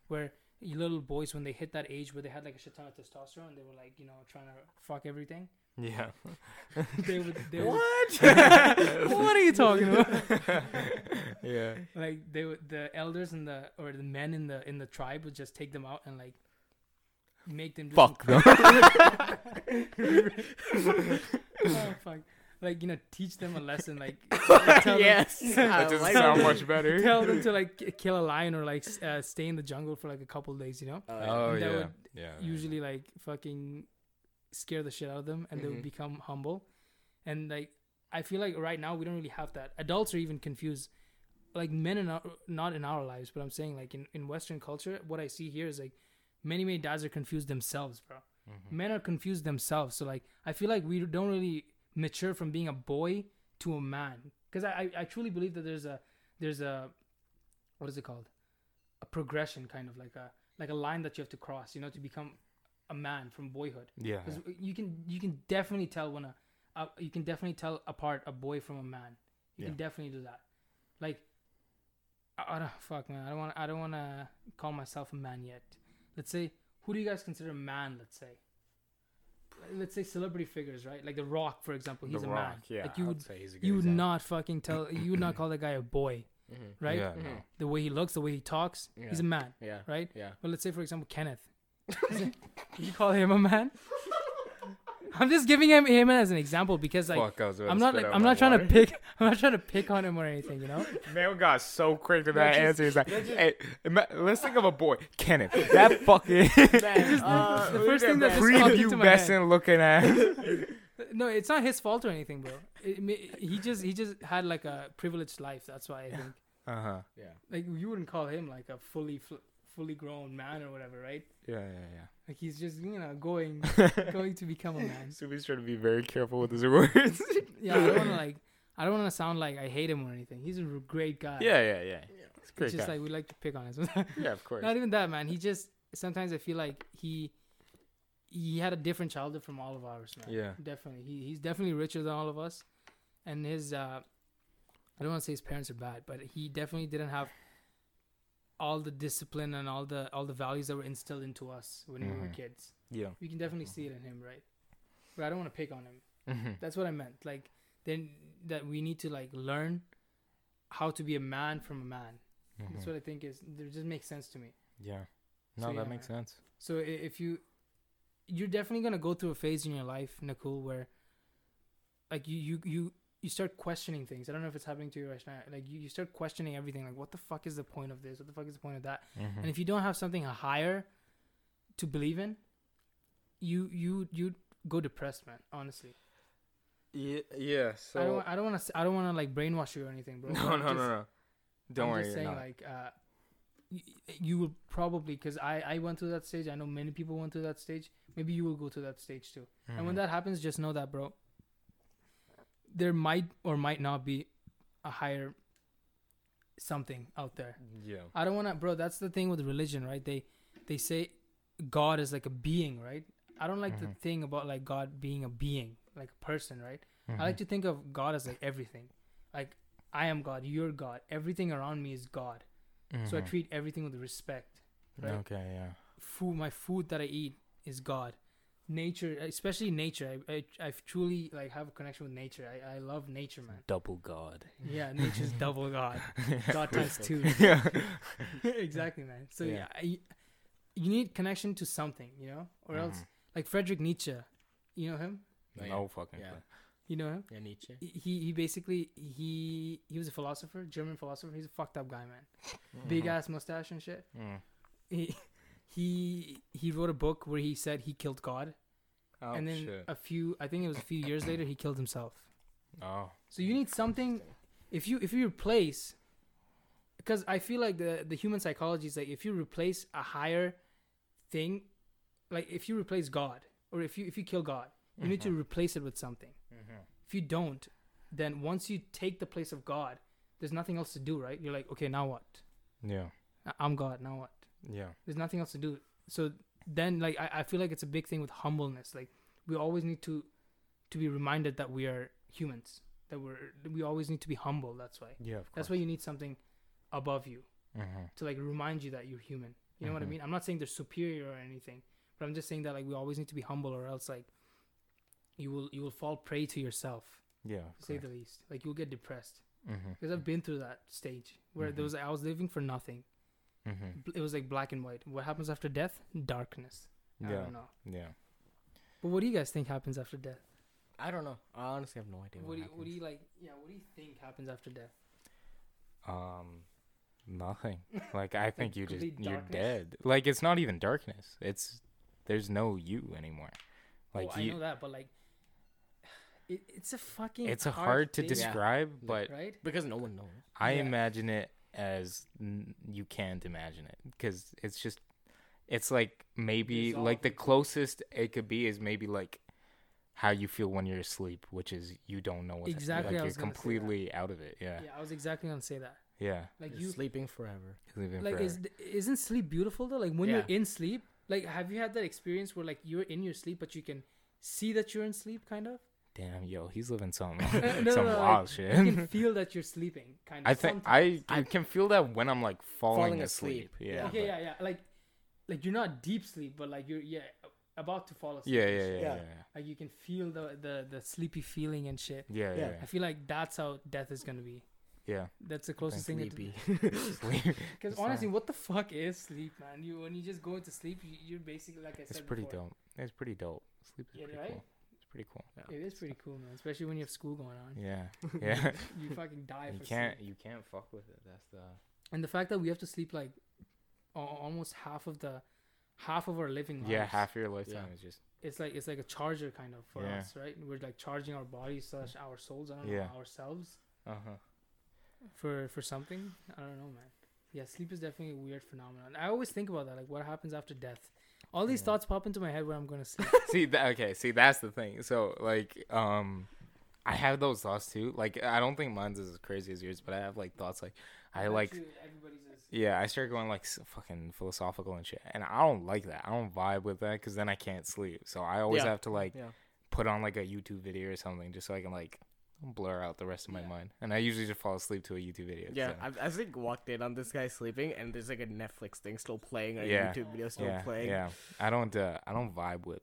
where little boys when they hit that age where they had like a shit ton of testosterone and they were like you know trying to fuck everything. Yeah. they would they would What? what are you talking about? yeah. like they would the elders and the or the men in the in the tribe would just take them out and like make them do Fuck them. oh fuck like you know teach them a lesson like tell them- yes. That I doesn't like sound it. much better. tell them to like kill a lion or like uh, stay in the jungle for like a couple days you know Oh And that yeah. would yeah. usually like fucking scare the shit out of them and they would Mhm. become humble and like i feel like right now we don't really have that adults are even confused like men in our, not in our lives but i'm saying like in, in western culture what i see here is like many many dads are confused themselves bro. Mhm. men are confused themselves. So like i feel like we don't really mature from being a boy to a man. Because I, I truly believe that there's a there's a what is it called? A progression kind of like a like a line that you have to cross you know to become a man from boyhood. Yeah. because you can you can definitely tell when a uh, you can definitely tell apart a boy from a man. You can definitely do that. Like I, I don't fuck man. I don't want i don't want to call myself a man yet let's say who do you guys consider a man let's say let's say celebrity figures right like the rock for example he's the a Rock, man Yeah. like you I'd say he's a good you would example. not fucking tell you would not call that guy a boy Mhm. right Yeah. Mhm. No. the way he looks the way he talks he's a man Yeah. right Yeah. but let's say for example kenneth Would you call him a man i'm just giving him him as an example because like Fuck, I was about i'm not like i'm my not trying to pick i'm not trying to pick on him or anything you know Man got so quick to that just- answer. He's like, hey, ima- let's think of a boy, Kenneth. That fucking Man, uh, the first thing that man. just popped into my prepubescent looking at. no it's not his fault or anything bro it, ma- he just he just had like a privileged life that's why i think Uh huh. Yeah. like you wouldn't call him like a fully fl- fully grown man or whatever right Yeah, yeah, yeah. like he's just you know going going to become a man Sumi's trying to be very careful with his words. yeah i don't want to like i don't want to sound like i hate him or anything he's a r- great guy yeah, yeah, yeah. It's great it's just guy. like we like to pick on him yeah, of course. Not even that, man. He just sometimes I feel like he he had a different childhood from all of ours, man. Yeah. definitely. He he's definitely richer than all of us, and his uh, I don't want to say his parents are bad, but he definitely didn't have all the discipline and all the all the values that were instilled into us when we were Mhm. kids. Yeah. You can definitely see it in him, right? But I don't want to pick on him. Mm-hmm. That's what I meant. Like then that we need to like learn how to be a man from a man. That's what I think is. It just makes sense to me. Yeah. No, So, that yeah, makes sense. So if you, you're definitely gonna go through a phase in your life, Nakul, where, like you you you you start questioning things. I don't know if it's happening to you right now. Like you, you start questioning everything. Like what the fuck is the point of this? What the fuck is the point of that? Mm-hmm. And if you don't have something higher to believe in, you you you go depressed, man. Honestly, yeah, yeah. So I don't I don't want to I don't want to like brainwash you or anything, bro. no, I'm no, just- no, no. Don't I'm worry. just you're saying, not. like, uh, you will probably because I I went through that stage. I know many people went through that stage. Maybe you will go to that stage too. And when Mhm. that happens, just know that, bro. There might or might not be a higher something out there. yeah. I don't want to, bro. That's the thing with religion, right? They they say God is like a being, right? I don't like the Mhm. thing about like God being a being, like a person, right? Mm-hmm. I like to think of God as like everything. Like I am God, you're God. Everything around me is God. So I Mhm. treat everything with respect. right? Okay. Yeah. Food, my food that I eat is God. Nature, especially nature. I, I, I truly like have a connection with nature. I, I love nature, man. Double God. Yeah, nature's double God. God times two. yeah. exactly, man. So Yeah. yeah, I, you need connection to something, you know, or else Mhm. like Friedrich Nietzsche. You know him? Yeah. No fucking Yeah. clue. You know him? Yeah, Nietzsche. He he basically he he was a philosopher, German philosopher. He's a fucked up guy, man. Big Mhm. ass mustache and shit. Mm. He he he wrote a book where he said he killed God, Oh and then shit. a few I think it was a few years later he killed himself. Oh. So you need something. If you if you replace, because I feel like the the human psychology is like if you replace a higher thing, like if you replace God or if you if you kill God, you need to Mhm. replace it with something. Mhm. If you don't, then once you take the place of God, there's nothing else to do, right? You're like, okay, now what? Yeah. I'm God. Now what? Yeah. There's nothing else to do. So then, like, I, I feel like it's a big thing with humbleness. Like, we always need to to be reminded that we are humans. That we're we always need to be humble. That's why. Yeah. Of course. That's why you need something above you Mhm. to like remind you that you're human. You know what I Mhm. mean? I'm not saying they're superior or anything, but I'm just saying that like we always need to be humble, or else like you will you will fall prey to yourself, Yeah. to say the least. Like you'll get depressed Mm-hmm. because I've been through that stage where Mhm. there was I was living for nothing. Mm-hmm. It was like black and white. What happens after death? Darkness. I Yeah. don't know. Yeah. But what do you guys think happens after death? I don't know. I honestly have no idea. What What, do you, what do you like? Yeah, what do you think happens after death? Um, nothing. Like I think you just complete you're darkness? dead. Like it's not even darkness. It's there's no you anymore. Like oh, I know that, but like, it, it's a fucking. it's a hard to thing, describe, but right? because no one knows. I Yeah. imagine it as n- you can't imagine it because it's just it's like maybe Dissolve like the closest it could be is maybe like how you feel when you're asleep, which is you don't know what's Exactly, Like I you're was gonna say that. completely out of it. Yeah, Yeah, I was exactly gonna say that. yeah. Like You're you, sleeping forever. Living like forever. is isn't sleep beautiful though? Like when Yeah. you're in sleep, like have you had that experience where like you're in your sleep but you can see that you're in sleep, kind of? Damn, yo, he's living some No, no, some no, like, wild shit. You can feel that you're sleeping, kind of. I think I, I can feel that when I'm like falling, Falling asleep. asleep. Yeah. okay, but- yeah, yeah. Like, like you're not deep sleep, but like you're yeah about to fall asleep. Yeah, yeah, yeah, Yeah. yeah, Like you can feel the the the sleepy feeling and shit. yeah, yeah, Yeah. yeah. I feel like that's how death is gonna be. yeah. That's the closest thing. Sleepy. Sleep. Because honestly, what the fuck is sleep, man? You when you just go into sleep, you, you're basically like I said. It's pretty before, dope. It's pretty dope. Sleep is Yeah, pretty right? cool. It's pretty cool. It is pretty cool, man. Especially when you have school going on. Yeah, yeah. You fucking die you for can't, sleep. you can't fuck with it. That's the. And the fact that we have to sleep like almost half of the half of our living lives. Yeah, half your lifetime Yeah. is just. It's like it's like a charger kind of for Yeah. us, right? We're like charging our bodies slash our souls. I don't Yeah. know ourselves Uh huh. for for something. I don't know, man. Yeah, sleep is definitely a weird phenomenon. I always think about that, like what happens after death. All these Yeah. thoughts pop into my head where I'm gonna sleep. see that okay see that's the thing so like um i have those thoughts too like i don't think mine's as crazy as yours but i have like thoughts like i like everybody's yeah i start going like fucking philosophical and shit and i don't like that i don't vibe with that because then i can't sleep so i always Yeah. have to like Yeah. put on like a youtube video or something just so i can like blur out the rest of my Yeah. mind and i usually just fall asleep to a youtube video Yeah, so- I, I think walked in on this guy sleeping, and there's like a Netflix thing still playing, a Yeah. YouTube video still yeah playing. yeah i don't uh, i don't vibe with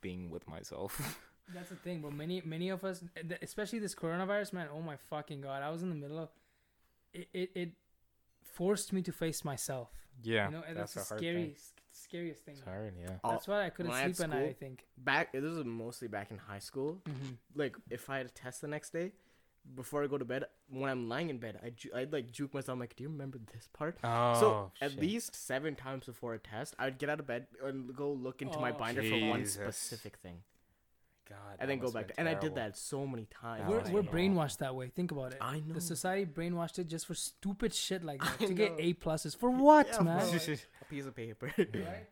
being with myself That's the thing, but many many of us, especially this coronavirus, man. Oh my fucking god! I was in the middle of it. It, it forced me to face myself. yeah you know, and that's, that's, the a scary, thing scariest thing. it's hard yeah That's why I couldn't when I had sleep at night. I think. Back, this was mostly back in high school. Mm-hmm. Like, if I had a test the next day, before I go to bed, when I'm lying in bed, I ju- I'd like juke myself. I'm like, do you remember this part? oh so at shit. least seven times before a test, I'd get out of bed and go look into my Oh, binder for one specific thing, God, and then go back. To, and I did that so many times. We're, we're brainwashed that way. Think about it. I know. The society brainwashed it just for stupid shit like that I to get know. A pluses for what, Yeah, man? bro. a piece of paper. right?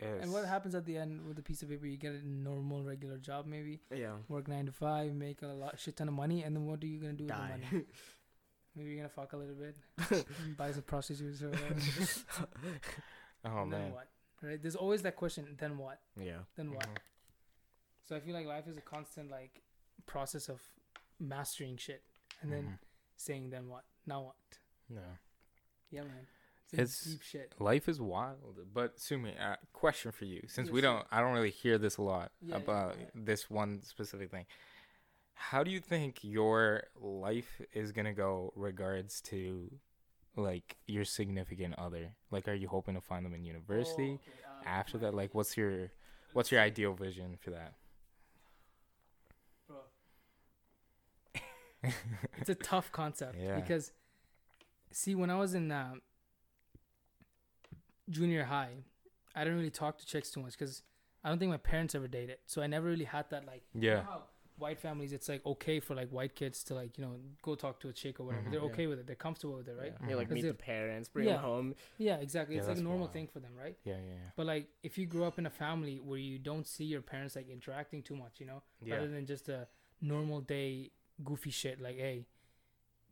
Yes. And what happens at the end with a piece of paper? You get a normal, regular job, maybe yeah. work nine to five, make a lot shit ton of money, and then what are you gonna do with the money? Maybe you're gonna fuck a little bit, buy some prostitutes or whatever. Oh and man. then what? Right? There's always that question. Then what? yeah. Then what? Mhm. So I feel like life is a constant like process of mastering shit, and then Mhm. saying then what? Now what? no. Yeah, man. It's- deep shit. Life is wild, but Sumi, uh, question for you, since we Yes, sir. don't, I don't really hear this a lot Yeah, yeah, about yeah. this one specific thing. How do you think your life is gonna go regards to, like your significant other? Like, are you hoping to find them in university? Oh, okay, um, After that, like, what's your, what's your ideal vision for that? It's a tough concept Yeah. because see when i was in um, junior high i didn't really talk to chicks too much because i don't think my parents ever dated so i never really had that like you know Yeah. how white families it's like okay for like white kids to like you know go talk to a chick or whatever Mhm. they're Yeah. okay with it they're comfortable with it right Yeah, like Mhm. meet the parents, bring Yeah. them home. yeah exactly Yeah, it's like a normal wild. thing for them right Yeah, yeah, yeah. but like if you grew up in a family where you don't see your parents like interacting too much you know Yeah. rather than just a normal day goofy shit like hey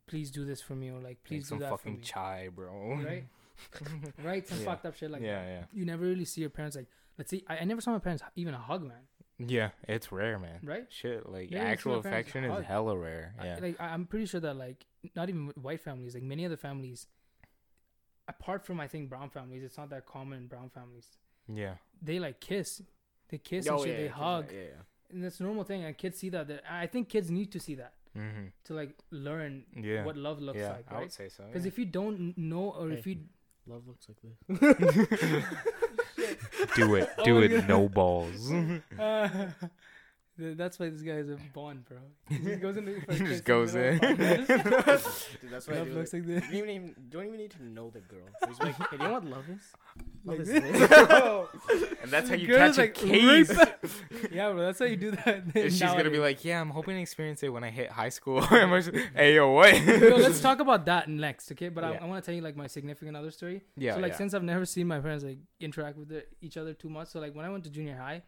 please do this for me or like please do some that for fucking me chai, bro. right right some Yeah. fucked up shit like yeah, that yeah, you never really see your parents like let's see I, I never saw my parents even a hug man yeah. It's rare, man. right Shit, like Yeah, actual affection is hella rare. I- Yeah. like I, i'm pretty sure that like not even white families like many other families apart from I think brown families, it's not that common in brown families. Yeah. They like kiss, they kiss Oh, and shit, yeah, they hug, Yeah, yeah. And that's a normal thing. And kids see that. that- I think kids need to see that Mm-hmm. to like learn Yeah. what love looks yeah, like, I would say so. Because yeah. if you don't know, or if you Love looks like this. do it, Oh do my it, God. no balls. Uh, th- that's why this guy is a bond, bro. He just goes in. He just goes in. Dude, that's what I Love do. looks Like, like you this. don't even, don't even need to know the girl. He's like, hey, do you know what love is? Love Like is this. this. and that's how you Girl catch is a like, case. yeah, bro. That's how you do that. And she's gonna be like, "Yeah, I'm hoping to experience it when I hit high school." Hey, yo, what? Yo, let's talk about that next, okay? But I, I want to tell you like my significant other story. Yeah, so like yeah. since I've never seen my parents like interact with the, each other too much, so like when I went to junior high,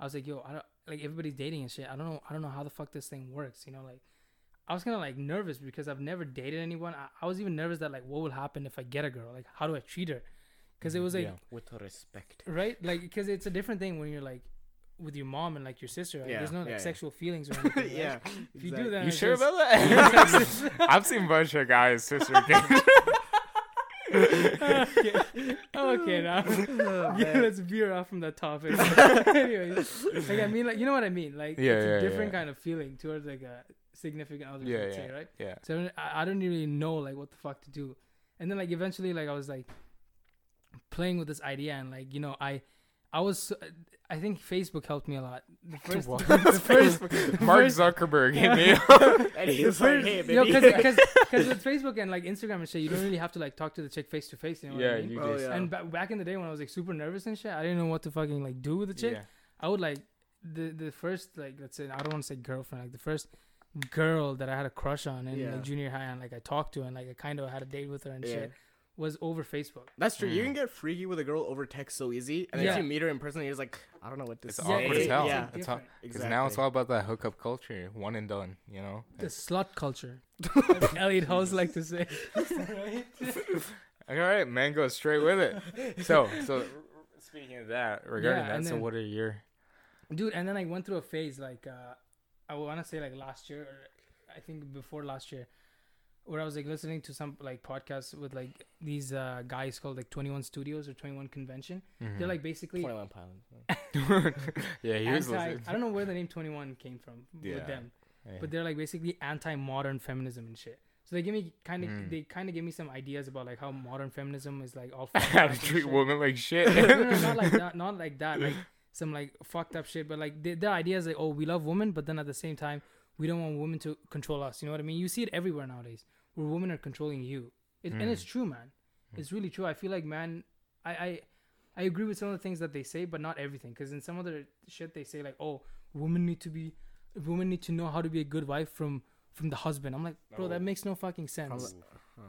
I was like, yo, I don't like everybody's dating and shit. I don't know, I don't know how the fuck this thing works. You know, like I was kind of like nervous because I've never dated anyone. I, I was even nervous that like what will happen if I get a girl? Like how do I treat her? Because it was like Yeah. With respect. right, like because it's a different thing when you're like with your mom and like your sister. Right? Yeah, There's no like yeah, sexual feelings or anything. right? yeah. If you do that, You sure just- about that? I've seen a bunch of guys sister. Okay. okay, oh, now Oh, yeah, let's veer off from that topic. Anyways, like I mean, like you know what I mean. Like Yeah, it's yeah, a different kind of feeling towards like a significant other. Yeah, yeah. say, right? yeah. So I don't, I I don't really know like what the fuck to do. And then like eventually like I was like playing with this idea and like you know I I was I think Facebook helped me a lot. The first, What? the first, the Mark first- Zuckerberg hit me up. And the he's like, hey, baby. because because with Facebook and like Instagram and shit, you don't really have to like talk to the chick face to face. You know yeah, I mean? you Oh, yeah. And ba- back in the day when I was like super nervous and shit, I didn't know what to fucking like do with the chick. Yeah. I would like the the first like let's say I don't want to say girlfriend, like the first girl that I had a crush on in Yeah. like junior high and like I talked to and like I kind of had a date with her and Yeah. shit was over Facebook. That's true. You Mm. can get freaky with a girl over text so easy, and then Yeah. if you meet her in person, you're just like, I don't know what to It's say. awkward as hell. Yeah, It's all. Because exactly. now it's all about that hookup culture, one and done. You know. The slut culture. As Elliot Hulse like to say. All right, man, go straight with it. So, so speaking of that, regarding Yeah, that, and so what are your? Dude, and then I went through a phase like uh I want to say like last year or I think before last year where I was like listening to some like podcasts with like these uh guys called like 21 Studios or 21 Convention. Mm-hmm. They're like basically 21 Pilots. yeah, he was anti listening. I don't know where the name 21 came from Yeah. with them. Yeah. but they're like basically anti-modern feminism and shit. So they give me kind of Mm. they kind of give me some ideas about like how modern feminism is like all how to treat women like shit. no, no, no, not like that, not like that, like some like fucked up shit. But like the, the idea is like, oh, we love women, but then at the same time, we don't want women to control us. You know what I mean? You see it everywhere nowadays, where women are controlling you, it, and it's Mm. true, man. It's really true. I feel like, man, I I, I agree with some of the things that they say, but not everything. Because in some other shit, they say like, oh, women need to be, women need to know how to be a good wife from from the husband. I'm like, bro, that Oh. makes no fucking sense.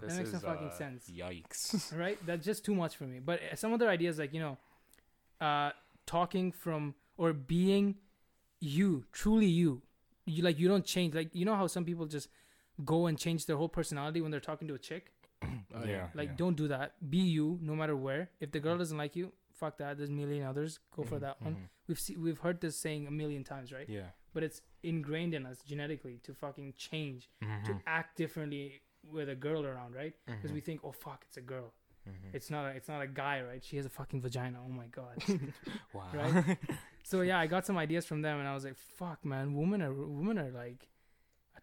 This makes no fucking uh, sense. Yikes. right? That's just too much for me. But uh, some other ideas, like you know, uh, talking from or being you, truly you. You like you don't change. Like you know how some people just go and change their whole personality when they're talking to a chick. Oh, yeah. Like yeah. don't do that. Be you, no matter where. If the girl doesn't like you, fuck that. There's a million others. Go for Mhm, that one. mhm. We've see, we've heard this saying a million times, right? Yeah. But it's ingrained in us genetically to fucking change, to Mhm, act differently with a girl around, right? Because we think, oh fuck, it's a girl. mhm. It's not a, it's not a guy, right? She has a fucking vagina. Oh my god. wow. right? so yeah, I got some ideas from them, and I was like, fuck, man, women are women are like a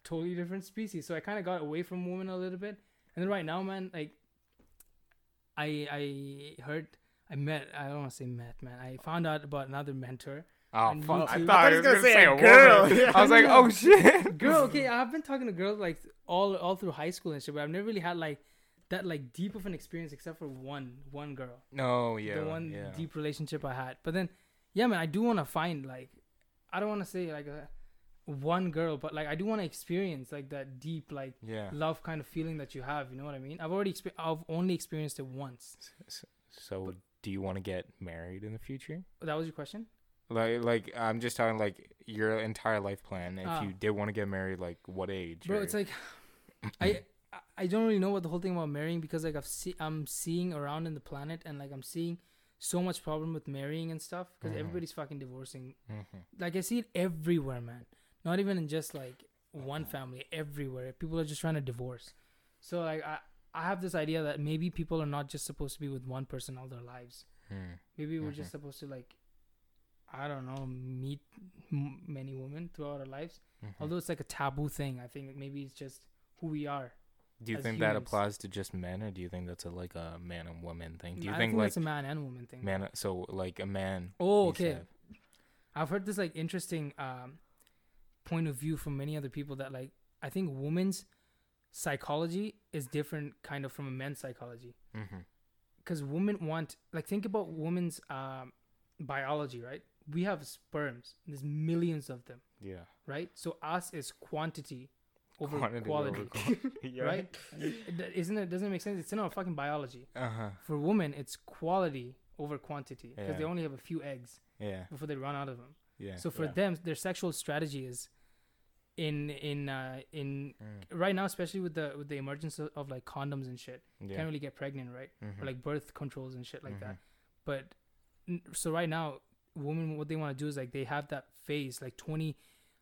totally different species. So I kind of got away from women a little bit, and then right now, man, like I I heard. I met. I don't want to say met, man. I found out about another mentor. Oh on fuck! I thought I he was was gonna gonna say say a a girl. woman. I was like, oh shit. Girl, okay, I've been talking to girls like all all through high school and shit, but I've never really had like that like deep of an experience except for one one girl. Oh, no, yeah. the one yeah. deep relationship I had. But then, yeah, man, I do want to find like, I don't want to say like a one girl, but like I do want to experience like that deep like Yeah. love kind of feeling that you have. You know what I mean? I've already expe- I've only experienced it once. S- So, do you want to get married in the future? That was your question. Like, like I'm just talking like your entire life plan. If Ah. you did want to get married, like what age? bro or- it's like i i don't really know what the whole thing about marrying because like i've see i'm seeing around in the planet and like i'm seeing so much problem with marrying and stuff because Mhm. everybody's fucking divorcing Mhm. like i see it everywhere man not even in just like one family everywhere people are just trying to divorce so like i I have this idea that maybe people are not just supposed to be with one person all their lives. Hmm. Maybe we're Mhm. just supposed to like, I don't know, meet m- many women throughout our lives. Mhm. Although it's like a taboo thing, I think maybe it's just who we are. do you think that applies to just men, or do you think that's a like a man and woman thing? Do you I think, think like that's a man and woman thing. man? So like a man. Oh, okay. I've heard this like interesting um, point of view from many other people that like I think women's psychology is different kind of from a men's psychology because women want like think about women's um, biology right we have sperms there's millions of them Yeah. right so us is quantity over Quantity quality over yeah. right Isn't it doesn't it make sense it's in our fucking biology Uh huh. for women it's quality over quantity because they only have a few eggs Yeah. before they run out of them Yeah. so for Yeah. them, their sexual strategy is in in uh, in Mm. right now, especially with the with the emergence of, of like condoms and shit, yeah. can't really get pregnant, right? Mhm. Or like birth controls and shit like Mhm. that. But so right now, women what they want to do is like they have that phase like twenty.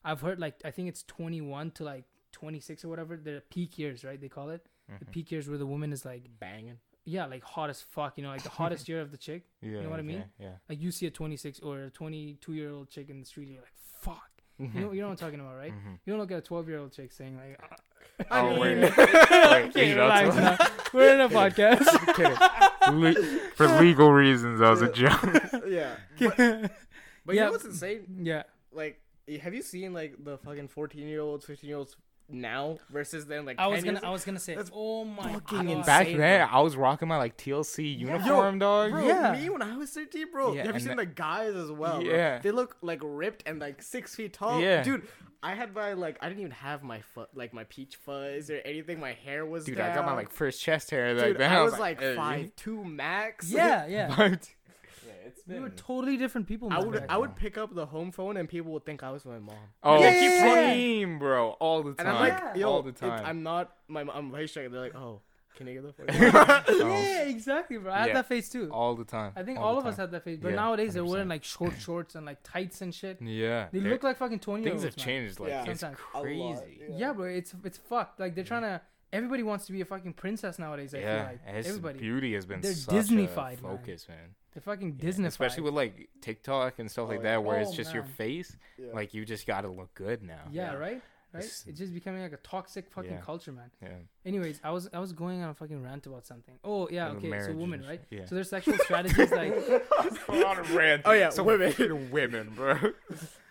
I've heard like I think it's twenty one to like twenty six or whatever. They're peak years, right? They call it the Mhm. peak years where the woman is like Banging. yeah, like hot as fuck. You know, like the hottest year of the chick. Yeah. you know what I mean? Yeah. Like you see a twenty six or a twenty two year old chick in the street, you're like fuck. You know you know what I'm talking about, right? Mhm. You don't look at a 12 year old chick saying like, I Oh, wait. okay, Wait, relax that's- now. We're in a podcast. Le- for legal reasons, that was a joke. yeah. But, but you Yeah. know what's insane? yeah, Like, have you seen like the fucking fourteen year olds, fifteen year olds now versus then like I was gonna, years I was gonna say, That's oh my fucking god, insane. Back then, bro. I was rocking my like TLC uniform, dog. Bro, Yeah. me when I was 13, bro. Yeah, have you and seen the- the guys as well? bro? Yeah. They look like ripped and like six feet tall. Yeah. Dude, I had my like I didn't even have my foot like my peach fuzz or anything. My hair was Dude, I got my like first chest hair like Dude, that. I was like hey. five two max. yeah, yeah. What? We were totally different people. I would back I would pick up the home phone and people would think I was my mom. Oh, Yeah, keep yeah, yeah. same, bro, all the And time. I'm like, Yeah. yo, all the time. I'm not my I'm very strict. They're like, oh, can I get the phone? Oh, Yeah, exactly, bro. I had that face too. all the time. I think all all, the of us time. had that face, but Yeah, nowadays they're wearing like short shorts and like tights and shit. Yeah, They look like fucking 20 things have changed. Like Yeah. it's Sometimes. A lot, crazy. yeah. Yeah, bro, it's it's fucked. Like they're trying to. Everybody wants to be a fucking princess nowadays. I Yeah, feel like everybody. beauty has been They're such Disney-fied, a man. focus, man. They're fucking Yeah, Disney. especially with like TikTok and stuff Oh, like yeah. that, where it's Oh, just your face. Yeah. Like you just gotta look good now. yeah, right, right. It's- It's just becoming like a toxic fucking Yeah. culture, man. Yeah. Anyways, I was I was going on a fucking rant about something. Oh yeah, And okay. So women, right? yeah. So there's sexual strategies like on a rant. Oh, yeah, so women. women, bro.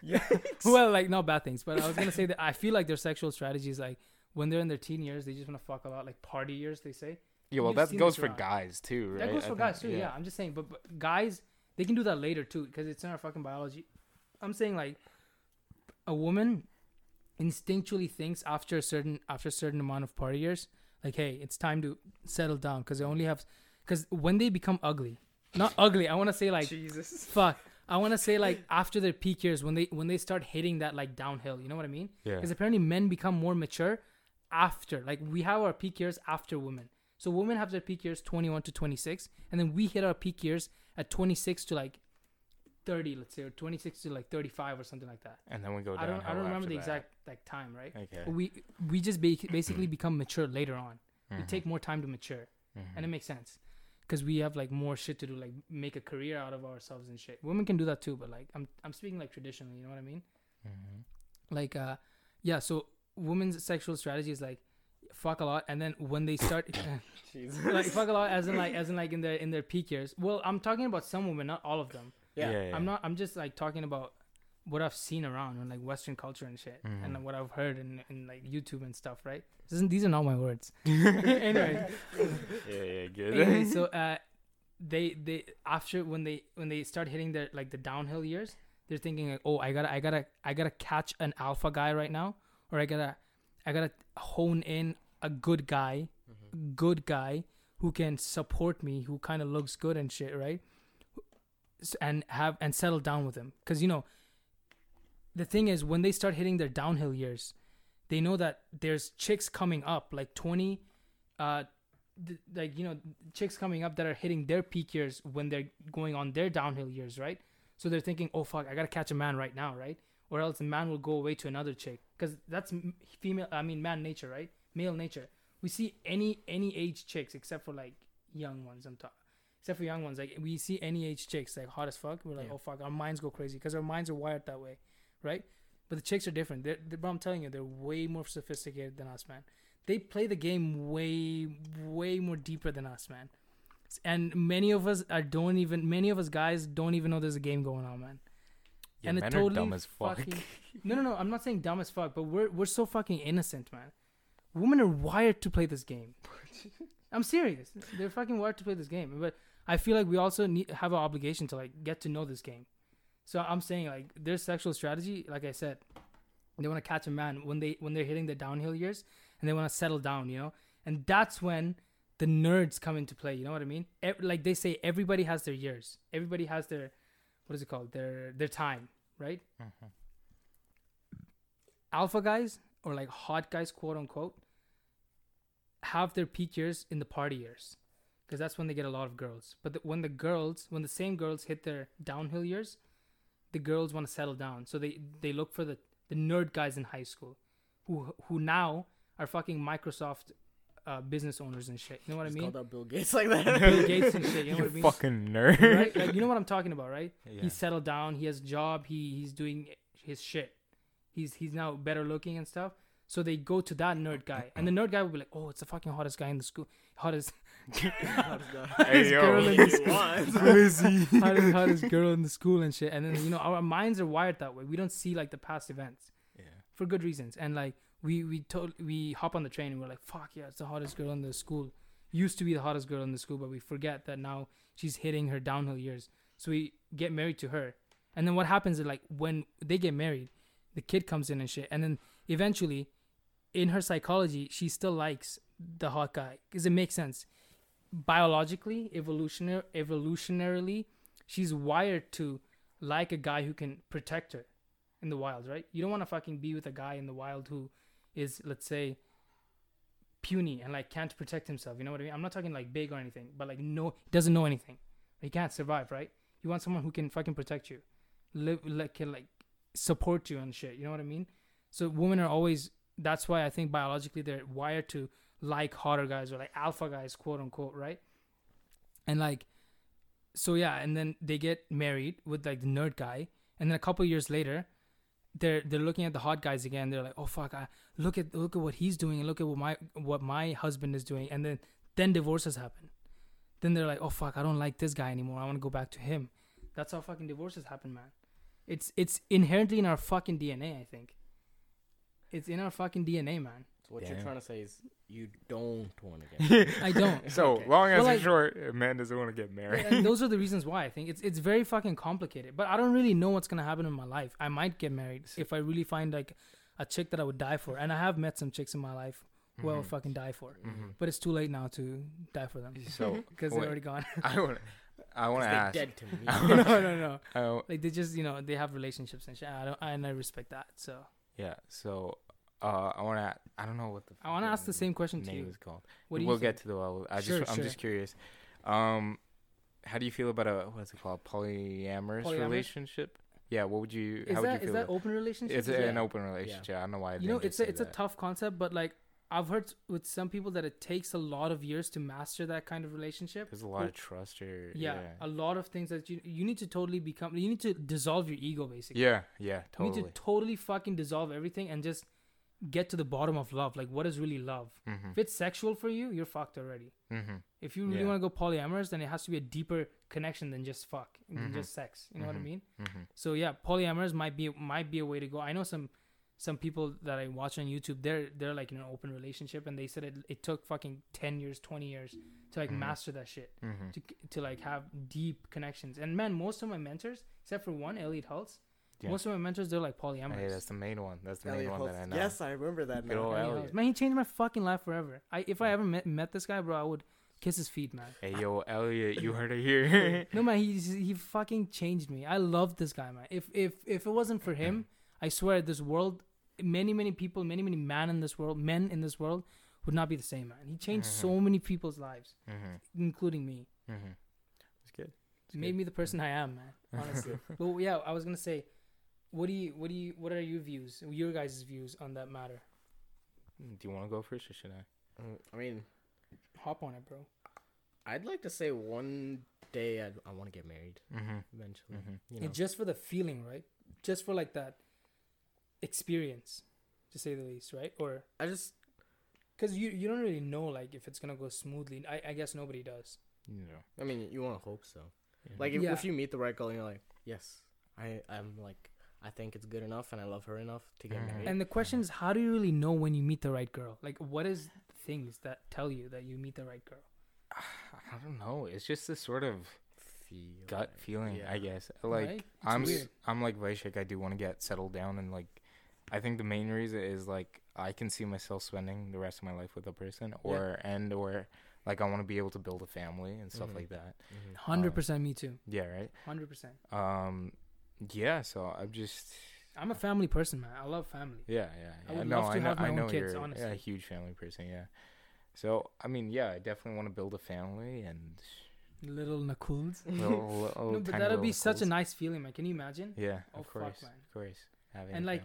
Yeah. well, like not bad things, but I was gonna say that I feel like their sexual strategies like when they're in their teen years, they just want to fuck a lot, like party years. They say Yeah, well, that goes for guys too, right? that goes I for think- guys too. Yeah. I'm just saying, but, but guys they can do that later too because it's in our fucking biology. I'm saying like a woman instinctually thinks after a certain after a certain amount of party years, like hey, it's time to settle down because they only have because when they become ugly, not ugly. I want to say like Jesus. fuck. I want to say like after their peak years when they when they start hitting that like downhill. You know what I mean? Yeah. Because apparently men become more mature after. Like we have our peak years after women. So women have their peak years 21 to 26, and then we hit our peak years at 26 to like 30, let's say, or 26 to like 35 or something like that. And then we go I don't I don't remember the exact like time, right? Okay. But we we just ba- basically become mature later on. We Mhm. take more time to mature, Mhm. and it makes sense. Because we have like more shit to do, like make a career out of ourselves and shit. Women can do that too, but like I'm I'm speaking like traditionally, you know what I mean? Mhm. like uh yeah so women's sexual strategy is like fuck a lot and then when they start like fuck a lot as in like as in like in their in their peak years well i'm talking about some women not all of them Yeah. Yeah, yeah. i'm not i'm just like talking about what i've seen around and like western culture and shit Mhm. and what i've heard in, in like youtube and stuff right this isn't, these are not my words anyway Yeah, yeah, good. anyway, so uh, they they after when they when they start hitting their like the downhill years, they're thinking like, oh, I gotta I gotta I gotta catch an alpha guy right now, or I gotta I gotta hone in a good guy, good guy who can support me, who kind of looks good and shit, right? And have and settle down with him, because you know. The thing is, when they start hitting their downhill years, they know that there's chicks coming up, like twenty, uh, th- like you know chicks coming up that are hitting their peak years when they're going on their downhill years right so they're thinking oh fuck i gotta catch a man right now right or else the man will go away to another chick because that's female i mean man nature right male nature we see any any age chicks except for like young ones. I'm talking. Except for young ones, like we see any age chicks like hot as fuck. We're like, Yeah. oh fuck, our minds go crazy because our minds are wired that way, right? But the chicks are different. They're, they're, bro, I'm telling you, they're way more sophisticated than us, man. They play the game way, way more deeper than us, man. And many of us are don't even. Many of us guys don't even know there's a game going on, man. Yeah, and it men totally are dumb as fuck. fucking- No, no, no. I'm not saying dumb as fuck, but we're we're so fucking innocent, man. Women are wired to play this game. I'm serious. They're fucking wired to play this game. But I feel like we also need have an obligation to like get to know this game. So I'm saying like their sexual strategy, like I said, they want to catch a man when they when they're hitting the downhill years and they want to settle down, you know. And that's when the nerds come into play. You know what I mean? Like they say, everybody has their years. Everybody has their what is it called? Their their time, right? Mhm. alpha guys or like hot guys quote unquote have their peak years in the party years because that's when they get a lot of girls but the, when the girls when the same girls hit their downhill years the girls want to settle down so they they look for the the nerd guys in high school who who now are fucking microsoft uh, business owners and shit you know what i mean called out Bill Gates like that. Bill Gates and shit, you know You what I mean? fucking nerd. right like you know what i'm talking about right Yeah. he's settled down he has a job he he's doing his shit he's he's now better looking and stuff so they go to that nerd guy and the nerd guy will be like oh it's the fucking hottest guy in the school hottest Hey, yo. girl in the school Busy. hottest, hottest girl in the school and shit and then you know our minds are wired that way we don't see like the past events Yeah. for good reasons and like we we told we hop on the train and we're like fuck yeah it's the hottest girl in the school. Used to be the hottest girl in the school but we forget that now she's hitting her downhill years. So we get married to her. And then what happens is like when they get married the kid comes in and shit. And then eventually in her psychology she still likes the hot guy. Because it makes sense. Biologically evolutionary evolutionarily she's wired to like a guy who can protect her in the wild right? You don't want to fucking be with a guy in the wild who is let's say puny and like can't protect himself. You know what i mean? I'm not talking like big or anything but like no doesn't know anything. He can't survive right? You want someone who can fucking protect you live like can like support you and shit. You know what i mean? So women are always that's why i think biologically they're wired to like hotter guys or like alpha guys quote unquote right? And like so yeah and then they get married with like the nerd guy. And then a couple years later they're they're looking at the hot guys again. They're like oh fuck I, look at look at what he's doing and look at what my what my husband is doing. And then then divorces happen. Then they're like oh fuck i don't like this guy anymore. I want to go back to him. That's how fucking divorces happen man. It's it's inherently in our fucking dna i think. It's in our fucking dna man So what you're trying to say is you don't want to get married. i don't So Okay. long as Well, it's like- short, a man doesn't want to get married. and those are the reasons why I think it's it's very fucking complicated. But I don't really know what's gonna happen in my life. I might get married if I really find like a chick that I would die for, and I have met some chicks in my life who I would Mhm. fucking die for. Mhm. But it's too late now to die for them So because they're already gone. I want, I want to They're ask. dead to me. no, no, no. Like they just you know they have relationships and shit. I don't and I respect that. So yeah. So, uh, I want to. I don't know what the. I want to ask the same question to you. is called. What do you we'll think? get to the. Well, I Sure, just. I'm sure. just curious. Um, how do you feel about a what's it called polyamorous, Polyamorous? relationship? Yeah. What would you? Is how would you that feel? is that open relationship? it's Is that- an open relationship. I don't know why. You know it's a it's a tough concept, but like I've heard with some people that it takes a lot of years to master that kind of relationship. There's a lot Well, of trust or yeah, yeah. a lot of things that you you need to totally become you need to dissolve your ego basically Yeah, yeah, totally. you need to totally fucking dissolve everything and just get to the bottom of love like what is really love mm-hmm. if it's sexual for you you're fucked already Mm-hmm. if you really Yeah. want to go polyamorous then it has to be a deeper connection than just fuck than Mhm. just sex you know what i Mhm. mean Mm-hmm. so yeah polyamorous might be might be a way to go i know some some people that i watch on youtube they're they're like in an open relationship and they said it, it took fucking 10 years 20 years to like Mhm. master that shit Mm-hmm. to to like have deep connections. And man, most of my mentors, except for one, Elliot Hulse, Yeah. most of my mentors they're like polyamorous. Hey, that's the main one. That's the main Elliot one that I know. Yes, I remember that. Good now. old Elliot Elliot. Man, he changed my fucking life forever. I if I ever met, met this guy, bro, I would kiss his feet, man. Hey, yo, Elliot, you heard it here. no man, he he fucking changed me. I love this guy, man. If if if it wasn't for him, I swear this world, many many people, many many men in this world, men in this world would not be the same, man. He changed so many people's lives, mm-hmm. including me. Mm-hmm. It's good. It's made good. me the person I am, man. Honestly. well, yeah, I was gonna say, what do you, what do you, what are your views, your guys' views on that matter? Do you want to go first or should I? Mm, I mean, Hop on it, bro. I'd like to say one day I'd, I want to get married Mm-hmm. eventually. Mhm. You know, And just for the feeling, right? Just for like that experience, to say the least, right? Or I just because you you don't really know like if it's gonna go smoothly. I I guess nobody does. Yeah. I mean, you want to hope so. Like if, Yeah. if you meet the right girl, and you're like, yes, I I'm like I think it's good enough, and I love her enough to get married. And the question is, how do you really know when you meet the right girl? Like, what is things that tell you that you meet the right girl? I don't know. It's just this sort of Feel gut like- feeling, yeah. I guess. Like Right? I'm weird. I'm like Vaishakh. I do want to get settled down and like I think the main reason is like I can see myself spending the rest of my life with a person or and or like I want to be able to build a family and stuff Mhm. like that. Mhm. Hundred percent, me too. Yeah, right. Hundred percent. Um, yeah. So I'm just I'm a family person, man. I love family. yeah, yeah. I yeah. would no, love I know, have my I own know kids, you're honestly. a huge family person. Yeah. So I mean, yeah, I definitely want to build a family and Little Nakuls. no, but that'll be such a Nice- feeling, man. Can you imagine? yeah, Oh, of fuck, course, man. of course. Having And, like,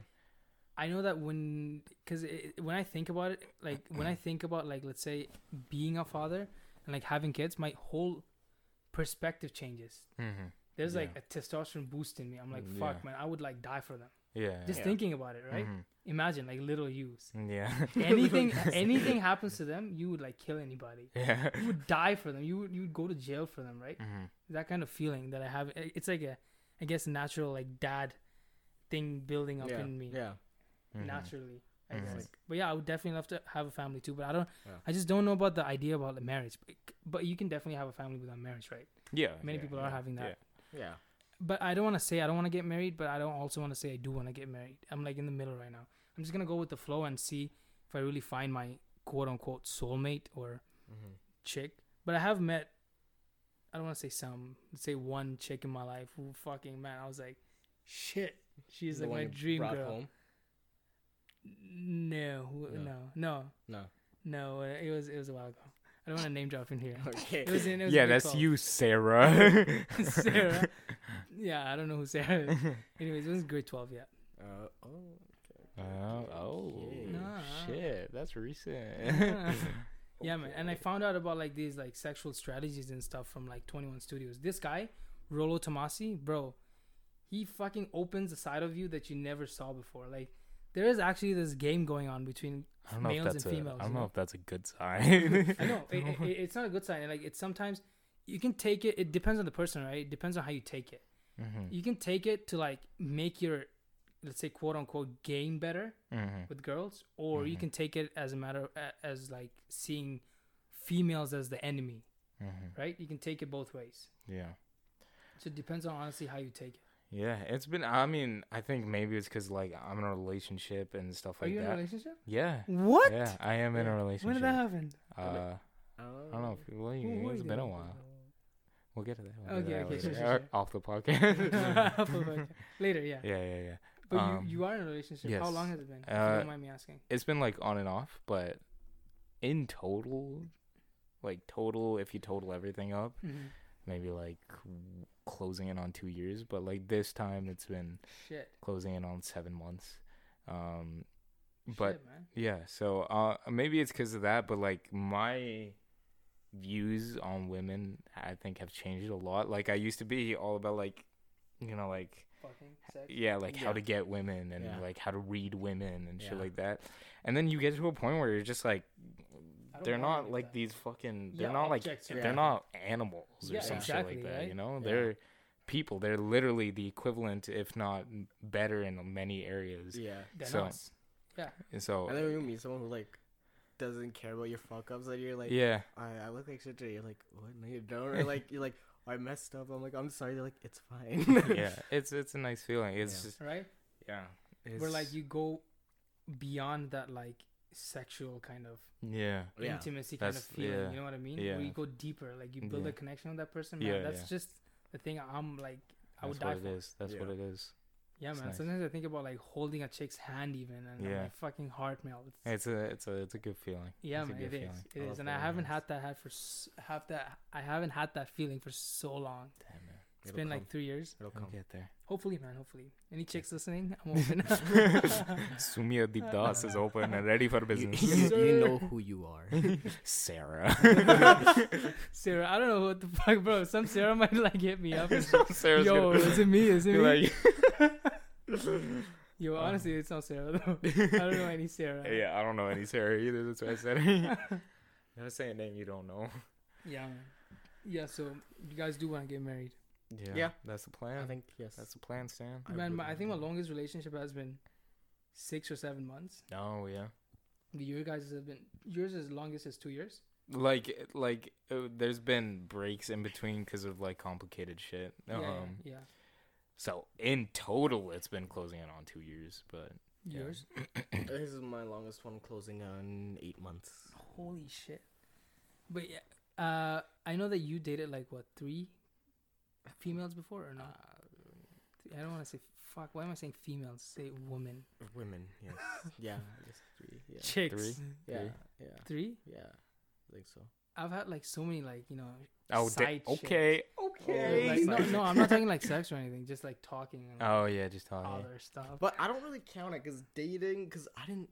I know that when, because when I think about it, like when I think about like let's say being a father and like having kids, my whole perspective changes. Mhm. There's like a testosterone boost in me. I'm like, Mm, fuck, yeah. man, I would like die for them. yeah, Just Yeah. thinking about it, right? Mhm. Imagine like little yous. Yeah. Anything, anything happens to them, you would like kill anybody. yeah. You would die for them. You would you would go to jail for them, right? Mhm. That kind of feeling that I have. It's like a, I guess, natural like dad thing building up yeah. in me Yeah. Mhm. naturally. I Mhm. guess. But yeah, I would definitely love to have a family too. But I don't. Yeah. I just don't know about the idea about the marriage. But, but you can definitely have a family without marriage, right? Yeah. Many yeah, people yeah, are having that. Yeah. But I don't want to say I don't want to get married. But I don't also want to say I do want to get married. I'm like in the middle right now. I'm just gonna go with the flow and see if I really find my quote unquote soulmate or Mm-hmm. chick. But I have met. I don't want to say some. Let's say one chick in my life who fucking man. I was like, shit. She's The like my dream girl. home? No, No. no, no, No. It was it was a while ago. I don't want to name drop in here. Okay. It was in. It was Yeah, that's 12. you, Sarah. Sarah. Yeah, I don't know who Sarah is. Anyways, it was grade twelve. Yeah. Uh, oh. Oh, oh, Okay. Nah. shit, that's recent. Yeah, man. And I found out about like these like sexual strategies and stuff from like Twenty One Studios. This guy, Rollo Tomassi, bro, he fucking opens a side of you that you never saw before. Like, there is actually this game going on between I don't know males and females. I don't you know know? if that's a good sign. I know it, it, it's not a good sign. Like, it's sometimes you can take it. It depends on the person, right? It depends on how you take it. Mhm. You can take it to like make your, let's say, quote unquote, game better Mhm. with girls, or you Mhm. can take it as a matter as like seeing females as the enemy, Mhm. right? You can take it both ways. Yeah. So it depends on honestly how you take it. Yeah, it's been. I mean, I think maybe it's because like I'm in a relationship and stuff like that. Are like you in a that. relationship? Yeah. What? Yeah, I am in a relationship. When did that happen? Uh. I don't know. If, well, Who- who are it's you been a doing? while. We'll get to that. We'll Okay, get to that okay, later. sure, sure, sure. Off the podcast. Later, yeah. yeah, yeah, yeah. But Um, you you are in a relationship. How yes. long has it been? if you Uh, don't mind me asking. It's been like on and off, but in total, like total, if you total everything up, Mhm. Maybe like closing in on two years. But like this time, it's been Shit. closing in on seven months. Um, but Shit, man. Yeah, so uh maybe it's because of that, but like my views on women I think have changed a lot. Like I used to be all about like you know like Fucking sex. yeah, like how to get women and Yeah. like how to read women and shit like that. And then you get to a point where you're just like I don't they're not any like that. these fucking they're Yeah, not like objects, they're yeah. not animals or Yeah, some exactly, shit like that, right? you know? Yeah. They're people. They're literally the equivalent if not better in many areas. Yeah. They're so- us. And so And then when you meet someone who like doesn't care about your fuck ups, and you're like, yeah. I, I look like shit today. You're like, what? No, you don't. Or like, you're like, I messed up. I'm like, I'm sorry. They're like, it's fine. yeah, it's it's a nice feeling. It's Yeah. just Right? yeah, it's, Where like you go beyond that like sexual kind of yeah, Yeah. intimacy kind of feeling. yeah. You know what I mean? Yeah. Where you go deeper, like you build Yeah. a connection with that person. Man, Yeah, that's yeah. just the thing. I'm like, I that's would what die it for. is. That's Yeah. what it is. Yeah, It's man. nice. Sometimes I think about like holding a chick's hand even, and Yeah. my fucking heart melts. It's a it's a it's a good feeling. yeah, it's a man, good it is. feeling. It I is, love and I haven't hands. had that had for have that. I haven't had that feeling for so long. Damn man. It's It'll been come. like three years. It'll I'll come. get there. Hopefully, man. Hopefully, any chicks listening, I'm open. Sumia Deep Das is open and ready for business. you, sir. you know who you are. Sarah. Sarah, I don't know what the fuck, bro. Some Sarah might like hit me up. And. Sarah's Yo, gonna is it me? Is it me? like, Yo, Um, honestly, it's not Sarah though. I don't know any Sarah. yeah, I don't know any Sarah either. That's why I said it. Never say a name you don't know. Yeah, man. Yeah, so you guys do want to get married, Yeah, Yeah. that's the plan. I think yes. that's the plan, Stan. I man. would My, I think my longest relationship has been six or seven months. Oh yeah. The your guys have been yours is longest is two years. Like, like, uh, there's been breaks in between because of like complicated shit. Yeah, Um, yeah, so in total, it's been closing in on two years. But yeah. yeah. Yours. this is my longest one, closing on eight months. Holy shit. But yeah, uh, I know that you dated like what three females before or not? Uh, I don't want to say fuck. Why am I saying females? Say women. Women, yes, yeah, just three, yeah, Chicks. Three? Mm-hmm. yeah, Three? yeah, Three? yeah. I think so. I've had like so many like you know. oh, side shit. okay, Oh, okay. Like, no, no, I'm not talking like sex or anything. Just like talking and oh, like, Oh yeah, just talking. other stuff. But I don't really count it because dating, because I didn't.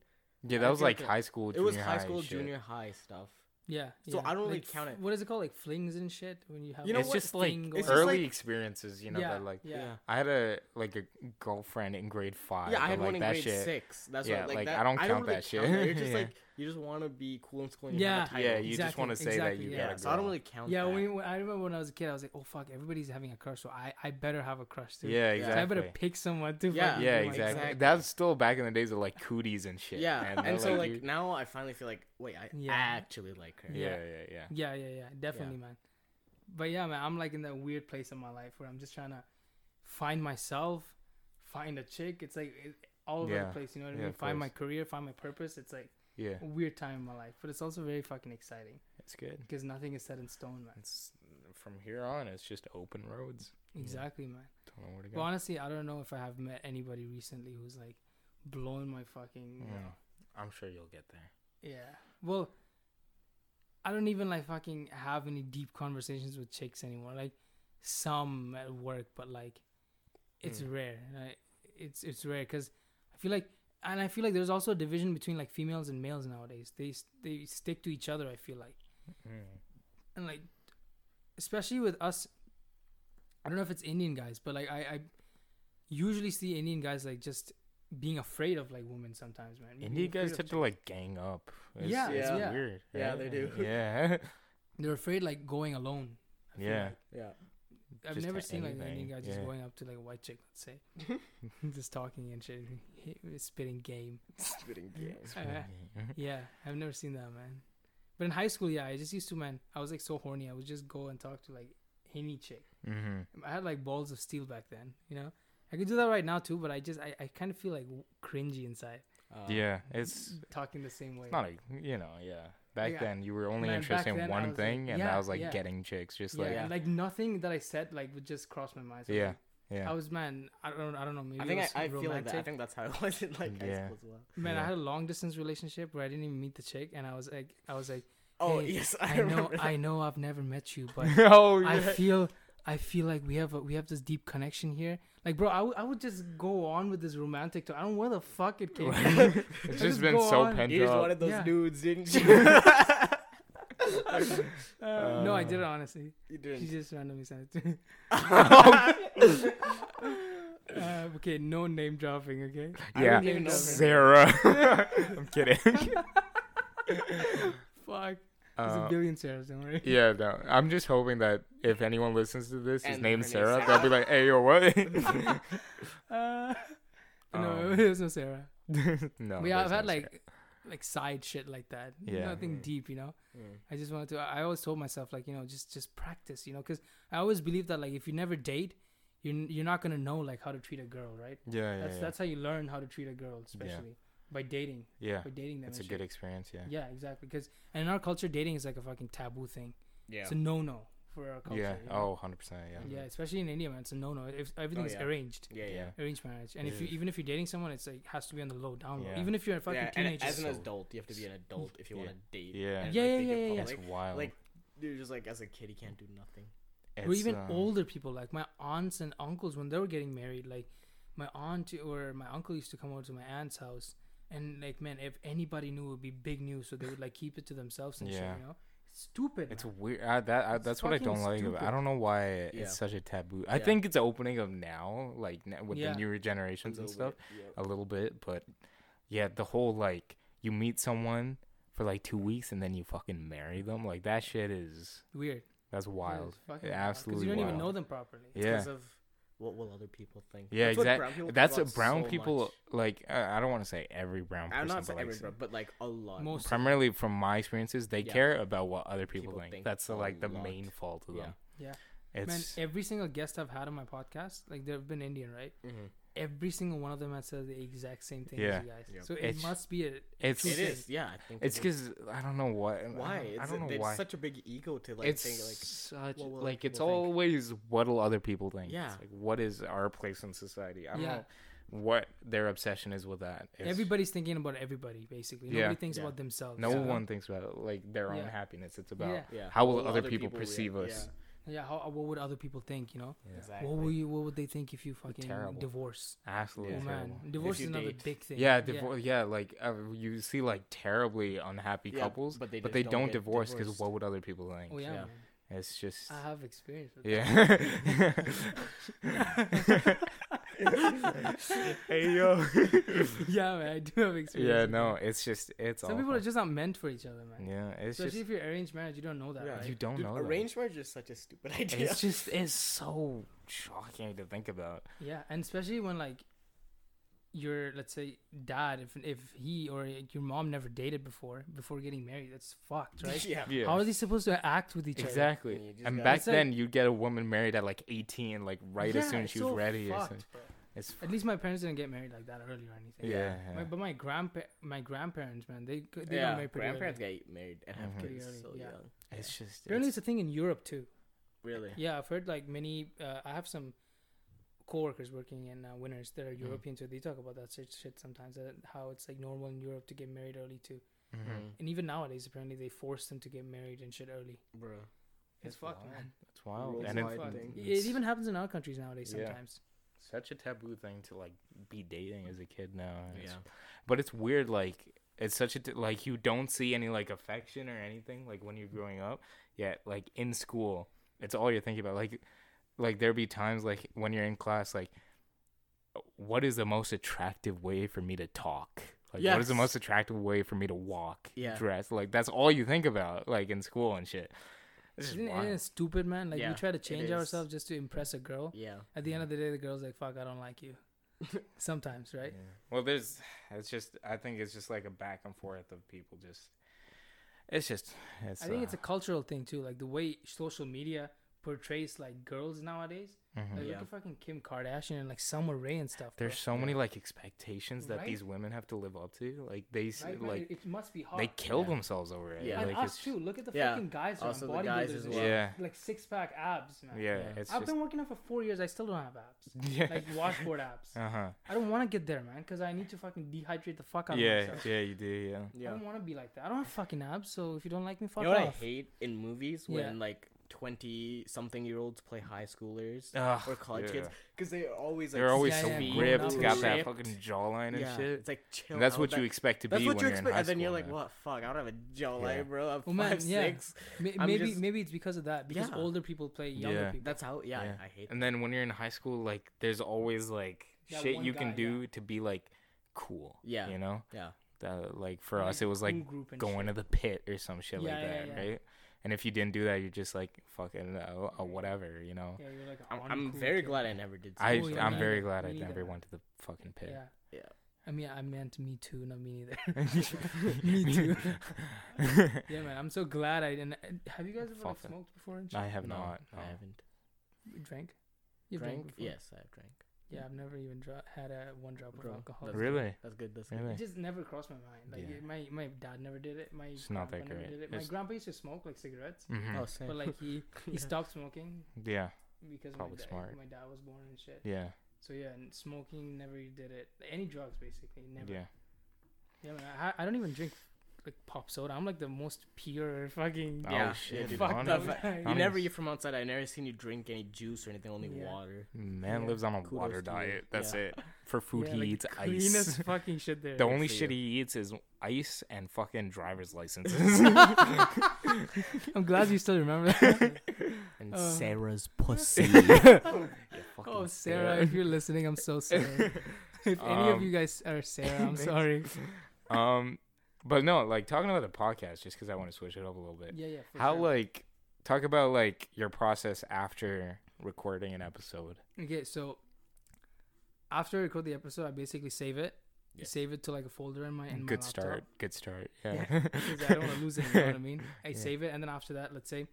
Yeah, I that was like like high school. It was junior high school, shit. junior high stuff. Yeah. So yeah. I don't really Like, count f- it. What is it called? Like flings and shit when you have. You know like, it's what? just like It's going- just early experiences, you know. yeah, That like yeah. I had a like a girlfriend in grade five. Yeah, I had like, one in that grade shit. six. That's Yeah, what, like, like, that, I don't don't count really that shit. count It's just Yeah. like you just want to be cool in school. And you Yeah. have a title. Yeah, you just want to say that you yeah. got yeah. a So I don't really count. Yeah, that. when, when I remember when I was a kid, I was like, "Oh fuck, everybody's having a crush, so I, I better have a crush too." Yeah, Yeah. So exactly. I better pick someone to. Yeah. yeah, exactly. thing. exactly. That's still back in the days of like cooties and shit. yeah, man. and so like you- now I finally feel like wait, I Yeah. actually like her. yeah, yeah, yeah. Yeah, yeah, yeah, definitely, man. But yeah, man, I'm like in that weird place in my life where I'm just trying to find myself, find a chick. It's like it, all over Yeah. the place. You know what I mean? of Find my career, find my purpose. It's like Yeah, a weird time in my life, but it's also very fucking exciting it's good. because nothing is set in stone, man. It's from here on. It's just open roads. Exactly, man. Don't know where to But go. honestly, I don't know if I have met anybody recently who's like blown my fucking. Yeah. I'm sure you'll get there. Yeah. Well, I don't even like fucking have any deep conversations with chicks anymore. Like some at work, but like it's Mm. rare. It's it's rare because I feel like, and I feel like there's also a division between like females and males nowadays. They they stick to each other. I feel like, Mm. and like, especially with us. I don't know if it's Indian guys, but like I, I usually see Indian guys like just being afraid of like women sometimes, man. Being Indian afraid guys of tend to like gang up. It's, Yeah, it's yeah. weird. Yeah, right? they do. Yeah, they're afraid like going alone. I feel yeah. like. Yeah. I've Just never to seen like an Indian guy just yeah. going up to like a white chick, let's say, just talking and shit, spitting game. Spitting games. Uh, yeah, I've never seen that, man. But in high school, yeah, I just used to, man. I was like so horny. I would just go and talk to like any chick. mm-hmm. I had like balls of steel back then, you know. I could do that right now too, but I just I, I kind of feel like cringy inside Uh, yeah, it's talking the same way. it's not a you know yeah. Back Yeah. then, you were only Man, interested in one was like- thing, and yeah, that was like yeah. getting chicks. Just yeah, like and, like nothing that I said like would just cross my mind. So, yeah, like, yeah. I was man. I don't I don't know. Maybe I think I, I feel like that. I think that's how it was in like high Yeah. school as well. Man, I had a long distance relationship where I didn't even meet the chick, and I was like, I was like, Oh yes, I, I know, that. I know, I've never met you, but oh I feel, I feel like we have a, we have this deep connection here. Like, bro, I, w- I would just go on with this romantic talk. I don't know where the fuck it came. from. it's just just been go so on. pent You just up. wanted those Yeah. nudes, didn't you? Uh, no, I did it honestly. you She didn't. just randomly sent it to me. Uh, okay, no name dropping. Okay. I yeah, don't even know her. Sarah. I'm kidding. Fuck. There's a Uh, billion Sarahs. Don't worry. yeah, no. I'm just hoping that if anyone listens to this, his And name's her Sarah, Sarah. they'll be like, "Hey, yo, what?" Uh, no, Um, there's no Sarah. no. we I've there's had no like, like side shit like that. Yeah. Nothing Mm. deep, you know. Mm. I just wanted to. I always told myself like, you know, just just practice, you know, because I always believe that like if you never date, you're n- you're not gonna know like how to treat a girl, right? Yeah, yeah, That's yeah. that's how you learn how to treat a girl, especially by dating, yeah. by dating them. It's a and good experience. Yeah. Yeah, exactly. Because and in our culture, dating is like a fucking taboo thing. Yeah. It's a no no for our culture. Yeah. you know? Oh, 100 percent. Yeah. Yeah, especially in India, man, it's a no no. If everything's yeah. arranged, yeah, yeah. Yeah. arranged marriage, and It if you even if you're dating someone, it's like has to be on the low down low. Yeah. Even if you're a fucking yeah, teenager. as an so- adult, you have to be an adult if you Yeah. want to date. Yeah. and, Yeah, like, yeah, yeah, yeah, public. It's wild. Like, you're just like as a kid, you can't do nothing. or even uh, older people like my aunts and uncles when they were getting married like my aunt or my uncle used to come over to my aunt's house and like man if anybody knew it would be big news so they would like keep it to themselves and shit Yeah. you know it's stupid It's man. weird. I, that I, It's that's what I don't like. About, I don't know why Yeah. it's such a taboo. I Yeah. think it's opening up now, like now, with Yeah. the newer generations and stuff, bit, yeah. a little bit. But yeah, the whole like you meet someone for like two weeks and then you fucking marry them. Like that shit is weird that's wild. It's fucking Yeah, wild, 'cause absolutely you don't even know them properly It's Yeah. 'cause of what will other people think? Yeah, That's what brown people That's what brown so people much. like. Uh, I don't want to say every brown person, I'm not but saying like, every, brown, but like a lot. most primarily from my experiences, they Yeah. care about what other people, People think. think That's a like the lot. main fault of Yeah. them. Yeah. It's man every single guest i've had on my podcast like they've been indian right Mm-hmm. Every single one of them has said the exact same thing Yeah. as you guys Yep. so it It's- must be a it's true It thing. is, yeah. I think It's it is. because I don't know what. why I don't, it's, I don't know it's why. such a big ego to like it's think like such what will like it's people think? always what will other people think. Yeah. It's like what is our place in society? I don't Yeah. know what their obsession is with that. It's- everybody's thinking about everybody basically Yeah. nobody thinks Yeah. about themselves No you know? one thinks about like their own Yeah. happiness. It's about yeah yeah. how will what other people react- perceive us? Yeah how, what would other people think you know Yeah. Exactly. what will you what would they think if you fucking Terrible. divorce Absolutely oh Yeah. man terrible. divorce is another date. big thing Yeah, divorce. Yeah. like uh, you see like terribly unhappy Yeah, couples, but they but they don't don't divorce because what would other people think? oh yeah, Yeah. man. It's just i have experience with that. yeah. hey yo. yeah man i do have experience yeah, no, that. it's just it's all. some people are just not meant for each other man Yeah, it's especially just if you're arranged marriage you don't know that Yeah. right you don't Dude, know. that. arranged marriage is such a stupid idea. It's just it's so shocking to think about. Yeah, and especially when like your let's say dad, if if he or your mom never dated before before getting married, that's fucked, right? yeah. Yeah. How are they supposed to act with each other? Exactly. You And back It's like- then, you'd get a woman married at like 18, like right Yeah, as soon as she was so ready. or fucked, something. bro. It's At least my parents didn't get married like that early or anything. yeah, yeah. My, but my grandpa, my grandparents, man, they they yeah, got married pretty grandparents early. get married and have Mhm. Kids so yeah. young. it's just Apparently, it's, it's a thing in Europe too. Really? Yeah, I've heard like many. Uh, I have some coworkers working in uh, Winners that are Mhm. European too. They talk about that shit, shit sometimes. Uh, how it's like normal in Europe to get married early too. Mhm. Mm. And even nowadays, apparently they force them to get married and shit early. Bro. It's, fucked, man. It's wild, Worldwide and it's, thing. It even happens in our countries nowadays Yeah. sometimes. such a taboo thing to like be dating as a kid now. It's- Yeah. but it's weird. Like it's such a t- like you don't see any like affection or anything like when you're growing up. Yet like in school, it's all you're thinking about. Like like there be times like when you're in class, like what is the most attractive way for me to talk? Like what is the most attractive way for me to walk, Yeah. dress? Like that's all you think about, like in school and shit. This is Isn't, isn't it stupid, man? Like Yeah, we try to change ourselves just to impress a girl. Yeah. At the end of the day, the girl's like, "Fuck, I don't like you." Sometimes, right? Yeah. Well, there's. It's just. I think it's just like a back and forth of people just. It's just. It's. I think uh, it's a cultural thing too, like the way social media portrays like girls nowadays. mhm. Like Yeah. look at fucking Kim Kardashian and like Summer Rae and stuff. bro. There's so many like expectations that Right? these women have to live up to. Like they Right, like it must be hard. they kill Yeah. themselves over it. Yeah. and like us it's, too. Look at the Yeah. fucking guys. Also the guys bodybuilders as well. Yeah. Like six pack abs, man. Yeah, Yeah. it's I've just. been working out for four years. I still don't have abs. Yeah. Like washboard abs. uh huh. I don't want to get there, man, because I need to fucking dehydrate the fuck out of Yeah, myself. yeah, you do. Yeah. yeah. I don't want to be like that. I don't have fucking abs, so if you don't like me, fuck you know what I hate in movies when like twenty something year olds play high schoolers Ugh, or college yeah. kids because they're always like They're always Yeah, so yeah, ripped, yeah. got that fucking jawline and yeah, shit. It's like chill. And that's out. what That- you expect to That's be what when you you're in expect, high and then you're school, like, man. "What? Fuck! I don't have a jawline, Yeah. bro. I'm Well, man, five yeah. six. Ma- I'm maybe just- maybe it's because of that because Yeah. older people play younger Yeah. people. That's how. Yeah, Yeah. I, I hate. And then when you're in high school, like there's always like That shit one you can do yeah. to be like cool. Yeah. You know? Yeah. That like for us it was like in group and going to the pit or some shit like that, right? And if you didn't do that, you're just like fucking uh, uh, whatever, you know. Yeah, you're like a I'm, I'm cool very kid. glad I never did. I Oh, yeah, I'm me very glad I neither, never went to the fucking pit. Yeah. Yeah. I mean, I meant me too, not me neither. Me too. yeah, man. I'm so glad I didn't. Have you guys ever like, smoked before and shit? I have no, not. I haven't. You drank? You've Drank? before? Yes, I've drank. Yeah, I've never even dro- had a one drop of Bro, alcohol. that's Really? That's good. That's Really? It just never crossed my mind. Like Yeah. it- my my dad never did it. My It's not that grandpa never great. Did it. My It's- grandpa used to smoke like cigarettes, good. Mhm. Oh, same. but like he he Yeah. stopped smoking Yeah. because Probably my, da- smart. my dad was born and shit. Yeah. So yeah, and smoking never did it. Any drugs basically never. Yeah. Yeah, man. I, I don't even drink like pop soda. I'm like the most pure fucking. Oh, Yeah, shit, dude. fucked honest- up Fuck guy. You never eat from outside. I never seen you drink any juice or anything. Only Yeah. water. Man Yeah. lives on a Kudos water diet. That's Yeah. it. For food, Yeah, he like eats the ice. cleanest fucking shit there. The only shit you. he eats is ice and fucking driver's licenses. I'm glad you still remember that. And Uh. Sarah's pussy. oh, Sarah, if you're listening, I'm so sorry. if any of Um, you guys are Sarah, I'm sorry. um, but no, like talking about the podcast, just because I want to switch it up a little bit. Yeah, yeah. How sure. like talk about like your process after recording an episode. Okay, so after I record the episode, I basically save it. Yeah. Save it to like a folder in my in my Good laptop. start. Good start. Yeah, Yeah. I don't want to lose it. You know what I mean? I Yeah. save it, and then after that, let's say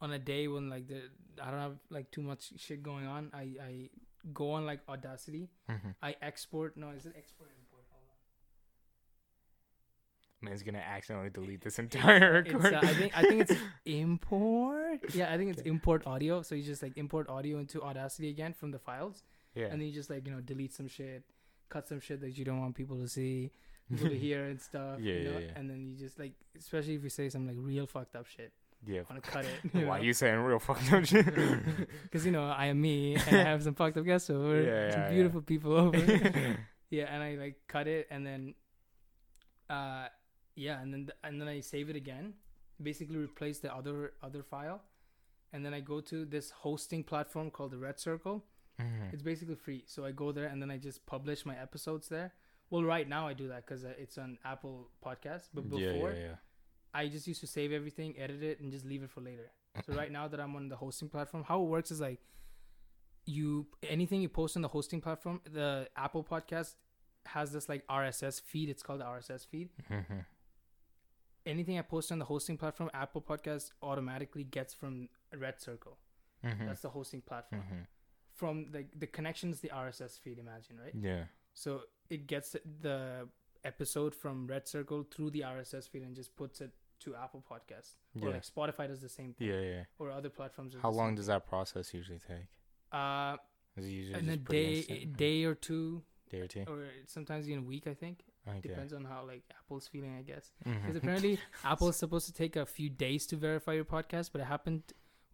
on a day when like the I don't have like too much shit going on, I I go on like Audacity. Mhm. I export. No, is it export or import? Hold on. Man's gonna accidentally delete this entire record. uh, I think I think it's import. Yeah, I think it's Okay. import audio. So you just like import audio into Audacity again from the files, yeah. and then you just like you know delete some shit, cut some shit that you don't want people to see, people to hear and stuff. Yeah, you know? yeah, yeah. And then you just like, especially if you say some like real fucked up shit, yeah. want to cut it. Why you saying real fucked up shit? Because you know I am me, and I have some fucked up guests over, Yeah, some yeah, yeah. beautiful people over. yeah, and I like cut it, and then, uh, yeah, and then and then I save it again. Basically, replace the other other file, and then I go to this hosting platform called the Red Circle. Mhm. It's basically free, so I go there and then I just publish my episodes there. Well, right now I do that because uh, it's on Apple Podcast, but before yeah, yeah. I just used to save everything, edit it, and just leave it for later. So right now that I'm on the hosting platform, how it works is like you anything you post on the hosting platform, the Apple Podcast has this like RSS feed. It's called the RSS feed. Mhm. Anything I post on the hosting platform, Apple Podcast automatically gets from Red Circle. Mhm. That's the hosting platform. Mhm. From the the connection is the RSS feed. Imagine right. Yeah. So it gets the episode from Red Circle through the RSS feed and just puts it to Apple Podcast. Or Yeah. like Spotify does the same thing. Yeah, yeah. Or other platforms. How long does that process usually take? Uh, Is it usually in a day, instant? day or two, day or two? or sometimes even a week. I think Okay. depends on how like Apple's feeling. I guess because apparently Apple's supposed to take a few days to verify your podcast, but it happened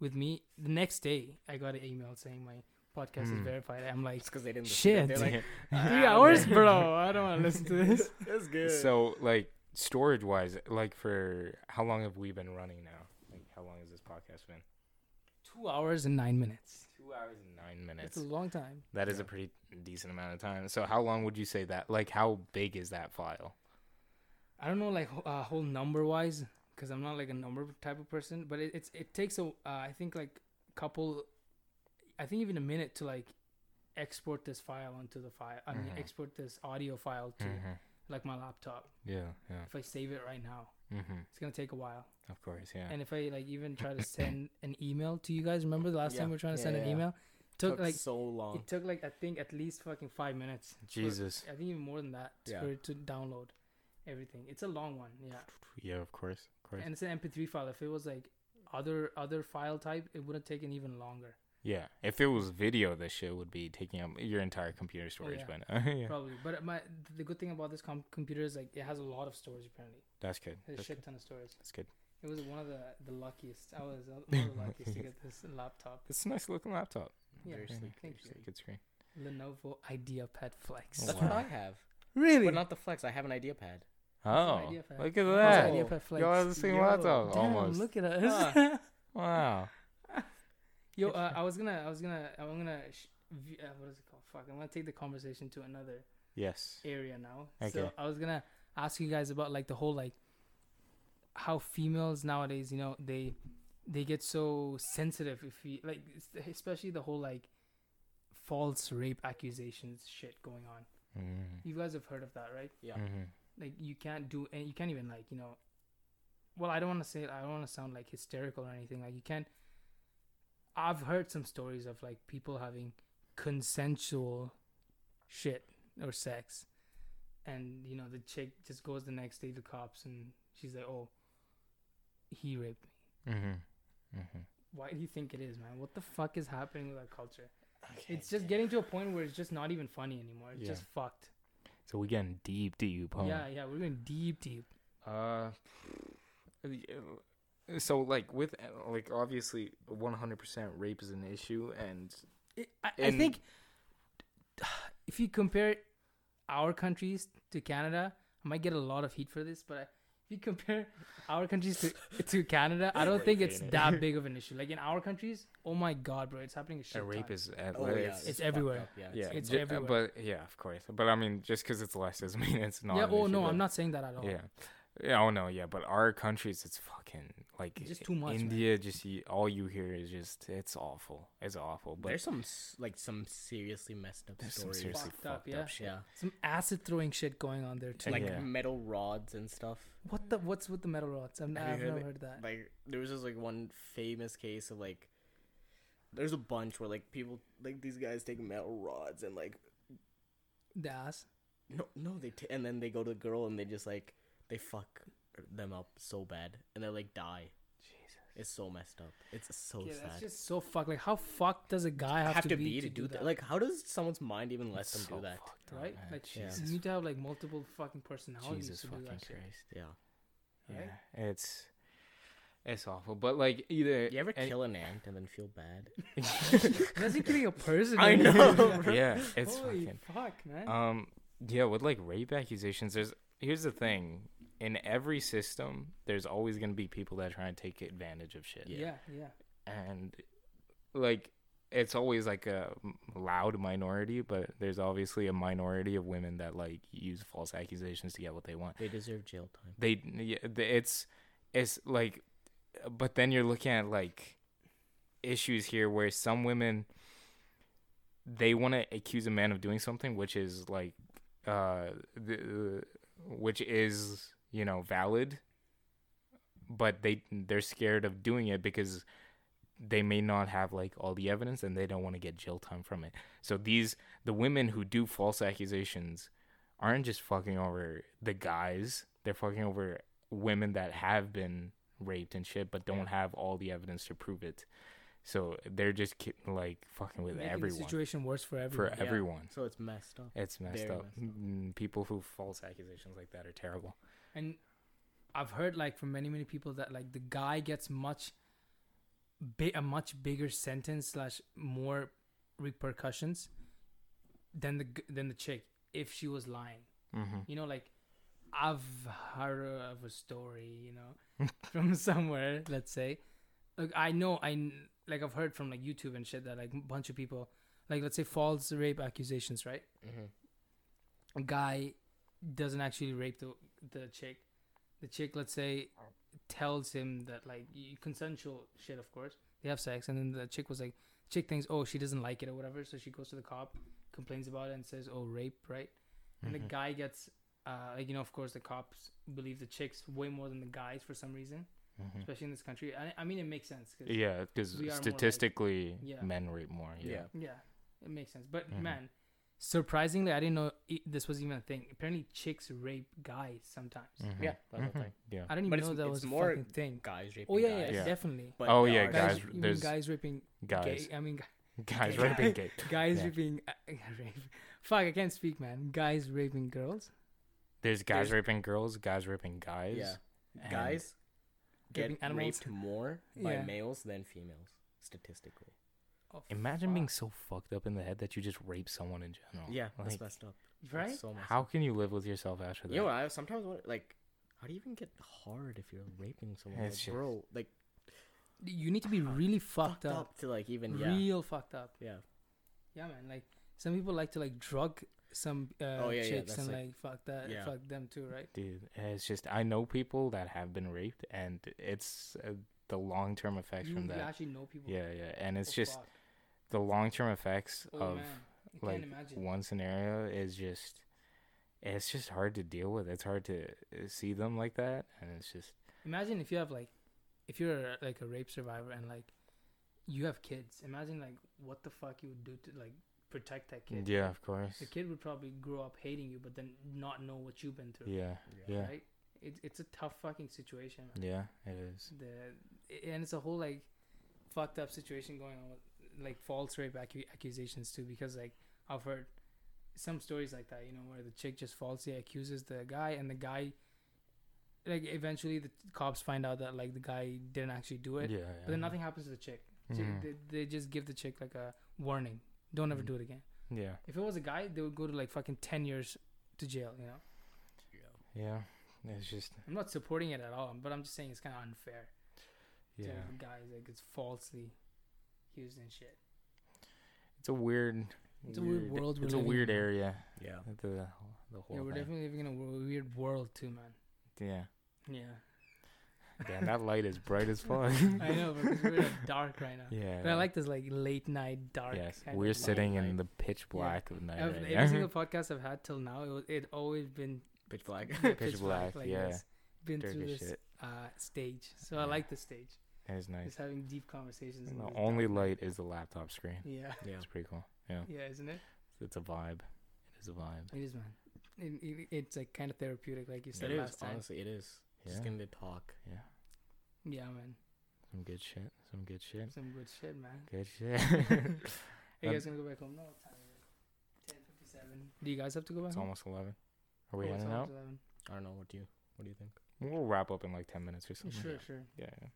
with me the next day. I got an email saying my podcast is Hmm. verified. I'm like, because they didn't. Shit. They're like, three "Ah, hours, bro. I don't want to listen to this. That's good. So, like, storage wise, like, for how long have we been running now? Like, how long has this podcast been? Two hours and nine minutes. Two hours and nine minutes. It's a long time. That is a pretty decent amount of time. So, how long would you say that? Like, how big is that file? I don't know like uh, whole number wise because I'm not like a number type of person, but it, it's it takes a uh, I think like couple, I think even a minute to like export this file onto the file. I mean Mhm. export this audio file to Mhm. Like my laptop. Yeah, yeah. If I save it right now, Mm-hmm. it's gonna take a while. Of course, yeah. And if I like even try to send an email to you guys, remember the last Yeah. time we were trying to Yeah, send yeah, an yeah. email? Took, took like so long. it took like I think at least fucking five minutes. for- Jesus. I think even more than that Yeah. for it to download everything. It's a long one, yeah. Yeah, of course, of course. and it's an MP3 file. If it was like other other file type, it would have taken even longer. Yeah, if it was video, this shit would be taking up your entire computer oh, storage yeah. by now. yeah, Probably. But my the good thing about this com- computer is like it has a lot of storage. Apparently, that's good. it has a shit good. ton of storage. That's good. It was one of the the luckiest. I was one of the luckiest to get this laptop. It's a nice looking laptop. Yeah, Very Yeah, sleek, thank very you. Good screen. Lenovo IdeaPad Flex. That's oh, Wow. what I have. Really? But not the flex. I have an IdeaPad. Oh, look at Oh, that. it's IdeaPad Flex. Y'all have the same Yo, laptop Damn, almost. look at us. Wow. Yo, uh, I was gonna, I was gonna, I'm gonna, sh- uh, what is it called? Fuck, I'm gonna take the conversation to another Yes. area now. Okay. So I was gonna ask you guys about like the whole like how females nowadays, you know, they they get so sensitive if you like, especially the whole like false rape accusations shit going on. Mm. You guys have heard of that, right? Yeah. Mhm. Like you can't do and you can't even like you know. Well, I don't want to say it I don't want to sound like hysterical or anything. Like you can't. I've heard some stories of like people having consensual shit or sex, and you know the chick just goes the next day to cops and she's like, "Oh, he raped me." Mhm. Mhm. Why do you think it is, man? What the fuck is happening with our culture? It's just getting to a point where it's just not even funny anymore. It's Yeah. just fucked. So we're getting deep, deep. Huh? Yeah, yeah, we're going deep, deep. Uh, so like with like obviously 100% rape is an issue, and It, I, I think if you compare our countries to Canada, I might get a lot of heat for this, but if you compare our countries to to Canada, I don't think it's it. that big of an issue. Like in our countries, oh my god, bro, it's happening a shit a rape ton. is at Oh yeah, it's, It's everywhere. up, Yeah, yeah, it's ju- uh, everywhere. but yeah, of course. But I mean, just because it's less doesn't mean it's not. yeah. an Oh issue, no, but- I'm not saying that at all. Yeah. Yeah, oh no, yeah, but our countries, it's fucking like Just too much, man. India, just you, all you hear is just it's awful. It's awful. But There's some like some seriously messed up There's some stories. seriously Fucked up, yeah. up shit. Yeah, Some acid throwing shit going on there too. like Yeah. metal rods and stuff. what the what's with the metal rods? I've, Have I've heard never it? heard that. Like there was just like one famous case of like there's a bunch where like people like these guys take metal rods and like The ass. no no they t- and then they go to the girl and they just like they fuck them up so bad and they like die. Jesus. It's so messed up. It's so yeah, sad. that's just so fucked. Like, how fucked does a guy have, have, to, be, to do that? Like, how does someone's mind even let It's them so do that? fucked up, right? man. Like, Yeah. you need to have like multiple fucking personalities Jesus to do fucking that shit. Christ. Yeah. Right? Yeah, it's it's awful. But like either You ever and- kill an ant and then feel bad? That's Imagine killing a person. I man. know, yeah, it's Holy fucking fuck, man. um yeah with like rape accusations. There's here's the thing. In every system, there's always gonna be people that try and take advantage of shit. yeah, yeah. and like it's always like a loud minority but there's obviously a minority of women that like use false accusations to get what they want They deserve jail time. they yeah, it's it's like but then you're looking at like issues here where some women they want to accuse a man of doing something which is like uh the, which is you know valid but they they're scared of doing it because they may not have like all the evidence and they don't want to get jail time from it so these the women who do false accusations aren't just fucking over the guys they're fucking over women that have been raped and shit but don't Yeah. have all the evidence to prove it so they're just ki- like fucking with Making the everyone situation worse for for everyone. Yeah. everyone So it's messed up. it's messed Very up messed up. Mm, people who false accusations like that are terrible And I've heard like from many many people that like the guy gets much bi- a much bigger sentence slash more repercussions than the than the chick if she was lying. mm-hmm. You know, like I've heard of a story, you know, from somewhere. Let's say, like I know I like I've heard from like YouTube and shit that like a bunch of people, like let's say false rape accusations, right? Mm-hmm. a guy doesn't actually rape the the chick. The chick, let's say, tells him that like consensual shit, of course. They have sex, and then the chick was like, chick thinks, oh, she doesn't like it or whatever, so she goes to the cop, complains about it, and says, oh, rape, right? And the Mhm. guy gets, uh, like you know, of course, the cops believe the chicks way more than the guys for some reason, Mhm. especially in this country. I, I mean, it makes sense. 'cause- yeah because we are more like- statistically Yeah. men rape more yeah, Yeah. Yeah, it makes sense. But Mhm. man, surprisingly, I didn't know i this was even a thing. Apparently, chicks rape guys sometimes. Mhm. Yeah, that's the Mhm. thing. yeah I didn't even But know that it's was a more fucking thing. Guys raping Oh yeah, yeah, guys. Yeah. definitely. But Oh, yeah, Guys, guys- there's- guys raping guys Gay, I mean, guys gay- raping gay guys Yeah. raping. Uh, rape. Fuck, I can't speak, man. Guys raping girls. there's guys There's- raping girls guys raping guys Yeah. Guys get Raping raped more by Yeah. males than females, statistically. Oh, imagine being so fucked up in the head that you just rape someone in general Yeah, that's messed up. That's right. So messed how up. can you live with yourself after that You know, I sometimes wonder, like, how do you even get hard if you're raping someone? It's Like, just- bro, like You need to be really fucked, fucked up. up to like even yeah, Real fucked up. yeah. Yeah, man. Like some people like to like drug some uh, Oh, yeah, yeah, chicks that's and like- like, fuck that, yeah. fuck them too, right? dude it's just i know people that have been raped and it's uh, the long-term effects You, from you that actually know people. yeah yeah and it's Oh, just fuck. The long-term effects Oh, of like imagine. one scenario is just it's just hard to deal with it's hard to uh, see them like that and it's just Imagine if you have like, if you're like a rape survivor and like, you have kids. Imagine like what the fuck you would do to like protect that kid. yeah of course The kid would probably grow up hating you, but then not know what you've been through. yeah yeah Right? It's it's a tough fucking situation. Man. yeah it is The and it's a whole like fucked up situation going on with like false rape accu- accusations too, because like I've heard some stories like that, you know, where the chick just falsely accuses the guy, and the guy like eventually the cops find out that like the guy didn't actually do it, yeah, but then nothing happens to the chick. Chick- Mhm. They, they just give the chick like a warning. Don't ever Mhm. do it again. Yeah, If it was a guy, they would go to like fucking ten years to jail. You know, yeah. It's just I'm not supporting it at all, but I'm just saying it's kind of unfair. yeah. to guys like it's falsely used and shit. It's a weird. It's a weird world It's a weird in. area. Yeah. The the whole. Yeah, we're thing. definitely living in a weird world too, man. Yeah. Yeah, Damn, that light is bright as fuck. I know because we're in dark right now. yeah. But I like this like late night dark. Yes, kind we're of sitting light. in the pitch black of the night. I've- right every now. single podcast I've had till now, it was, it always been Pitch black. yeah, Pitch black, yeah. this. Been Dark through this shit. uh, stage, so I like the stage. It is nice. Just having deep conversations. in The only dark light is the laptop screen. Yeah, yeah. It's pretty cool. Yeah, yeah, isn't it? it's a vibe. It is a vibe. It is, man. It, it, it's like kind of therapeutic, like you said It is last time. honestly. It is. Yeah, Just getting to talk. yeah. Yeah, man. Some good shit. Some good shit. Some good shit, man. Good shit. Are you Um, guys gonna go back home? No, what time is it? Ten fifty-seven. Do you guys have to go back it's home? almost eleven. Are we Oh, heading out? 11. I don't know. What do you? What do you think? We'll wrap up in like ten minutes or something. Sure, sure. Yeah, yeah.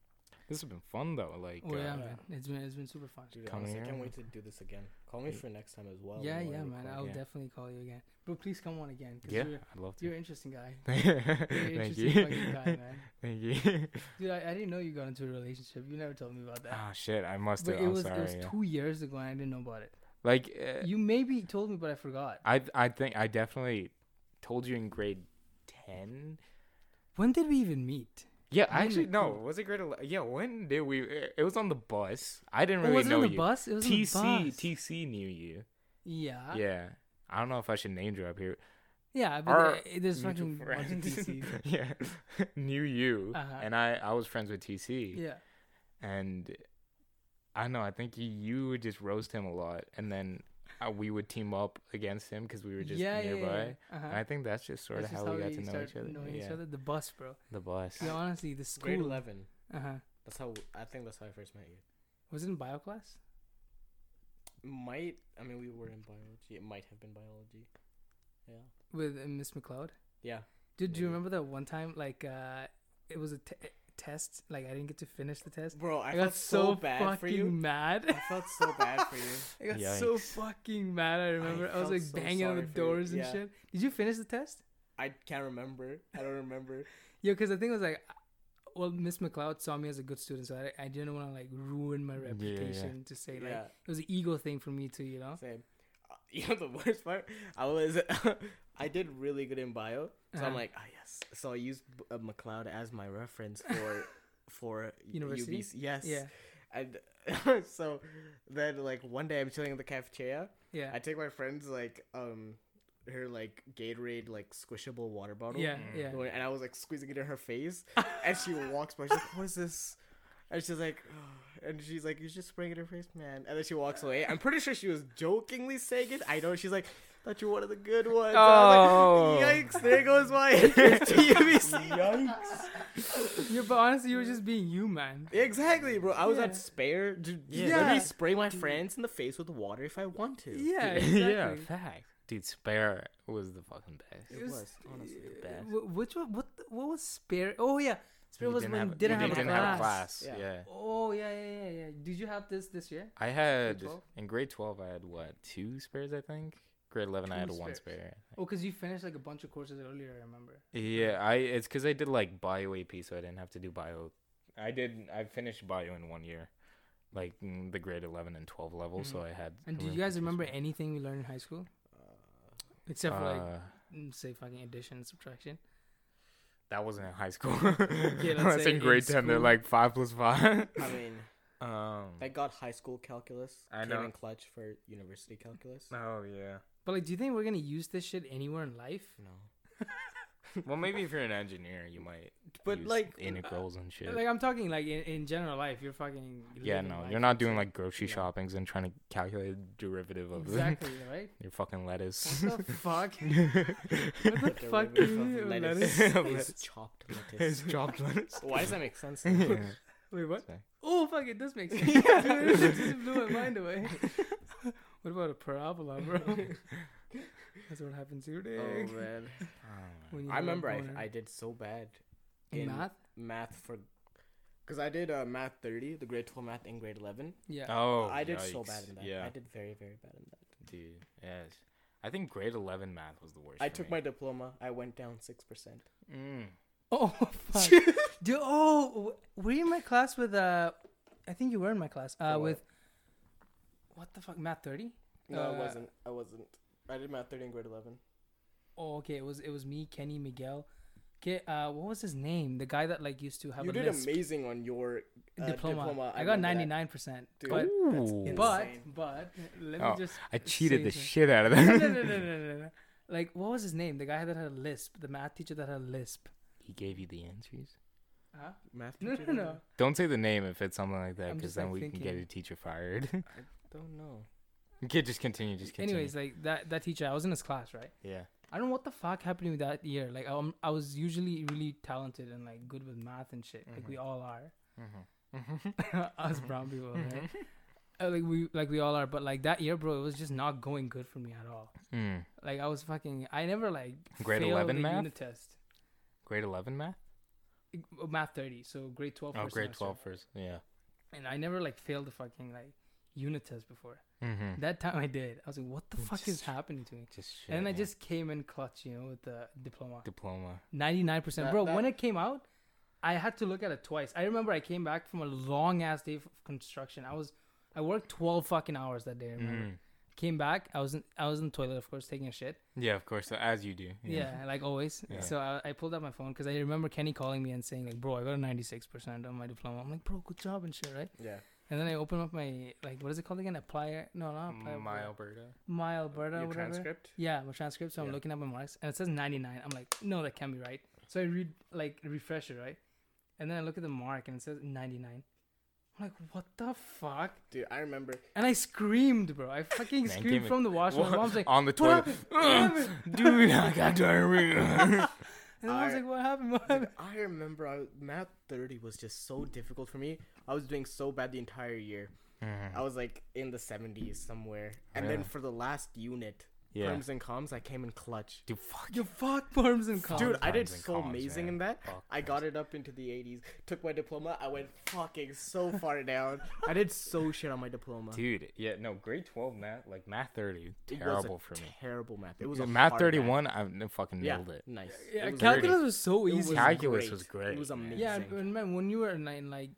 This has been fun though. Like, Oh yeah, uh, man. It's been it's been super fun. Dude, Coming honestly, I can't wait to do this again. Call me Yeah. for next time as well. yeah, we yeah, man. I'll yeah. definitely call you again. But please come on again. Cause Yeah, You're, I'd love to. you're an interesting guy. Thank You're an interesting guy. Thank you. Dude, I, I didn't know you got into a relationship. You never told me about that. Ah, shit. I must have. it I'm was sorry. it was yeah. two years ago and I didn't know about it. Like, uh, You maybe told me, but I forgot. I I think I definitely told you in grade ten. When did we even meet? Yeah, When actually, no. Was it grade eleven? Yeah, when did we? It was on the bus. I didn't Oh, really was it know on the you. bus? It was TC on the bus. TC knew you. Yeah. yeah. I don't know if I should name drop here. Yeah, but Our there's fucking friends. Yeah, knew you, Uh-huh. and I I was friends with TC, Yeah. and I know. I think you, you would just roast him a lot, and then uh, we would team up against him because we were just yeah, yeah, nearby. yeah, yeah. Uh-huh. And I think that's just sort That's of just how we got to know each other. Knowing yeah, each other. The bus, bro. the bus. Yeah, honestly, the school. Grade eleven. Uh huh. That's how I think that's how I first met you. Was it in bio class? Might I mean we were in biology. It might have been biology. Yeah. with uh, Miss McLeod. Yeah. Dude, do you remember that one time? Like, uh, it was a te- test. Like, I didn't get to finish the test. Bro, I, I, felt got so, so, bad fucking for you. mad. I felt so bad for you. I got so fucking mad. I remember. I, was like so banging on the sorry for you. doors and Yeah. shit. Did you finish the test? I can't remember. I don't remember. Yeah, because the thing was like, well, Miss McLeod saw me as a good student, so I, I didn't want to like ruin my yeah. reputation to say like yeah. it was an ego thing for me too, you know. Same. You know the worst part? I was I did really good in bio, so I'm Uh-huh. like, ah yes. So I used uh, McLeod as my reference for for University? UBC. Yes. Yeah, And so then like one day I'm chilling in the cafeteria. yeah, I take my friend's like um her like Gatorade like squishable water bottle. yeah, yeah. And I was like squeezing it in her face, and she walks by. She's like, "What is this?" And she's like, and she's like, "You just spraying it in her face, man." And then she walks away. I'm pretty sure she was jokingly saying it. I know she's like, "Thought you were one of the good ones." And I Oh. was like, oh. "Yikes! There goes my entrance to UBC." Yikes! yeah, but honestly, you were just being you, man. Exactly, bro. I was Yeah. at spare. Dude, Yeah. yeah. Literally Yeah. spray my friends in the face with water if I want to. Yeah, yeah, fact. Dude, spare was the fucking best. It was honestly the best. Which one? What? What was spare? Oh yeah, spare You was when have, didn't, you have, didn't a have a class. class. Yeah. Yeah. Oh yeah, yeah, yeah, yeah. Did you have this this year? I had 12? in grade twelve. I had what two spares? I think. Grade eleven, I had Two one spare. Oh, cause you finished like a bunch of courses earlier. I remember. Yeah, I it's because I did like bio AP, so I didn't have to do bio. I did. I finished bio in one year, like mm, the grade eleven and twelve level. So Mhm. I had. And do you guys remember spares. anything we learned in high school Uh, except for like Uh, mm, say fucking addition and subtraction? that wasn't in high school. let's That's in grade in ten. They're like five plus five. I mean, um. I got high school calculus. I came know. in clutch for university calculus. Oh yeah. But like, do you think we're gonna use this shit anywhere in life? No. Well, maybe if you're an engineer, you might. But, use like, integrals and shit. Like I'm talking like in, in general life, you're fucking. yeah, no, you're not doing like grocery No. shoppings and trying to calculate the derivative of exactly right. your fucking lettuce. What the fuck? The What the fuck? derivative do you of mean, lettuce lettuce? is chopped lettuce. it's chopped lettuce. Why does that make sense? Yeah. Wait, what? Sorry. Oh fuck! It does make sense. it just blew my mind away. What about a parabola, bro? That's what happens to your dick. oh man. when you I remember I. I did so bad In in math? math for because I did uh, math 30, the grade 12 math in grade 11. Yeah. Oh, I did so yikes. bad in that. Yeah, I did very very bad in that. dude. Yes, I think grade eleven math was the worst. I for took me. my diploma. I went down six percent. Mm. Oh fuck. Dude, oh, were you in my class with uh? I think you were in my class uh For what? with. What the fuck, math thirty? No, I Uh, wasn't. I wasn't. I did math 30 in grade 11. Oh, okay. It was it was me, Kenny, Miguel. Okay, uh, what was his name? The guy that like used to have You a You did lisp amazing on your uh, diploma. diploma. I got ninety nine percent. But Ooh. but but let me Oh, just. I cheated the this. shit out of that. no, no, no, no, no, no. Like what was his name? The guy that had a lisp. The math teacher that had a lisp. he gave you the answers. Huh? Math No, teacher. no, no. Don't say the name if it's something like that, because then like, we can get a teacher fired. Don't know. okay, just continue. Just continue. Anyways, like that that teacher, I was in his class, right? yeah. I don't know what the fuck happened to me that year. Like um, I was usually really talented and like good with math and shit. Like we all are. Mm-hmm. Us brown people, right? Uh, like we like we all are. But like that year, bro, it was just not going good for me at all. Mm. Like I was fucking. I never like Grade 11 math? unit test. Grade eleven math. Math thirty, so grade twelve. Oh, first grade semester. 12 first. Yeah. And I never like failed the fucking like unit test before. Mm-hmm. That time I did. I was like, what the fuck is happening to me? Just shit. And then I man. just came in clutch, you know, with the diploma. diploma. Ninety nine percent, That- bro. that- when it came out, I had to look at it twice. I remember I came back from a long ass day of construction. I was, I worked twelve fucking hours that day. I remember. Mm. Came back. I was in, I was in the toilet, of course, taking a shit. Yeah, of course. So as you do. Yeah, like always. Yeah. So I, I pulled out my phone because I remember Kenny calling me and saying like, "Bro, I got a ninety six percent on my diploma." I'm like, "Bro, good job and shit, right?" Yeah. And then I open up my like, what is it called again? Apply? No, not apply. My Alberta. My Alberta, Your whatever. transcript. Yeah, my transcript. So I'm looking at my marks, and it says 99. I'm like, no, that can't be right. So I read like refresh it, right? And then I look at the mark, and it says 99. I'm like, what the fuck? Dude, I remember. And I screamed, bro. I fucking Man screamed from the washroom. My mom's like, on the toilet. happened? What happened? Dude, I got diarrhea. And I was like, what happened? What happened? I remember I, math 30 was just so difficult for me. I was doing so bad the entire year. Mhm. I was like in the 70s somewhere. And then for the last unit, yeah. perms and comms, I came in clutch. Dude, fuck. You fuck perms and comms. Dude, I did so comms, amazing man. in that. Fuck I got it up into the 80s. Took my diploma. I went fucking so far down. I did so shit on my diploma. Dude, yeah, no, grade 12 math, like math 30, It was a terrible for me. Terrible math. It was Yeah, a math hard 31, I n- fucking Yeah, nailed it. nice. yeah, It was calculus great. was so easy. was Calculus was great, It was amazing. yeah, and man, when you were in like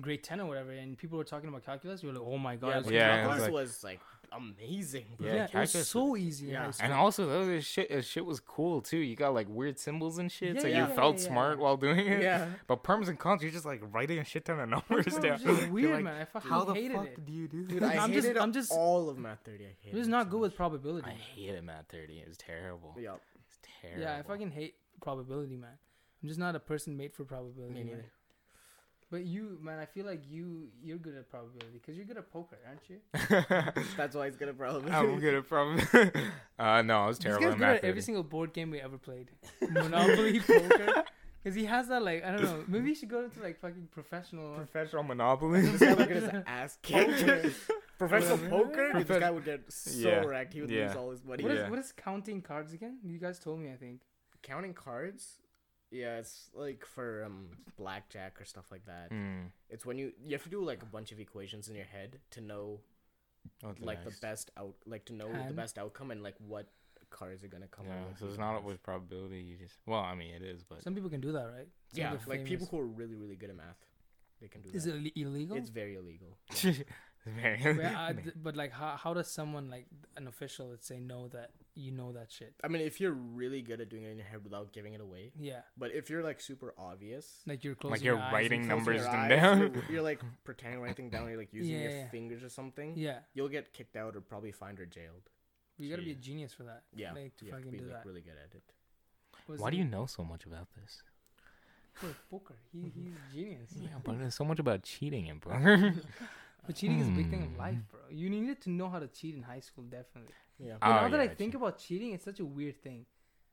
grade 10 or whatever, and people were talking about calculus, you were like, oh my god. yeah, it's Yeah, it calculus was was like amazing. Bro. Yeah, Yeah, it was so easy. in yeah. And school. And also, those shit, uh, shit was cool too. You got like weird symbols and shit, Yeah, so yeah, you yeah, felt yeah, smart yeah. while doing it. Yeah. But perms and cons, you're just like writing a shit ton of numbers it down. just weird, like, man. I fucking How the hated fuck it. do you do? Dude, this? I I'm just- I'm just- all of math 30. I hated It was not so good much. with probability. I man. hated math 30. It was terrible. Yeah. It's terrible. Yeah, I fucking hate probability, man. I'm just not a person made for probability. Me man. neither. But you, man, I feel like you you're good at probability because you're good at poker, aren't you? That's why he's gonna probably. I'm good at problem. uh, no, I was This terrible guy's at good math at every single board game we ever played. Monopoly, poker. Because he has that like I don't know. Maybe he should go into like fucking professional. Professional Monopoly. this guy would get his ass kicked. Professional Whatever. poker, this guy would get so Yeah, wrecked. He would yeah. lose all his money. What is Yeah. what is counting cards again? You guys told me, I think. Counting cards. Yeah, it's like for um blackjack or stuff like that. Hmm. It's when you you have to do like a bunch of equations in your head to know What's like next? the best out like to know the best outcome and like what cards are gonna come Yeah, out. so it's not always probability. You just well, I mean it is, but Some people can do that, right? Some Yeah, like people who are really really good at math, they can do Is that. it Ill- illegal? It's very illegal. Very- But, uh, d- but like, how how does someone like an official, let's say, know that you know that shit? I mean, if you're really good at doing it in your head without giving it away, Yeah, but if you're like super obvious, like you're closing like you're your writing and Numbers your eyes, down. You're, you're like pretending to write things down. You're like using Yeah, your yeah. fingers or something. Yeah, You'll get kicked out or probably fined or jailed. you gotta be a genius for that. Yeah, like to you have to fucking be do like that. really good at it. Was Why do you know so much about this? Bro, poker. He he's genius. Yeah, but there's so much about cheating in poker. But cheating is a big thing Hmm. of life, bro. You needed to know how to cheat in high school, definitely. Yeah. But Oh, now that I think cheat- about cheating, it's such a weird thing.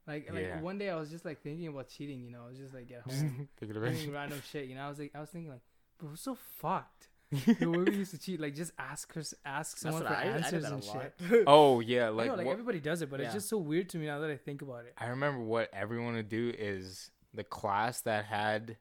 Like, like Yeah. one day I was just like thinking about cheating. You know, I was just like at home Think of doing it. random shit. You know, I was like, I was thinking like, bro, we're so fucked. the way we used to cheat, like just ask her, ask someone for I, I answers that a and lot. shit. Oh yeah, Like, like, know, like what, everybody does it, but it's just so weird to me now that I think about it. I remember what everyone would do is the class that had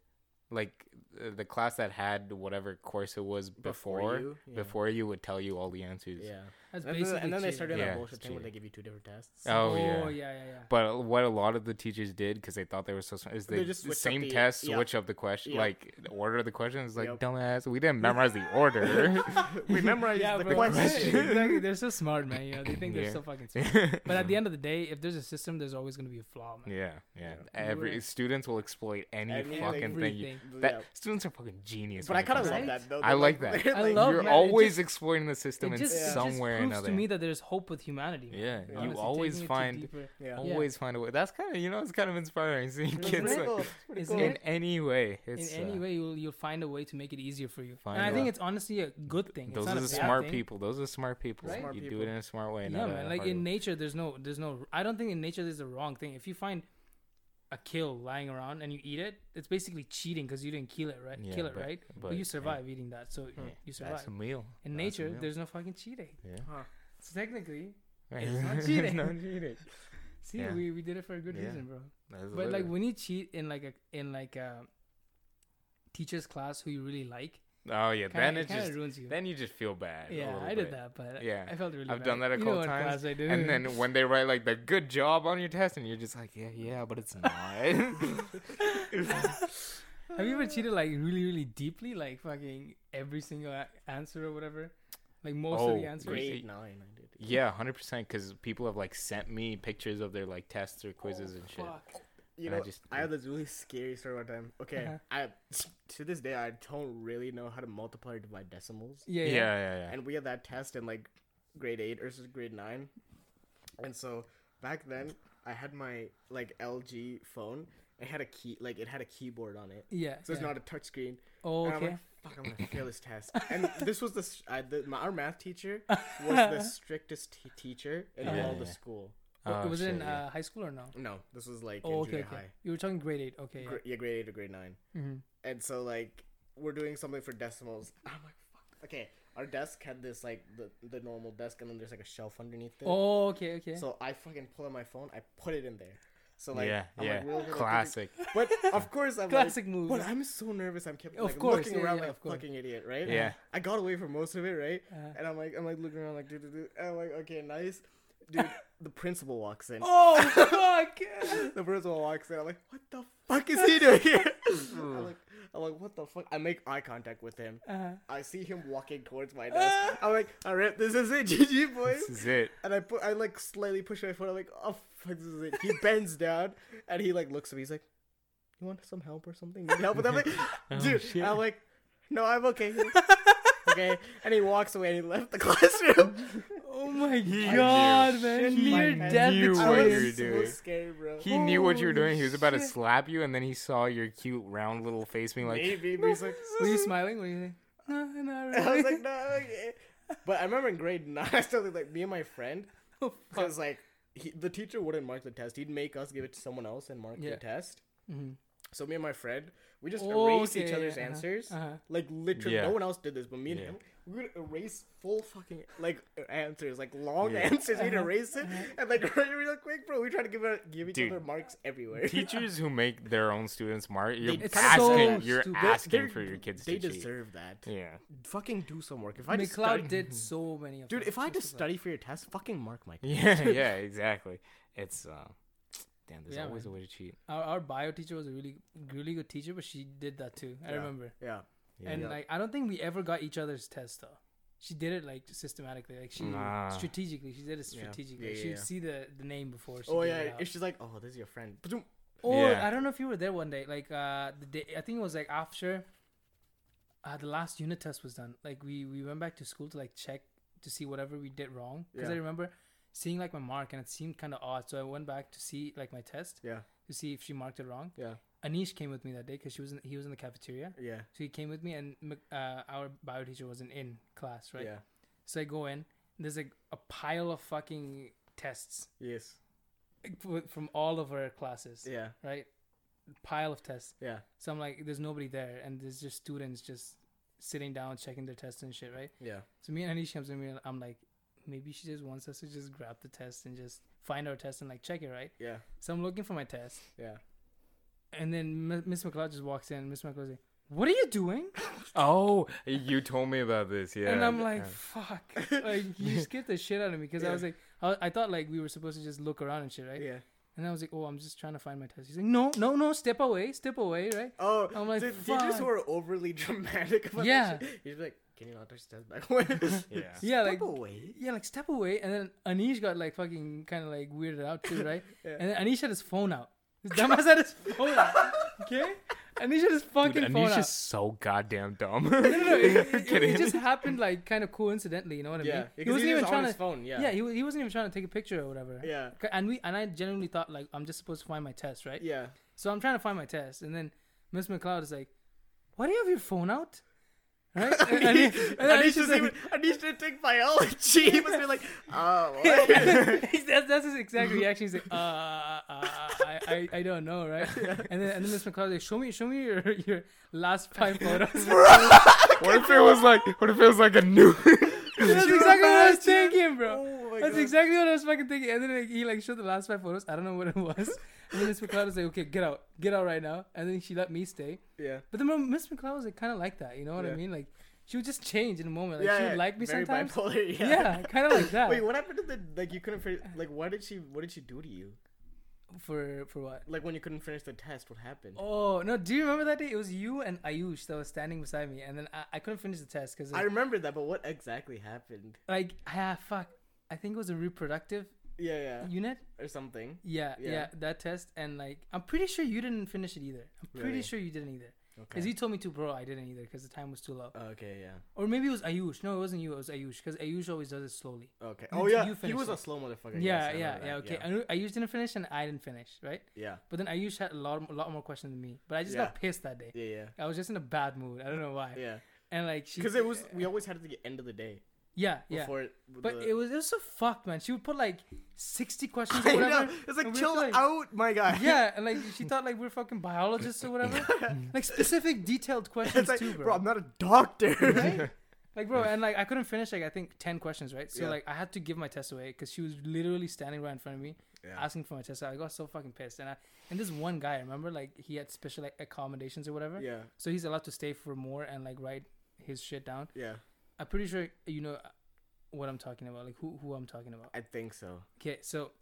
like uh, the class that had whatever course it was before you, yeah. before you would tell you all the answers. Yeah. That's And basically then, and then they cheating. started Yeah, that bullshit it's thing where they cheating. give you two different tests. Oh, oh, yeah. yeah, yeah, yeah. But what a lot of the teachers did because they thought they were so smart is They they just the same the- test yeah. switch up the question Yeah. like the order of the questions like Yep. dumbass we didn't memorize the order. we memorized yeah, the bro. question. exactly. They're so smart, man. You know, they think they're Yeah. so fucking smart. But at the end of the day, if there's a system, there's always gonna be a flaw, man. yeah, yeah. Yeah. Every Right. students will exploit any Anything. fucking thing. You, that Yeah. students are fucking genius. But I kind of comes to love that though. I like that. I like, love You're always exploiting the system It in just, it some or proves another. to me that there's hope with humanity. man. Yeah, you Honestly, always taking it to find deeper- Yeah. Yeah. always find a way. That's kind of you know it's kind of inspiring seeing It's kids like, cool. It's pretty Isn't cool. in any way. It's in any uh, way, you'll you'll find a way to make it easier for you. Find and I a think it's honestly a good thing. Those it's not are the smart thing. people. Those are smart people. Right? Smart you do it in a smart way. Yeah, man. Like in way. nature, there's no, there's no. I don't think in nature there's a wrong thing. If you find a kill lying around and you eat it, it's basically cheating because you didn't kill it, right? Yeah, kill it, but- right? But, but, you yeah, survive eating that, so Hmm. you survive. That's a meal. in That's nature, meal. there's no fucking cheating. Yeah. Huh. So technically, Right. It's not It's cheating. not cheating. see, Yeah. we, we did it for a good Yeah. reason, bro. That's But like when you cheat in like a in like a teacher's class who you really like, oh yeah, kinda, then it it just ruins you. then you just feel bad. yeah, little I did bit. that, but Yeah. I felt really. I've bad. done that a You know couple times, I did. And then when they write like the good job on your test, and you're just like, yeah, yeah, but it's not. Have you ever cheated like really, really deeply, like fucking every single a- answer or whatever, like most of Oh, the answers? great. Grade nine, I did. yeah, hundred percent. Because people have like sent me pictures of their like tests or quizzes and shit. Fuck. You And I know, just- I have this really scary story one time. Okay, Uh-huh. I to this day I don't really know how to multiply or divide decimals. Yeah, Yeah, yeah. yeah, yeah. and we had that test in like grade eight or grade nine, and so back then I had my like LG phone. It had a key, like it had a keyboard on it, Yeah. so it's yeah. not a touch screen. Oh, And I'm okay. like, fuck, I'm gonna fail this test. And this was the, s- I, the my, our math teacher was the strictest t- teacher in Yeah, all the school. Oh, Oh, was it in yeah. uh, high school or no? No, this was like Oh, in okay, junior okay. high. You were talking grade eight. Okay. Gr- yeah, grade eight or grade nine. Yeah. hmm And so like we're doing something for decimals. I'm like, fuck. Okay, our desk had this like the the normal desk, and then there's like a shelf underneath it. Oh, okay, okay. So I fucking pull out my phone. I put it in there. So like, yeah, I'm yeah. like, real good at Classic. thinking- But of course, I'm Classic like, move. but I'm so nervous. I'm kept Of like course, looking yeah, around yeah, like of a course. fucking idiot, right? Yeah. I got away for most of it, right? Uh, And I'm like, I'm like looking around like, do do do. And I'm like, okay, nice, dude. the principal walks in. oh fuck! the principal walks in. I'm like, what the fuck is he doing here? I'm like, I'm like, what the fuck? I make eye contact with him. Uh, I see him walking towards my desk. I'm like, all right, this is it, GG boys. This is it. And I put, I like slightly push my foot. I'm like, oh fuck, this is it. He bends down and he like looks at me. He's like, you want some help or something? Need help with that? I'm like, Oh, dude. shit. I'm like, no, I'm okay. Okay. And he walks away and he left the classroom. Oh my He god, knew. man! Shit Near my death knew I what was you were experience. so scared, bro. He knew what you were doing. He was about to shit. slap you, and then he saw your cute round little face, being like, Maybe, but he's like, Were you smiling? Were you like, no, not really. I was like, no, okay. But I remember in grade nine, I still like me and my friend, oh, because like he, the teacher wouldn't mark the test. He'd make us give it to someone else and mark Yeah. the test. Mhm. So me and my friend, we just Oh, erased okay, each other's uh-huh, answers. Uh-huh. Like literally, Yeah. no one else did this, but me and Yeah. him, we would erase full fucking like answers, like long Yeah. answers. We'd Uh-huh, erase it uh-huh. and like real, real quick, bro. We try to give it, give each Dude. other marks everywhere. teachers who make their own students mark, you're It's asking, so you're stupid. asking They're- for your kids they to cheat. deserve that. Yeah. Fucking do some work. If I just McLeod study, did so many of dude, if I had to study for your test, fucking mark my. test. Yeah, yeah, exactly. It's uh, damn. There's Yeah, always man. a way to cheat. our, our bio teacher was a really really good teacher, but she did that too. I Yeah. remember. Yeah. Yeah. and Yeah. like I don't think we ever got each other's tests though. She did it like systematically, like she Nah. strategically. She did it strategically. Yeah, yeah, She'd yeah. see the the name before. She Oh yeah, it out. if she's like, oh, this is your friend. Or Yeah. I don't know if you were there one day. Like uh the day I think it was like after uh the last unit test was done. Like we we went back to school to like check to see whatever we did wrong because I remember seeing like my mark and it seemed kind of odd. So I went back to see like my test Yeah, to see if she marked it wrong. yeah, Anish came with me that day because she was in, he was in the cafeteria. yeah, So he came with me and uh, our bio teacher wasn't in class, right? yeah. So I go in. There's like a pile of fucking tests Yes. from all of our classes, Yeah, right? Pile of tests. yeah, So I'm like, there's nobody there, and there's just students just sitting down checking their tests and shit, right? yeah. So me and Anish comes in, and I'm like, maybe she just wants us to just grab the test and just find our test and like check it, right? Yeah, So I'm looking for my test, yeah. and then Miss McLeod just walks in. Miss McLeod's like, "What are you doing?" Oh, you told me about this. Yeah. and I'm like, yeah. "Fuck!" Like you scared the shit out of me because I was like, I, I thought like we were supposed to just look around and shit, right? Yeah. And I was like, "Oh, I'm just trying to find my test." He's like, "No, no, no, step away, step away, right?" Oh, I'm like, the teachers "Fuck." who are overly dramatic about Yeah. He's like, can you not touch that back away? Yeah. Yeah, Step away. yeah, like step away. And then Anish got like fucking kind of like weirded out too, right? Yeah. And then Anish had his phone out. His dumbass had his phone out. Okay, Anish had his fucking Dude, phone Anish out. is so goddamn dumb. no, no, no. It, it- it Kidding. just happened like kind of coincidentally. You know what I Yeah, mean? because He wasn't he even was trying on his to. phone. Yeah. Yeah, he, he wasn't even trying to take a picture or whatever. Yeah. And we and I genuinely thought like I'm just supposed to find my test, right? Yeah. So I'm trying to find my test, and then Miss McLeod is like, "Why do you have your phone out?" Right? And, and, he- and Anish is like- even. Anish didn't take biology. He must be like, oh, what? that's, that's his exact reaction. He's like, uh, uh, uh, I, I, I don't know, right? And then and then Miss McLeod is like, show me, show me your your last five photos. what if it was like? What if it was like a new? that's exactly what I was thinking, bro. My That's God. exactly what I was fucking thinking. And then like, he like showed the last five photos. I don't know what it was. And then Miss McLeod was like, okay, get out, get out right now. And then she let me stay. Yeah. But then Miss McLeod was like kind of like that. You know what I mean? Like she would just change in a moment. Like yeah, she yeah, like me very sometimes. Bipolar, Yeah, yeah. kind of like that. Wait, what happened to the like? You couldn't finish. Like, why did she? What did she do to you? For for what? Like when you couldn't finish the test, what happened? Oh no! Do you remember that day? It was you and Ayush that was standing beside me, and then I, I couldn't finish the test because I remember that, but what exactly happened? like ah fuck, I think it was a reproductive Yeah, yeah, unit. or something. Yeah, yeah, Yeah. that test, and like I'm pretty sure you didn't finish it either. I'm pretty Really? sure you didn't either. Okay. Because you told me to, bro. I didn't either because the time was too low. Oh, okay, yeah. Or maybe it was Ayush. No, it wasn't you. It was Ayush because Ayush always does it slowly. Okay. Oh yeah, you he was a slow motherfucker. yeah, yes, yeah, yeah. Okay, Anu- Ayush didn't finish and I didn't finish, right? Yeah. But then Ayush had a lot, a lot more questions than me. But I just Yeah. got pissed that day. Yeah, yeah, I was just in a bad mood. I don't know why. yeah. And like Because it was, we always had it at the end of the day yeah, yeah. before. It, But the, it was it was so fucked, man. She would put like sixty questions or whatever. know. It's like chill like- out, my guy. Yeah, and like she thought like we're fucking biologists or whatever. like specific, detailed questions like, too, bro. bro. I'm not a doctor. Right? Like, bro, and like I couldn't finish like I think ten questions, right? So Yeah. like I had to give my test away because she was literally standing right in front of me yeah. asking for my test. I got so fucking pissed, and I and this one guy, remember, like he had special like accommodations or whatever, Yeah. so he's allowed to stay for more and like write his shit down. Yeah. I'm pretty sure you know what I'm talking about, like who who I'm talking about. I think so. Okay, so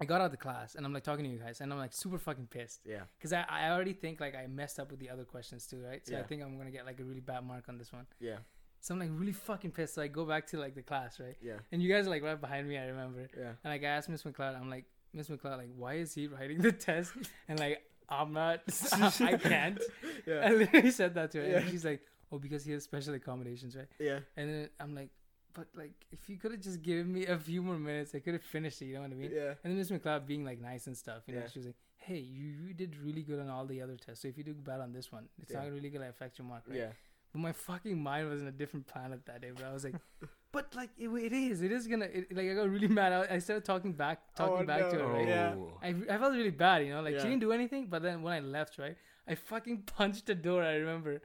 I got out of the class and I'm like talking to you guys and I'm like super fucking pissed Yeah. because I, I already think like I messed up with the other questions too, right? So I think I'm gonna get like a really bad mark on this one. Yeah. So I'm like really fucking pissed. So I go back to like the class, right? Yeah. And you guys are like right behind me. I remember. Yeah. And like I asked Miss McLeod, I'm like Miss McLeod, like why is he writing the test? And like I'm not, I can't. yeah. I Yeah. literally said that to her. And she's like, oh, because he has special accommodations, right? Yeah. And then I'm like, but like if you could have just given me a few more minutes, I could have finished it. You know what I mean? Yeah. And then Miss McLeod being like nice and stuff, you know, Yeah. she was like, "Hey, you, you did really good on all the other tests. So if you do bad on this one, it's Yeah. not really gonna affect your mark, right?" Yeah. But my fucking mind was in a different planet that day. But I was like, "But like it, it is, it is gonna." It, like I got really mad. I, I started talking back, oh, talking Oh, back to her, right? Yeah. Oh. I, I felt really bad, you know, like Yeah. she didn't do anything. But then when I left, right, I fucking punched the door. I remember,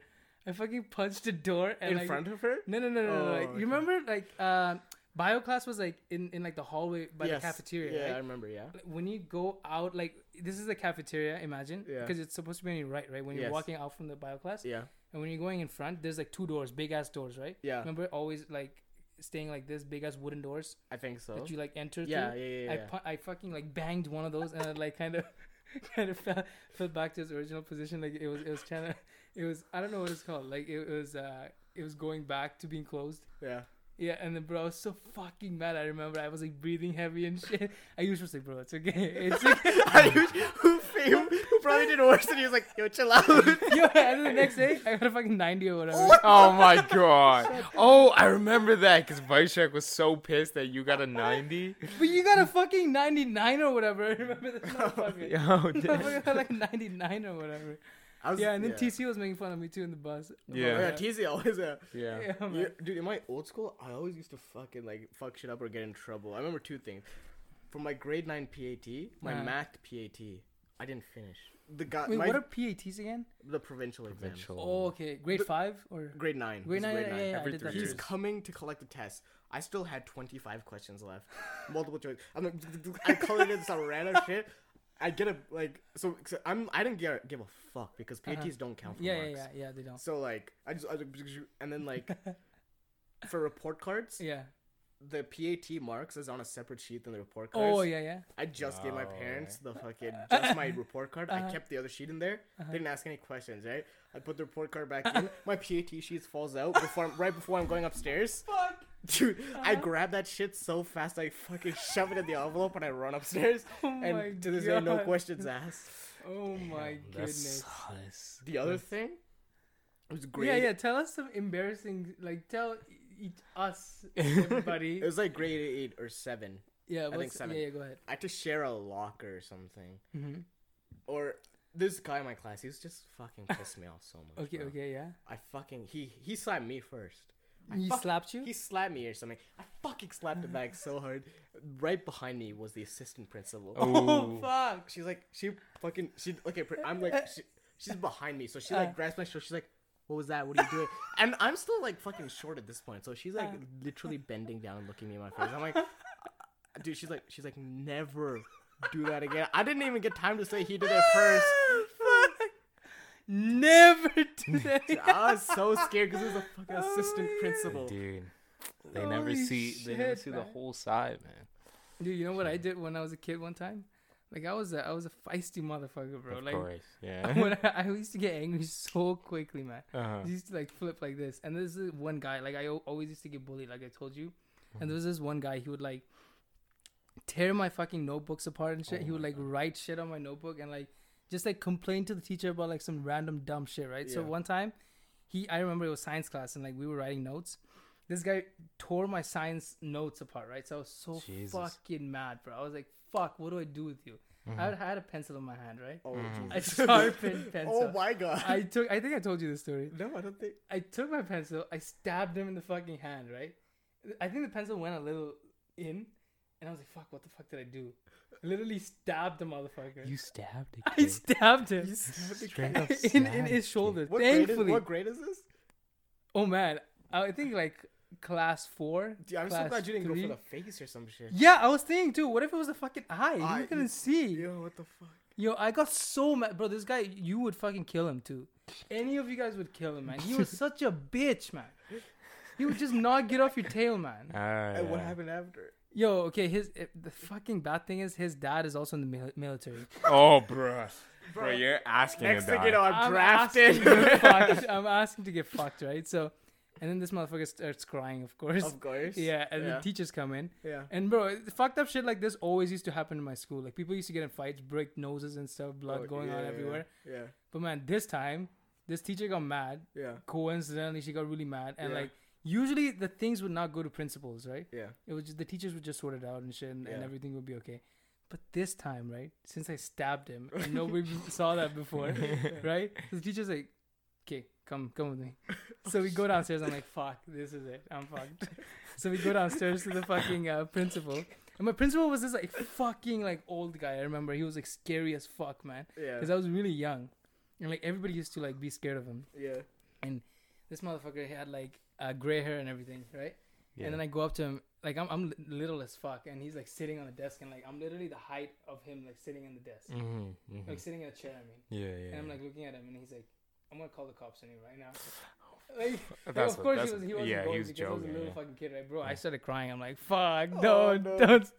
I fucking punched a door and In like, front of her. no, no, no, no, no. Oh, Like, okay. you remember, like, uh, bio class was like in, in like the hallway by Yes. the cafeteria. Yeah, I remember. Yeah. Like, When you go out, like this is the cafeteria. Imagine, Yeah. because it's supposed to be on your right, right? When you're Yes. walking out from the bio class, Yeah. and when you're going in front, there's like two doors, big ass doors, right? Yeah. Remember, always like staying like this, big ass wooden doors I think so. that you like enter yeah, through. yeah, yeah, I yeah. pu- I fucking like banged one of those and it like kind of kind of fell, fell back to its original position. Like it was it was trying to it was I don't know what it's called. Like it was uh it was going back to being closed. yeah. Yeah, and then bro, I was so fucking mad. I remember I was like breathing heavy and shit. I usually was like, bro, it's okay, it's okay. I used, who failed? Who probably did worse? And he was like, "Yo, chill out." Yo, and then the next day I got a fucking ninety or whatever. Oh my god. Oh, I remember that because Vaishakh was so pissed that you got a 90. But you got a fucking ninety nine or whatever. I remember this motherfucker. Yo, damn. Motherfucker got like ninety nine or whatever. I was, Yeah, and then TC was making fun of me too in the bus. Yeah. yeah, TZ always. Uh, Yeah. Yeah, dude, in my old school, I always used to fucking like fuck shit up or get in trouble. I remember two things. For my grade nine PAT, my Uh-huh. math PAT, I didn't finish. The guy, Wait, my, what are PATs again? the provincial, exams. Provincial. Oh, okay. Grade The- five or Grade nine. grade This is nine? Yeah, yeah, yeah, I Every did three that He's coming to collect the test. I still had 25 questions left. Multiple choice. I'm like, I colored in some random shit. I get a like so, so I'm I didn't get, give a fuck because PATs Uh-huh. don't count for Yeah, yeah, marks. yeah, yeah. They don't. So like I just, I just and then like for report cards, Yeah. the PAT marks is on a separate sheet than the report cards. Oh yeah, yeah. I just gave my Oh, parents the fucking just my report card. I Uh-huh. kept the other sheet in there. Uh-huh. Didn't ask any questions, right? I put the report card back in. My PAT sheet falls out before right before I'm going upstairs. Fuck. Dude, I Uh-huh. grab that shit so fast I fucking shove it in the envelope and I run upstairs. Oh my and to this day, no questions asked. Oh my goodness. That's, The other thing it was great. Yeah, yeah. Tell us some embarrassing. Like, tell each us everybody. It was like grade eight or seven. yeah, I think seven. Yeah, yeah. Go ahead. I had to share a locker or something. Mm-hmm. Or this guy in my class, he was just fucking pissed me off so much. Okay, bro. okay, yeah. I fucking he he slapped me first. I He fuck- slapped you. He slapped me or something. I fucking slapped him back so hard. Right behind me was the assistant principal. Oh Oh. fuck. She's like, she fucking, she okay. I'm like, she, she's behind me, so she like Uh. grabs my shoulder. She's like, "What was that? What are you doing?" And I'm still like fucking short at this point, so she's like Uh. literally bending down and looking me in my face. I'm like, dude, she's like, she's like, never do that again. I didn't even get time to say he did it first. Fuck. Never do that. I was so scared because it was a fucking Oh, assistant yeah. principal. dude. They never Holy see. They never shit, see the whole side, man. Dude, you know what I did when I was a kid one time? Like I was a I was a feisty motherfucker, bro. of like course, yeah. when I, I used to get angry so quickly, man. uh-huh. I used to like flip like this. And this is one guy, like I always used to get bullied, like I told you. And there was this one guy, he would like tear my fucking notebooks apart and shit. Oh he would like God. write shit on my notebook and like just like complain to the teacher about like some random dumb shit, right? So one time, he I remember it was science class and like we were writing notes. This guy tore my science notes apart, right? So I was so Jesus. fucking mad, bro. I was like, "Fuck, what do I do with you?" Mhm. I, had, I had a pencil in my hand, right? Oh, Mhm. A sharpened pencil. oh my god. I took. I think I told you this story. no, I don't think. I took my pencil, I stabbed him in the fucking hand, right? I think the pencil went a little in, and I was like, fuck, what the fuck did I do? Literally stabbed the motherfucker. You stabbed a I kid. stabbed him You stabbed the Straight cat. up in, in stabbed his kid. shoulder. What grade, is, Thankfully. what grade is this? oh man, I think like class four. Dude, I'm so class glad you didn't three. go for the face or some shit. Yeah, I was thinking too. What if it was a fucking eye? Eye, you couldn't you- see. Yo, what the fuck? Yo, I got so mad, bro. This guy, you would fucking kill him too. Any of you guys would kill him, man. He was such a bitch, man. He would just not get off your tail, man. And what happened after? Yo, okay. His eh, the fucking bad thing is his dad is also in the mil- military. Oh, bruh. Bro, Bro, you're asking Next to thing you know, I'm, asking drafted. to get fucked. I'm asking to get fucked, right? So, and then this motherfucker starts crying, of course. of course. Yeah, and yeah. the teachers come in, yeah. and bro, fucked up shit like this always used to happen in my school. Like people used to get in fights, break noses and stuff, blood Oh, going yeah, on yeah, everywhere. Yeah. But man, this time, this teacher got mad. Yeah. Coincidentally, she got really mad, and Yeah. like usually the things would not go to principals, right? Yeah. It was just the teachers would just sort it out and shit, and, and everything would be okay. But this time, right? Since I stabbed him, and nobody saw that before, right? The teacher's like, "Okay, come, come with me." So we go downstairs. I'm like, "Fuck, this is it. I'm fucked." so we go downstairs to the fucking uh, principal, and my principal was this like fucking like old guy. I remember he was like scary as fuck, man, Yeah. because I was really young, and like everybody used to like be scared of him. yeah. And this motherfucker had like uh, gray hair and everything, right? Yeah. And then I go up to him, like I'm I'm little as fuck, and he's like sitting on the desk, and like I'm literally the height of him, like sitting in the desk, Mm-hmm, like sitting in a chair. I mean, yeah, yeah. and I'm like looking at him, and he's like, "I'm gonna call the cops on you right now." Like, like, That's of what- course that's he was. He wasn't yeah, going he was because I was a little yeah. fucking kid, right, bro? I started crying. I'm like, "Fuck, Oh, don't, no. don't,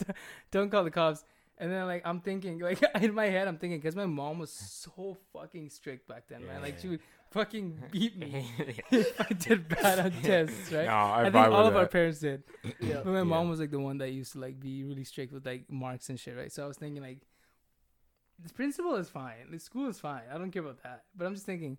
don't call the cops." And then like I'm thinking, like in my head, I'm thinking, because my mom was so fucking strict back then, man. Like she would fucking beat me if I did bad on tests, right? No, I, I think all with of our parents did. Yeah. But my mom Yeah. was like the one that used to like be really strict with like marks and shit, right? So I was thinking like, the principal is fine, the school is fine. I don't care about that. But I'm just thinking,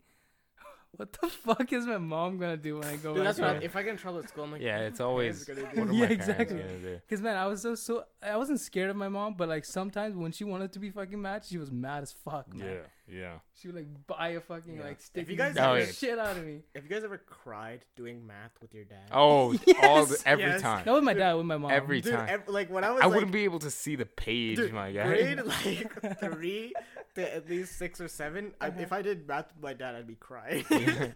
what the fuck is my mom gonna do when I go Dude, back that's what. there? If I get in trouble at school, I'm like, Yeah, it's always what gonna are do? Yeah, exactly. Cause man, I was so so I wasn't scared of my mom, but like sometimes when she wanted to be fucking mad, she was mad as fuck, man. Yeah, yeah. She would like buy a fucking Yeah. like If stick you guys ever- the shit out of me. Have you guys ever cried doing math with your dad? Oh, all Yes, the, every yes. time. Not with my dad, with my mom. Every Dude, time. ev- like when I was I like, wouldn't be able to see the page, dude, my guy. grade like three to at least six or 7 I, Uh-huh. if I did math with my dad, I'd be crying.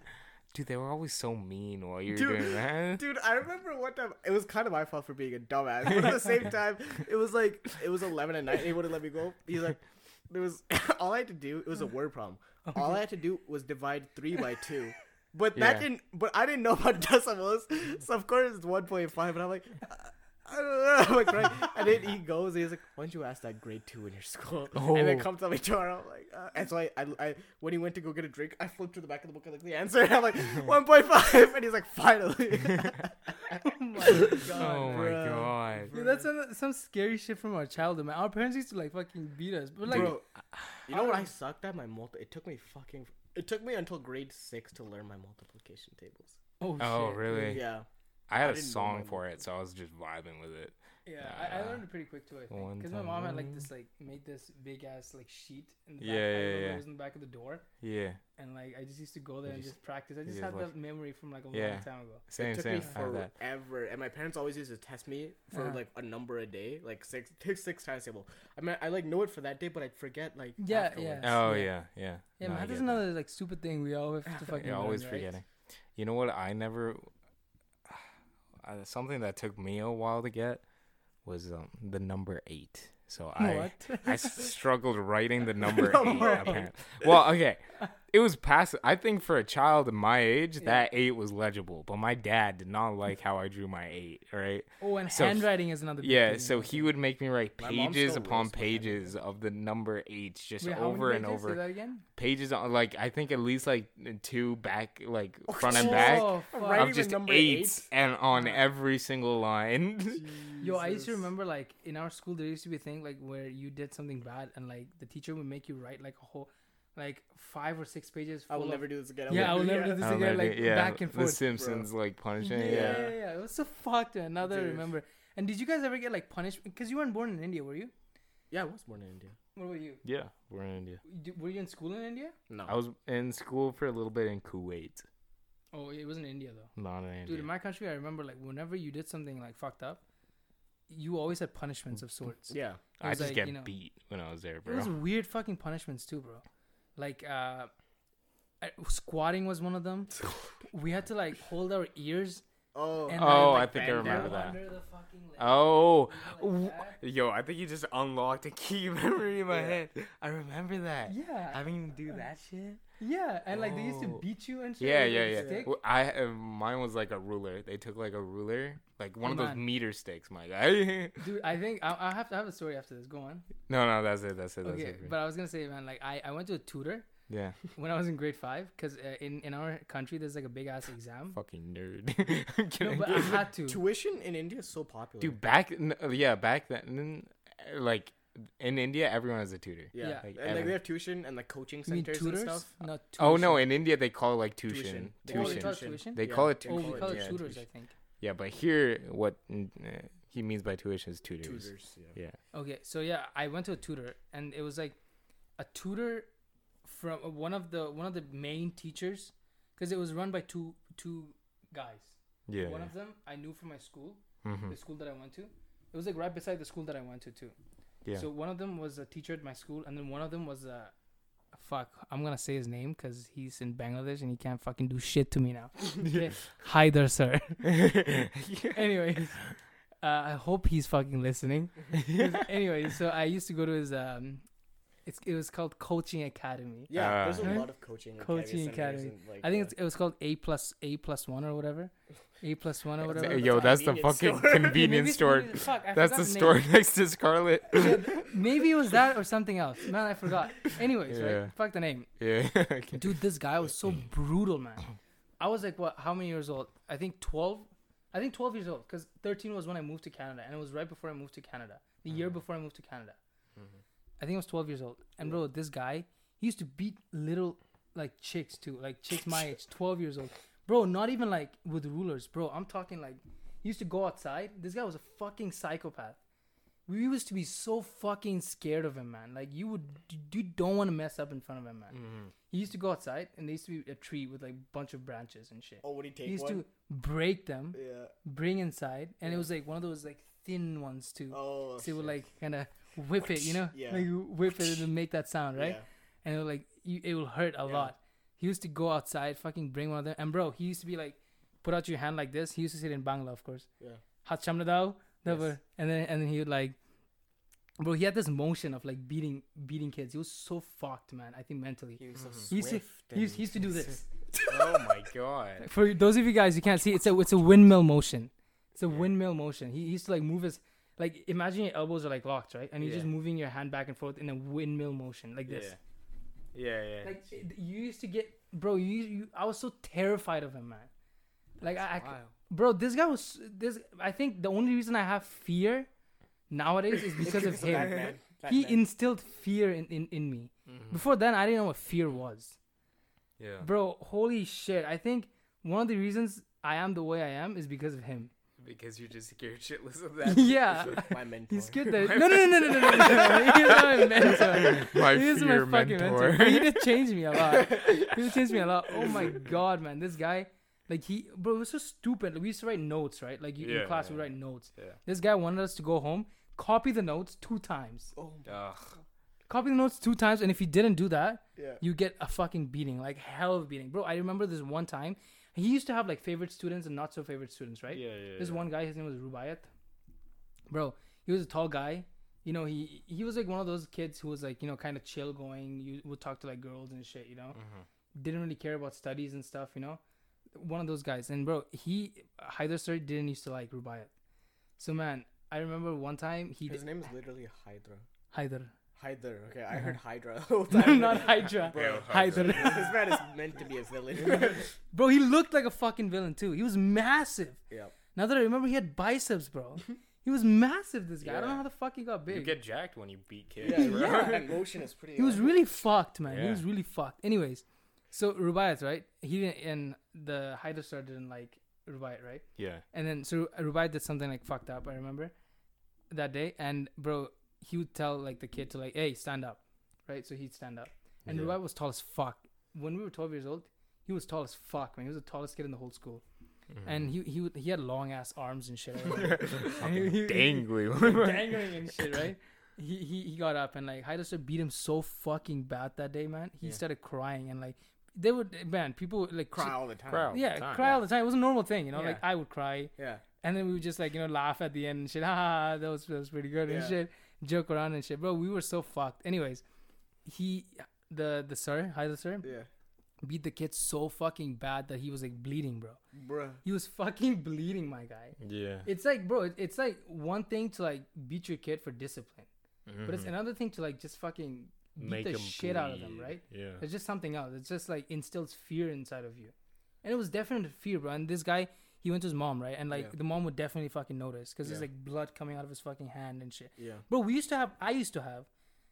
Dude, they were always so mean while you were Dude, doing that. Dude, I remember one time it was kind of my fault for being a dumbass, but at the same time, it was like it was eleven at night. And he wouldn't let me go. He's like, there was all I had to do. It was a word problem. All I had to do was divide three by two. But that Yeah. didn't. But I didn't know about decimals, so of course it's one point five. And I'm like, "Uh, I don't know. I'm like, right. And then he goes. He's like, "Why don't you ask that grade two in your school?" And then Oh. comes to me tomorrow. I'm like, uh, and so I, I, I, when he went to go get a drink, I flipped to the back of the book and looked at the answer. And I'm like, one point five. And he's like, finally. oh my god. oh my bruh. god. Dude, that's some, some scary shit from our childhood, man. Our parents used to like fucking beat us, but like, Bro, you know what I sucked at my multi? It took me fucking. It took me until grade six to learn my multiplication tables. oh, Oh shit. really? Yeah. I had I a song for it, so I was just vibing with it. Yeah, I, I learned it pretty quick too. I think because my mom had like this like made this big ass like sheet in the back, Yeah, like, yeah, little yeah. holes in the back of the door, Yeah, and like I just used to go there You and just- just practice. I you just just had watch- that memory from like a Yeah. long time ago. same, it took same. me I had that. forever, and my parents always used to test me for Uh-huh. like a number a day, like six, six, six times table. I mean, I like know it for that day, but I'd forget like. Yeah, afterwards. yeah. Oh Yeah. yeah, yeah. Yeah, No, I man, that's get that. another like stupid thing we all have to fucking. You're always learn, right? forgetting. You know what? I never. Uh, something that took me a while to get was um, the number eight. So I? I struggled writing the number Number eight. eight. Well, okay, it was past. I think for a child of my age, Yeah. that eight was legible. But my dad did not like how I drew my eight. Right? Oh, and So- handwriting is another. Big Yeah. thing, So he would make me write pages upon roasts my handwriting. pages of the number eights, just Wait, over and pages? Say over. that again. Pages on like I think at least like two back, like oh, front and back Oh, fuck. Of just number eights eight? and on Yeah. every single line. Yo, I used to remember like in our school there used to be a thing like where you did something bad and like the teacher would make you write like a whole like five or six pages. I will of- never do this again. Yeah, I will never do this I'll again. never Like yeah, back and forth. The forth. Simpsons like Yeah, punishing. yeah, Yeah. yeah, yeah. It was so fucked. Man. Now that I Dude. remember. And did you guys ever get like punished? Because you weren't born in India, were you? Yeah, I was born in India. What were you? Yeah, we're in India. D- Were you in school in India? No. I was in school for a little bit in Kuwait, Oh, it wasn't India though. not in India. Dude, in my country, I remember like whenever you did something like fucked up, you always had punishments of sorts. yeah. I just like, get you know- beat when I was there, bro. It bro. was weird fucking punishments too, bro. Like uh, squatting was one of them. we had to like hold our ears. Oh. And and Oh, like, I think I remember that. Under the fucking leg. Oh, Like that. yo, I think you just unlocked a key memory in my Yeah. head. I remember that. Yeah, Having to do that shit. Yeah, and like they used to Oh. beat you and shit. Yeah, with yeah, a yeah. stick. Well, I uh, mine was like a ruler. They took like a ruler, like one Oh, of those man. meter sticks, my guy. Dude, I think I, I have to have a story after this. Go on. no, no, that's it. That's it. That's Okay, it. but I was gonna say, man, like I, I went to a tutor yeah, when I was in grade five because uh, in in our country there's like a big ass exam. fucking nerd. I'm No, but I had to. Tuition in India is so popular. Dude, back yeah, back then, like in India, everyone has a tutor. Yeah. Yeah. Like, Like, and like they have tuition and like coaching You mean centers tutors? and stuff. Not Oh no, in India they call it like tuition. Tuition. They Oh, call it tuition. tuition? They Yeah, call it they Oh, we call it yeah, tutors, tuition. I think. Yeah, but here what uh, he means by tuition is tutors. Tutors. Yeah. Yeah. Okay, so yeah, I went to a tutor, and it was like a tutor from uh, one of the one of the main teachers, because it was run by two two guys. Yeah. One of them I knew from my school, mm-hmm. the school that I went to. It was like right beside the school that I went to too. Yeah. So one of them was a teacher at my school, and then one of them was a. Fuck, I'm gonna say his name because he's in Bangladesh and he can't fucking do shit to me now. Okay. Hi there, sir. Anyways, uh, I hope he's fucking listening. Anyways, so I used to go to his um, it's it was called Coaching Academy. Yeah, Uh, there's a Right? lot of coaching. Coaching centers academy. like, I think uh, it's, it was called A plus A plus one or whatever, A plus one or whatever. Yo, that's the fucking store. Convenience store. fuck, That's forgot the name. store next to Scarlet. Yeah, Maybe it was that or something else. Man, I forgot. Anyways, Yeah. right? Fuck the name. yeah. okay. Dude, this guy was so brutal, man. I was like, what? How many years old? I think twelve. I think twelve years old because thirteen was when I moved to Canada, and it was right before I moved to Canada. The year Mhm. before I moved to Canada. I think I was twelve years old. And Yeah. bro, this guy, he used to beat little like chicks too, like chicks my age, twelve years old. Bro, not even like with rulers, bro. I'm talking like he used to go outside. This guy was a fucking psychopath. We used to be so fucking scared of him, man. Like you would, you don't want to mess up in front of him, man. Mhm. He used to go outside, and there used to be a tree with like bunch of branches and shit. Oh, would he take he used one? to break them, Yeah. bring inside, and it was like one of those like thin ones too. Oh. so it would like kind of whip it, you know, Yeah. like whip it and make that sound, right? Yeah. And it like you, it will hurt a Yeah. lot. He used to go outside, fucking bring one of them, and bro, he used to be like, put out your hand like this. He used to say it in Bangla, of course. Yeah. Hat shamna dao, Yes. and then and then he would like bro, he had this motion of like beating beating kids. He was so fucked, man. I think mentally. He was so Mhm. He used to- swift He used, and- he used to do this. oh my god. For those of you guys who can't see, it's a it's a windmill motion. It's a Yeah. windmill motion. He, he used to like move his like imagine your elbows are like locked, right? And you're just moving your hand back and forth in a windmill motion like this. Yeah, yeah. Like it- you used to get, bro. You, you I was so terrified of him, man. Like I, I Wow. bro, this guy was this. I think the only reason I have fear nowadays is because of that him. That He man. instilled fear in, in, in me. Mhm. Before then, I didn't know what fear was. yeah. Bro, holy shit. I think one of the reasons I am the way I am is because of him. Because you're just scared shitless of that. yeah. my mentor. He's good there. No, no, no, no, no, no, no, no. He's my mentor. My he is fear my fucking mentor. mentor. But he did change me a lot. He did change me a lot. Oh my god, man. This guy, like he, bro, it was so stupid. We used to write notes, right? Like you, Yeah, in class, we write notes. Yeah. This guy wanted us to go home, copy the notes two times. Oh, Ugh. Copy the notes two times, and if you didn't do that, yeah. you get a fucking beating, like hell of a beating, bro. I remember this one time. He used to have like favorite students and not so favorite students, right? Yeah, yeah. This yeah. one guy, his name was Rubayat. Bro, he was a tall guy. You know, he he was like one of those kids who was like, you know, kind of chill going. You would talk to like girls and shit, you know. Mhm. Didn't really care about studies and stuff, you know. One of those guys. And bro, he Haider sir didn't used to like Rubayat. So man, I remember one time he His did name is literally Hydra. Haider. Hydra. Okay, I heard Hydra the whole time. Not Hydra. Bro, Yeah, Hydra. this man is meant to be a villain. Bro, he looked like a fucking villain too. He was massive. yeah. Now that I remember, he had biceps, bro. he was massive. This guy. I don't know how the fuck he got big. You get jacked when you beat kids. Yeah, bro. yeah. That motion is pretty. He was really fucked, man. He Yeah. was really fucked. Anyways, so Rubaiyat, right? He didn't, and the Haider star didn't like Rubaiyat, right? Yeah. And then so Rubaiyat did something like fucked up. I remember that day, and bro, he would tell like the kid to like, "Hey, stand up," right? So he'd stand up, and Yeah. Rubaiyat was tall as fuck. When we were 12 years old, he was tall as fuck, man. He was the tallest kid in the whole school, Mhm. and he he would, he had long ass arms and shit. I. And he- he- he- Dangly. dangling and shit, right? He, he he got up and like Haider beat him so fucking bad that day, man. He Yeah. started crying and like they would man, people would like cry all the time. Cry all yeah, the time, cry yeah. all the time. It was a normal thing, you know. Yeah. Like I would cry, Yeah. and then we would just like you know laugh at the end and shit. Ha, ha, ha, that was that was pretty good and shit. Joke around and shit, bro. We were so fucked. Anyways, he the the sir Haider sir Yeah. beat the kid so fucking bad that he was like bleeding, bro. Bruh. He was fucking bleeding, my guy. Yeah. It's like, bro, it's like one thing to like beat your kid for discipline. But it's Mhm. another thing to like just fucking beat Make the 'em shit out of them, right? Yeah. It's just something else. It's just like instills fear inside of you, and it was definite fear, bro. And this guy, he went to his mom, right? And like Yeah. the mom would definitely fucking notice because there's Yeah. like blood coming out of his fucking hand and shit. Yeah. Bro, we used to have, I used to have,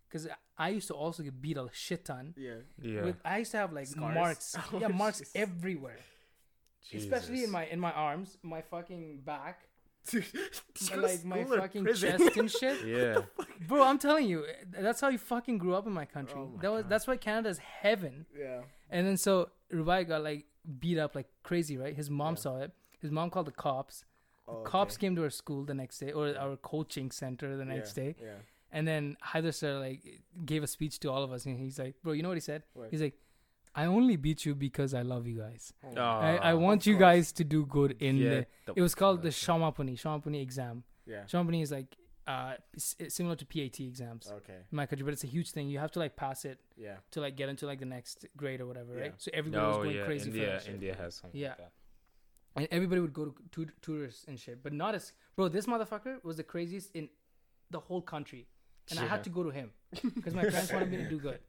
because I used to also get beat a shit ton. Yeah. Yeah. With, I used to have like Scars? marks, Oh, yeah, marks Jesus. everywhere, especially in my in my arms, my fucking back, and, like my fucking prison? chest and shit. Yeah. Bro, I'm telling you, that's how you fucking grew up in my country. Oh my that was God. that's why Canada's heaven. yeah. And then so Rubai got like beat up like crazy, right? His mom Yeah. saw it. His mom called the cops. Oh, Cops came to our school the next day, or our coaching center the next Yeah, day. Yeah. And then Haider sir like gave a speech to all of us, and he's like, "Bro, you know what he said? What? He's like, I only beat you because I love you guys. Oh, I, I Ah, want you guys to do good in Get the. the It was called the fuck out. Shamapuni Shamapuni exam. Yeah. Shamapuni is like uh similar to PAT exams Okay. in my country, but it's a huge thing. You have to like pass it Yeah. to like get into like the next grade or whatever, Yeah. right? So everybody was going yeah. crazy for India, that shit. India has something. Yeah. Like that. And everybody would go to tu- tutors and shit, but not as bro. This motherfucker was the craziest in the whole country, and I had to go to him because my parents wanted me to do good.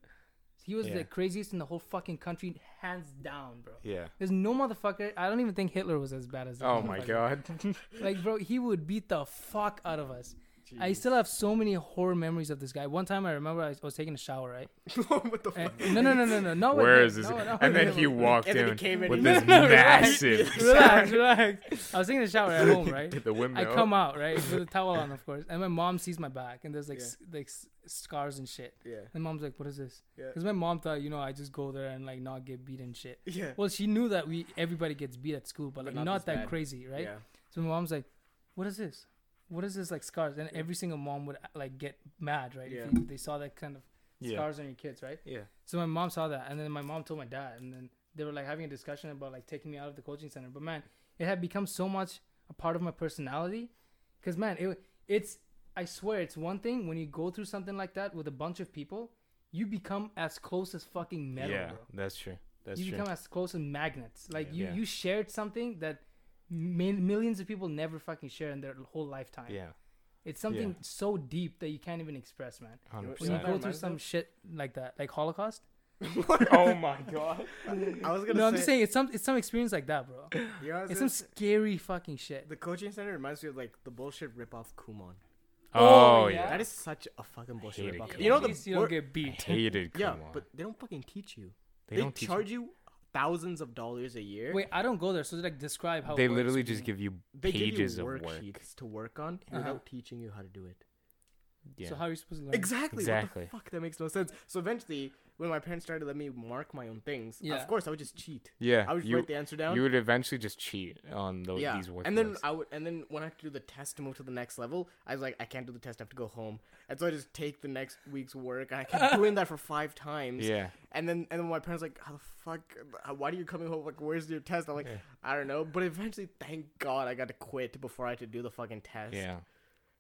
He was Yeah. the craziest in the whole fucking country, hands down, bro. Yeah. There's no motherfucker. I don't even think Hitler was as bad as. Oh my god. Like, bro, he would beat the fuck out of us. I still have so many horror memories of this guy. One time I remember I was, taking a shower, right? what the And, fuck? no, no, no, no, no, no. Where is this? No, no, and no, then he walked And he in came in with this No, no, relax. massive. relax, relax. I was taking a shower at home, right? the I come out right with a towel on, of course, and my mom sees my back, and there's like Yeah. s- like s- scars and shit. Yeah. And mom's like, "What is this?" Yeah. Because my mom thought, you know, I just go there and like not get beat and shit. Yeah. Well, she knew that we everybody gets beat at school, but But like not not, that bad. crazy, right? Yeah. So my mom's like, "What is this? What is this like scars?" And every single mom would like get mad, right? Yeah. If you, they saw that kind of Yeah. scars on your kids, right? Yeah. So my mom saw that, and then my mom told my dad, and then they were like having a discussion about like taking me out of the coaching center. But man, it had become so much a part of my personality, because man, it it's I swear it's one thing when you go through something like that with a bunch of people, you become as close as fucking metal, yeah, bro. that's true. That's true. you true. become as close as magnets. Like you, Yeah. you shared something that mi- millions of people never fucking share in their whole lifetime. yeah, It's something so deep that you can't even express, man. hundred When you go through some of? shit like that, like Holocaust. oh my god. I was gonna No, I'm say, just saying it's some it's some experience like that, bro. You know, It's some say- scary fucking shit. the coaching center reminds me of like the bullshit ripoff Kumon. Oh, Oh, yeah. yeah. That is such a fucking bullshit ripoff. You know the least you don't wor- get I beat. hated. yeah, but they don't fucking teach you. they, They, don't teach charge you thousands of dollars a year. Wait, I don't go there, so like describe how. They it literally for just give you they pages give of work. worksheets to work on Uh-huh. without teaching you how to do it. Yeah. So how are you supposed to learn? Exactly. Exactly. What the fuck? That makes no sense. So eventually, when my parents started letting me mark my own things, Yeah. of course I would just cheat. yeah. I would you write the answer down. you would eventually just cheat on those yeah, these work. and then I would, and then when I had to do the test to move to the next level, I was like, I can't do the test. I have to go home, and so I just take the next week's work. And I kept doing that for five times. yeah. And then, and then my parents like, how the fuck? Why are you coming home? Like, where's your test? I'm like, Yeah. I don't know. But eventually, thank God, I got to quit before I had to do the fucking test. Yeah.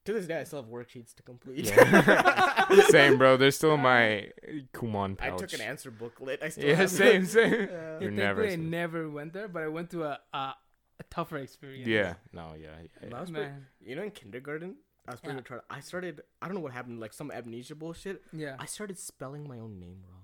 To this day, I still have worksheets to complete. Yeah. Same, bro. They're still in my Kumon I took an answer booklet. I still Yeah, have same, same. Uh, You're never I never went there, but I went to a a, a tougher experience. Yeah. No. Yeah. yeah. I was pretty- you know, in kindergarten, I was pretty Yeah. retarded. I started. I don't know what happened. Like some amnesia bullshit. Yeah. I started spelling my own name wrong.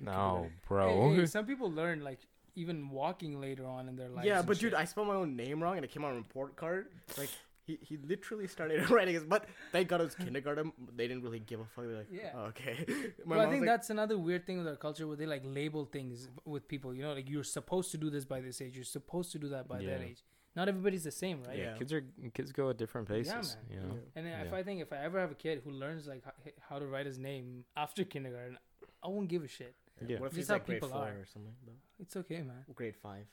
No, bro. Hey, hey, some people learn like even walking later on in their life. Yeah, but dude, I spelled my own name wrong, and it came on a report card. Like he, he literally started writing his. But thank God it was kindergarten. They didn't really give a fuck. They're like, Yeah. "Oh, okay. Well, My I think like, that's another weird thing with our culture where they like label things with people. You know, like you're supposed to do this by this age. You're supposed to do that by that age. Not everybody's the same, right? yeah, Yeah. kids are kids go at different paces. yeah, man. You know. And then if I think if I ever have a kid who learns like h- how to write his name after kindergarten, I won't give a shit. Yeah. What if Just he's like grade people four are. or something? Though? It's okay, man. Grade five,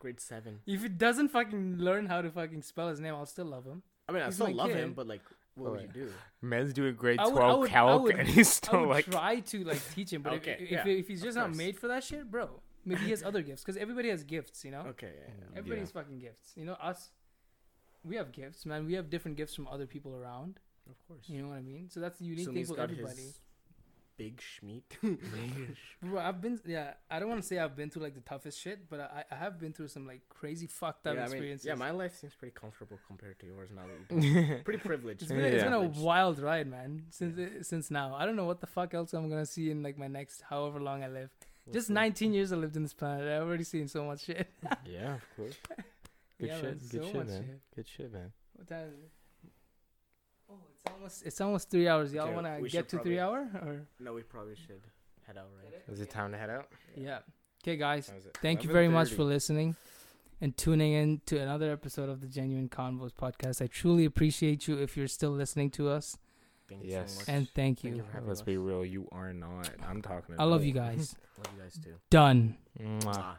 grade seven. If he doesn't fucking learn how to fucking spell his name, I'll still love him. I mean, I He's still my love kid. him, but like, what would you do? Men's doing grade I would- I twelve would- I calc, would- and he's I still would like. try to like teach him, but Okay, if, if, yeah, if he's of just not course. made for that shit, bro, maybe he has other gifts because everybody has gifts, you know. Okay. Yeah, yeah. Mm, Everybody's fucking gifts. You know, us, we have gifts, man. We have different gifts from other people around. Of course. You know what I mean? So that's the unique Soon thing he's with got everybody. his big schmeat. Bro, I've been, yeah, I don't want to say I've been through like the toughest shit, but I, I have been through some like crazy fucked up yeah, I mean, experiences. yeah, my life seems pretty comfortable compared to yours now. Pretty privileged. It's been, it's been a Privileged. wild ride, man. Since uh, since now, I don't know what the fuck else I'm gonna see in like my next however long I live. We'll Just see. 19 years I lived in this planet. I've already seen so much shit. yeah, of course. Good yeah, shit. man, Good so shit, man. shit. Good shit, man. What time is it? It's almost it's almost three hours. Y'all Okay, wanna get should to three hour or? No, we probably should head out, right? Is it time to head out? Yeah. Okay, guys. How is it? Thank you very much for listening and tuning in to another episode of the Genuine Convos podcast. I truly appreciate you if you're still listening to us, Thank Yes. so and thank Thank you. you for having Let's us. be real. You are not. I'm talking. I love you guys. Love you guys too. Mwah. Mwah.